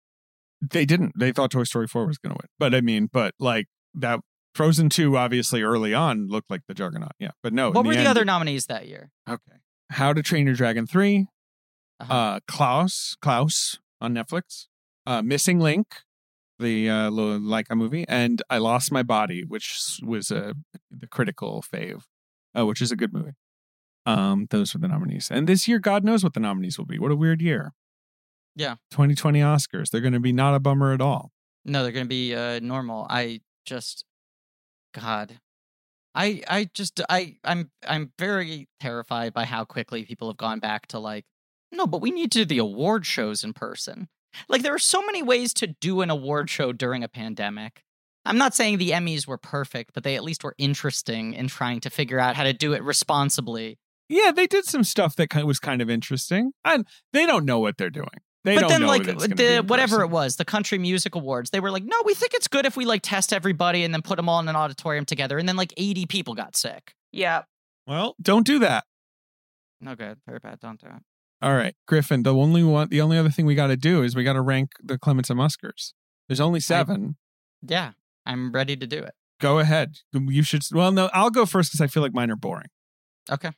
they didn't. They thought Toy Story four was going to win, but I mean, but like that Frozen two obviously early on looked like the juggernaut. Yeah, but no. what were the end- other nominees that year? Okay, How to Train Your Dragon 3 Uh-huh. uh, Klaus, Klaus on Netflix, uh, Missing Link, the uh, Laika movie, and I Lost My Body, which was a the critical fave, uh, which is a good movie. Um, those were the nominees, and this year, God knows what the nominees will be. What a weird year. Yeah. 2020 Oscars. They're going to be not a bummer at all. No, they're going to be uh, normal. I just, God, I, I just, I, I'm, I'm very terrified by how quickly people have gone back to like, no, but we need to do the award shows in person. Like, there are so many ways to do an award show during a pandemic. I'm not saying the Emmys were perfect, but they at least were interesting in trying to figure out how to do it responsibly. Yeah, they did some stuff that was kind of interesting, and they don't know what they're doing. They but don't then, know like that it's uh, gonna be the whatever person. it was, the Country Music Awards, they were like, no, we think it's good if we like test everybody and then put them all in an auditorium together, and then like 80 people got sick. Yeah. Well, don't do that. No good, very bad. Don't do it. All right, Griffin. The only one, the only other thing we got to do is we got to rank the Clements and Muskers. There's only seven. Yeah, I'm ready to do it. Go ahead. You should. Well, no, I'll go first because I feel like mine are boring. Okay.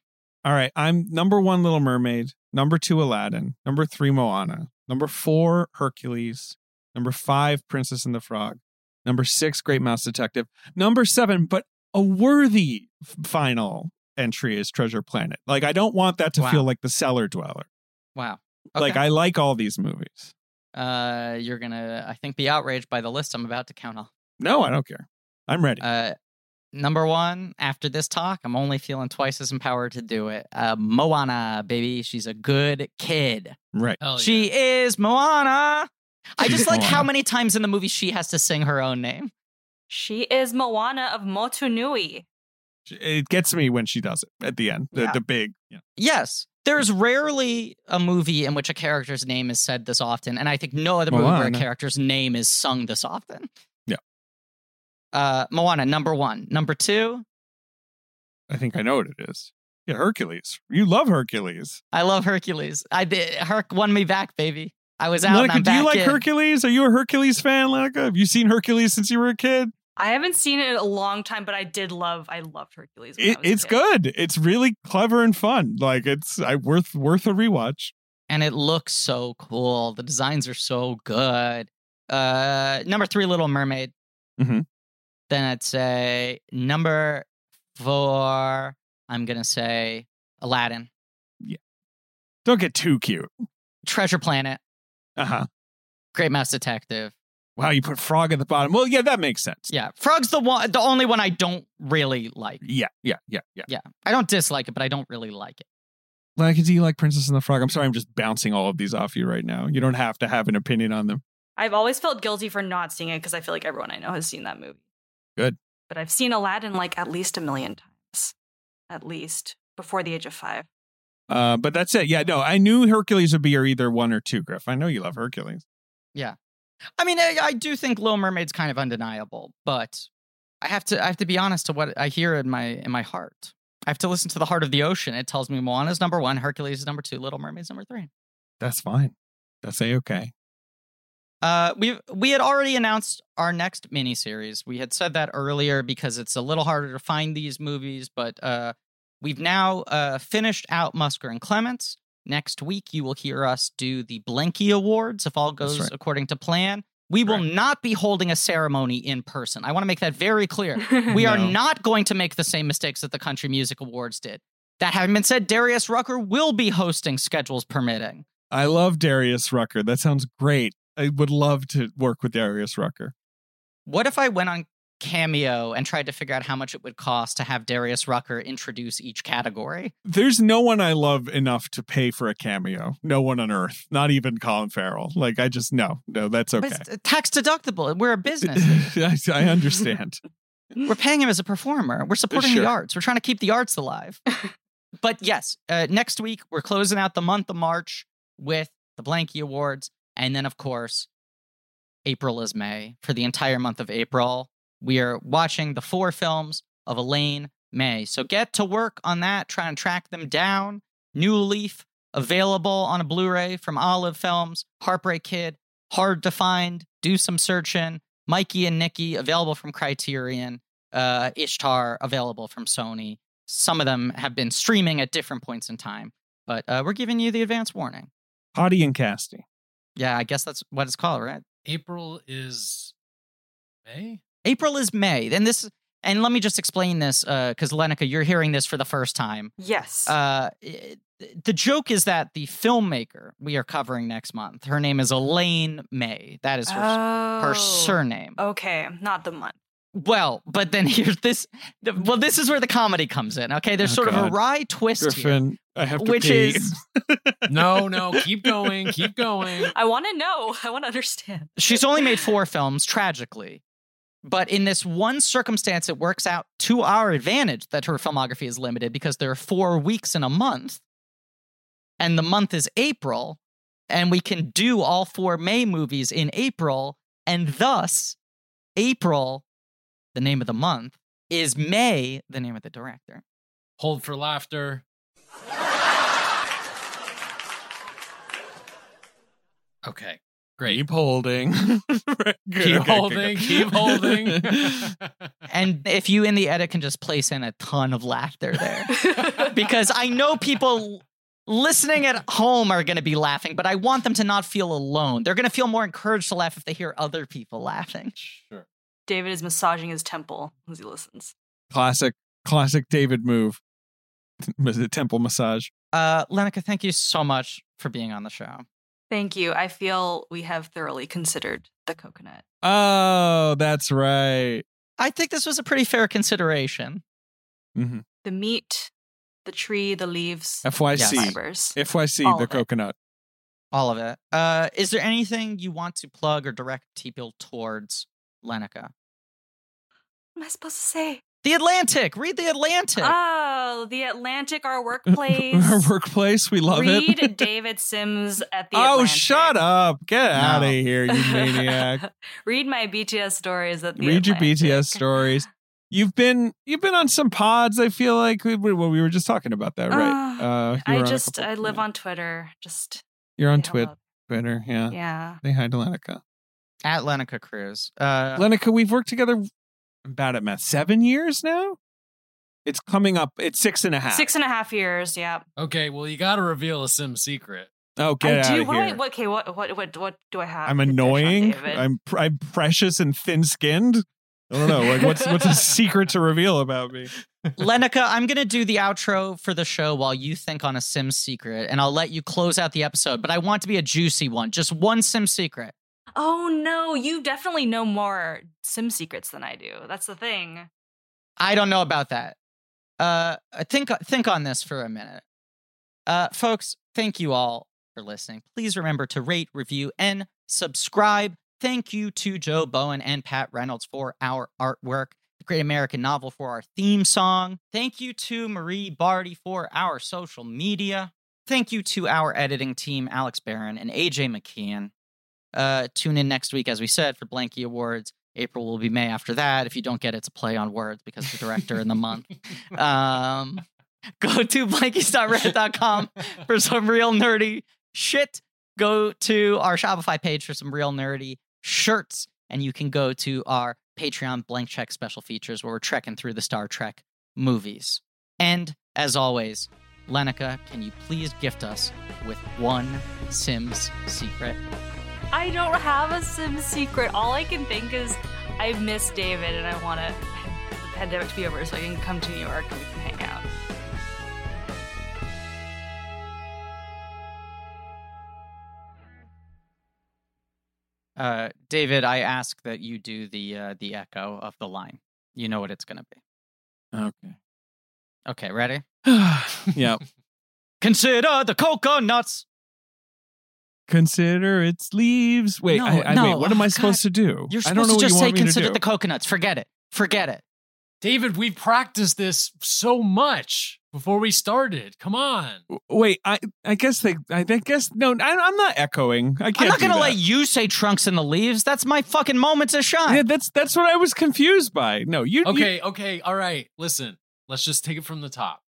All right. I'm number one, Little Mermaid. Number two, Aladdin. Number three, Moana. Number four, Hercules. Number five, Princess and the Frog. Number six, Great Mouse Detective. Number seven, but a worthy final entry is Treasure Planet. Like, I don't want that to Wow. feel like the cellar dweller. Wow. Like, I like all these movies. uh, you're gonna, I think, be outraged by the list I'm about to count off. No, I don't care. I'm ready. Uh, number one, after this talk, I'm only feeling twice as empowered to do it. Uh, Moana, baby, she's a good kid. right. Hell She is Moana. I just like how many times in the movie she has to sing her own name. She is Moana of Motunui. It gets me when she does it at the end. The, Yeah. the big. Yeah. Yes. There's rarely a movie in which a character's name is said this often, and I think no other movie where a character's name is sung this often. Yeah. Uh, Moana, number one. Number two, I think I know what it is. Yeah, Hercules. You love Hercules. I love Hercules. I did. Herc won me back, baby. I was out. and Lenika, do you like in. Hercules? Are you a Hercules fan, Lenika? Have you seen Hercules since you were a kid? I haven't seen it in a long time, but I did love. I loved Hercules. When I It, it's good. It's really clever and fun. Like it's I worth worth a rewatch. and it looks so cool. The designs are so good. Uh, number three, Little Mermaid. Mhm. Then I'd say number four. I'm gonna say Aladdin, Yeah. Don't get too cute. Treasure Planet, Uh huh. Great Mouse Detective. Wow, you put Frog at the bottom. Well, yeah, that makes sense. Yeah, Frog's the one, the only one I don't really like. Yeah, yeah, yeah, yeah. Yeah, I don't dislike it, but I don't really like it. Like, do you like Princess and the Frog? I'm sorry, I'm just bouncing all of these off you right now. You don't have to have an opinion on them. I've always felt guilty for not seeing it because I feel like everyone I know has seen that movie. Good. But I've seen Aladdin like at least a million times, at least before the age of five. Uh, but that's it. Yeah, no, I knew Hercules would be your either one or two, Griff. I know you love Hercules. I mean, I, I do think Little Mermaid's kind of undeniable, but I have to I have to be honest to what I hear in my in my heart. I have to listen to the heart of the ocean. It tells me Moana's number one, Hercules is number two, Little Mermaid's number three. That's fine. That's a okay. Uh, we we had already announced our next miniseries. We had said that earlier because it's a little harder to find these movies, but uh, we've now uh, finished out Musker and Clements. Next week, you will hear us do the Blanky Awards if all goes right. according to plan. We will Right. not be holding a ceremony in person. I want to make that very clear. We are not going to make the same mistakes that the Country Music Awards did. That having been said, Darius Rucker will be hosting schedules permitting. I love Darius Rucker. That sounds great. I would love to work with Darius Rucker. What if I went on Cameo and tried to figure out how much it would cost to have Darius Rucker introduce each category? There's no one I love enough to pay for a cameo. No one on earth. Not even Colin Farrell. Like I just no, no, that's okay. But it's tax deductible. We're a business. I, I understand. We're paying him as a performer. We're supporting Sure. the arts. We're trying to keep the arts alive. but yes, uh, next week we're closing out the month of March with the Blanky Awards, and then of course, April is May. For the entire month of April, we are watching the four films of Elaine May. So get to work on that. Try and track them down. New Leaf available on a Blu-ray from Olive Films. Heartbreak Kid hard to find. Do some searching. Mikey and Nikki available from Criterion. Uh, Ishtar available from Sony. Some of them have been streaming at different points in time, but uh, we're giving you the advance warning. Hottie and Casty. Yeah, I guess that's what it's called, right? April is May. April is May, and this. And let me just explain this, because Lenika, you're hearing this for the first time. yes. Uh, it- the joke is that the filmmaker we are covering next month, her name is Elaine May. That is her, her Oh. surname. Okay, not the month. Well, but then here's this. Well, this is where the comedy comes in. Okay, there's Oh, sort of a wry twist here, I have to which pee. is No, no, keep going, keep going. I want to know. I want to understand. she's only made four films, tragically. But in this one circumstance, it works out to our advantage that her filmography is limited because there are four weeks in a month, and the month is April, and we can do all four May movies in April, and thus, April, the name of the month, is May, the name of the director. Hold for laughter. Okay. Great. Keep holding. Good, Keep okay, holding. good, Keep holding. And if you in the edit can just place in a ton of laughter there. because I know people listening at home are going to be laughing, but I want them to not feel alone. They're going to feel more encouraged to laugh if they hear other people laughing. sure. David is massaging his temple as he listens. classic, classic David move. Temple massage? Uh, Lenika, thank you so much for being on the show. Thank you. I feel we have thoroughly considered the coconut. Oh, that's right. I think this was a pretty fair consideration. hmm The meat, the tree, the leaves, FYC. fibers. FYC, All the of it. coconut. All of it. Uh, is there anything you want to plug or direct people towards Lenika? What am I supposed to say? The Atlantic. Read the Atlantic. Oh, the Atlantic, our workplace. Our workplace, we love Read it. Read David Sims at the oh, Atlantic. shut up. Get out of here, you maniac. Read my BTS stories at the Read your BTS stories. You've been you've been on some pods. I feel like we, we, well, we were just talking about that, right? Uh, Uh, I were on a just I live on Twitter. Just You're on say Twit, hello. Twitter. Yeah. Yeah. Say hi to Lenika. At Lenika Cruz. Uh, Lenika, we've worked together about at math seven years now. It's coming up. It's six and a half. Six and a half years. Yeah. Okay, well, you got to reveal a sim secret. Oh, get I out do. of What, here! do I, what? Okay. What? What? What? What do I have? I'm to dish on annoying. I'm pr- I'm precious and thin skinned. I don't know. Like, what's what's a secret to reveal about me? Lenika, I'm going to do the outro for the show while you think on a sim secret, and I'll let you close out the episode. But I want to be a juicy one. Just one sim secret. Oh no! You definitely know more sim secrets than I do. That's the thing. I don't know about that. Uh, think think on this for a minute, uh, folks. Thank you all for listening. Please remember to rate, review, and subscribe. Thank you to Joe Bowen and Pat Reynolds for our artwork. The Great American Novel for our theme song. Thank you to Marie Bardi for our social media. Thank you to our editing team, Alex Barron and AJ McKeon. Uh, tune in next week, as we said, for Blanky Awards. April will be May after that. If you don't get it, it's a play on words because the director in the month. Um, go to blankies.reddit.com for some real nerdy shit. Go to our Shopify page for some real nerdy shirts. And you can go to our Patreon blank check special features where we're trekking through the Star Trek movies. And as always, Lenika, can you please gift us with one Sims secret? I don't have a sim secret. All I can think is I miss David and I want to the pandemic to be over so I can come to New York and we can hang out. Uh, David, I ask that you do the uh, the echo of the line. You know what it's going to be. Okay. Okay, ready? yeah. Consider the coconuts. Consider its leaves. Wait, No, I, I, no, wait. What am I oh, supposed to do? You're I don't supposed know to just say want me to consider the coconuts. Forget it. Forget it. David, we practiced this so much before we started. Come on. Wait, I I guess they. I, I guess no. I, I'm not echoing. I can't. I'm not going to that. let you say trunks in the leaves. That's my fucking moment to shine. Yeah, that's that's what I was confused by. No, you. you- Okay, okay, all right. Listen, let's just take it from the top.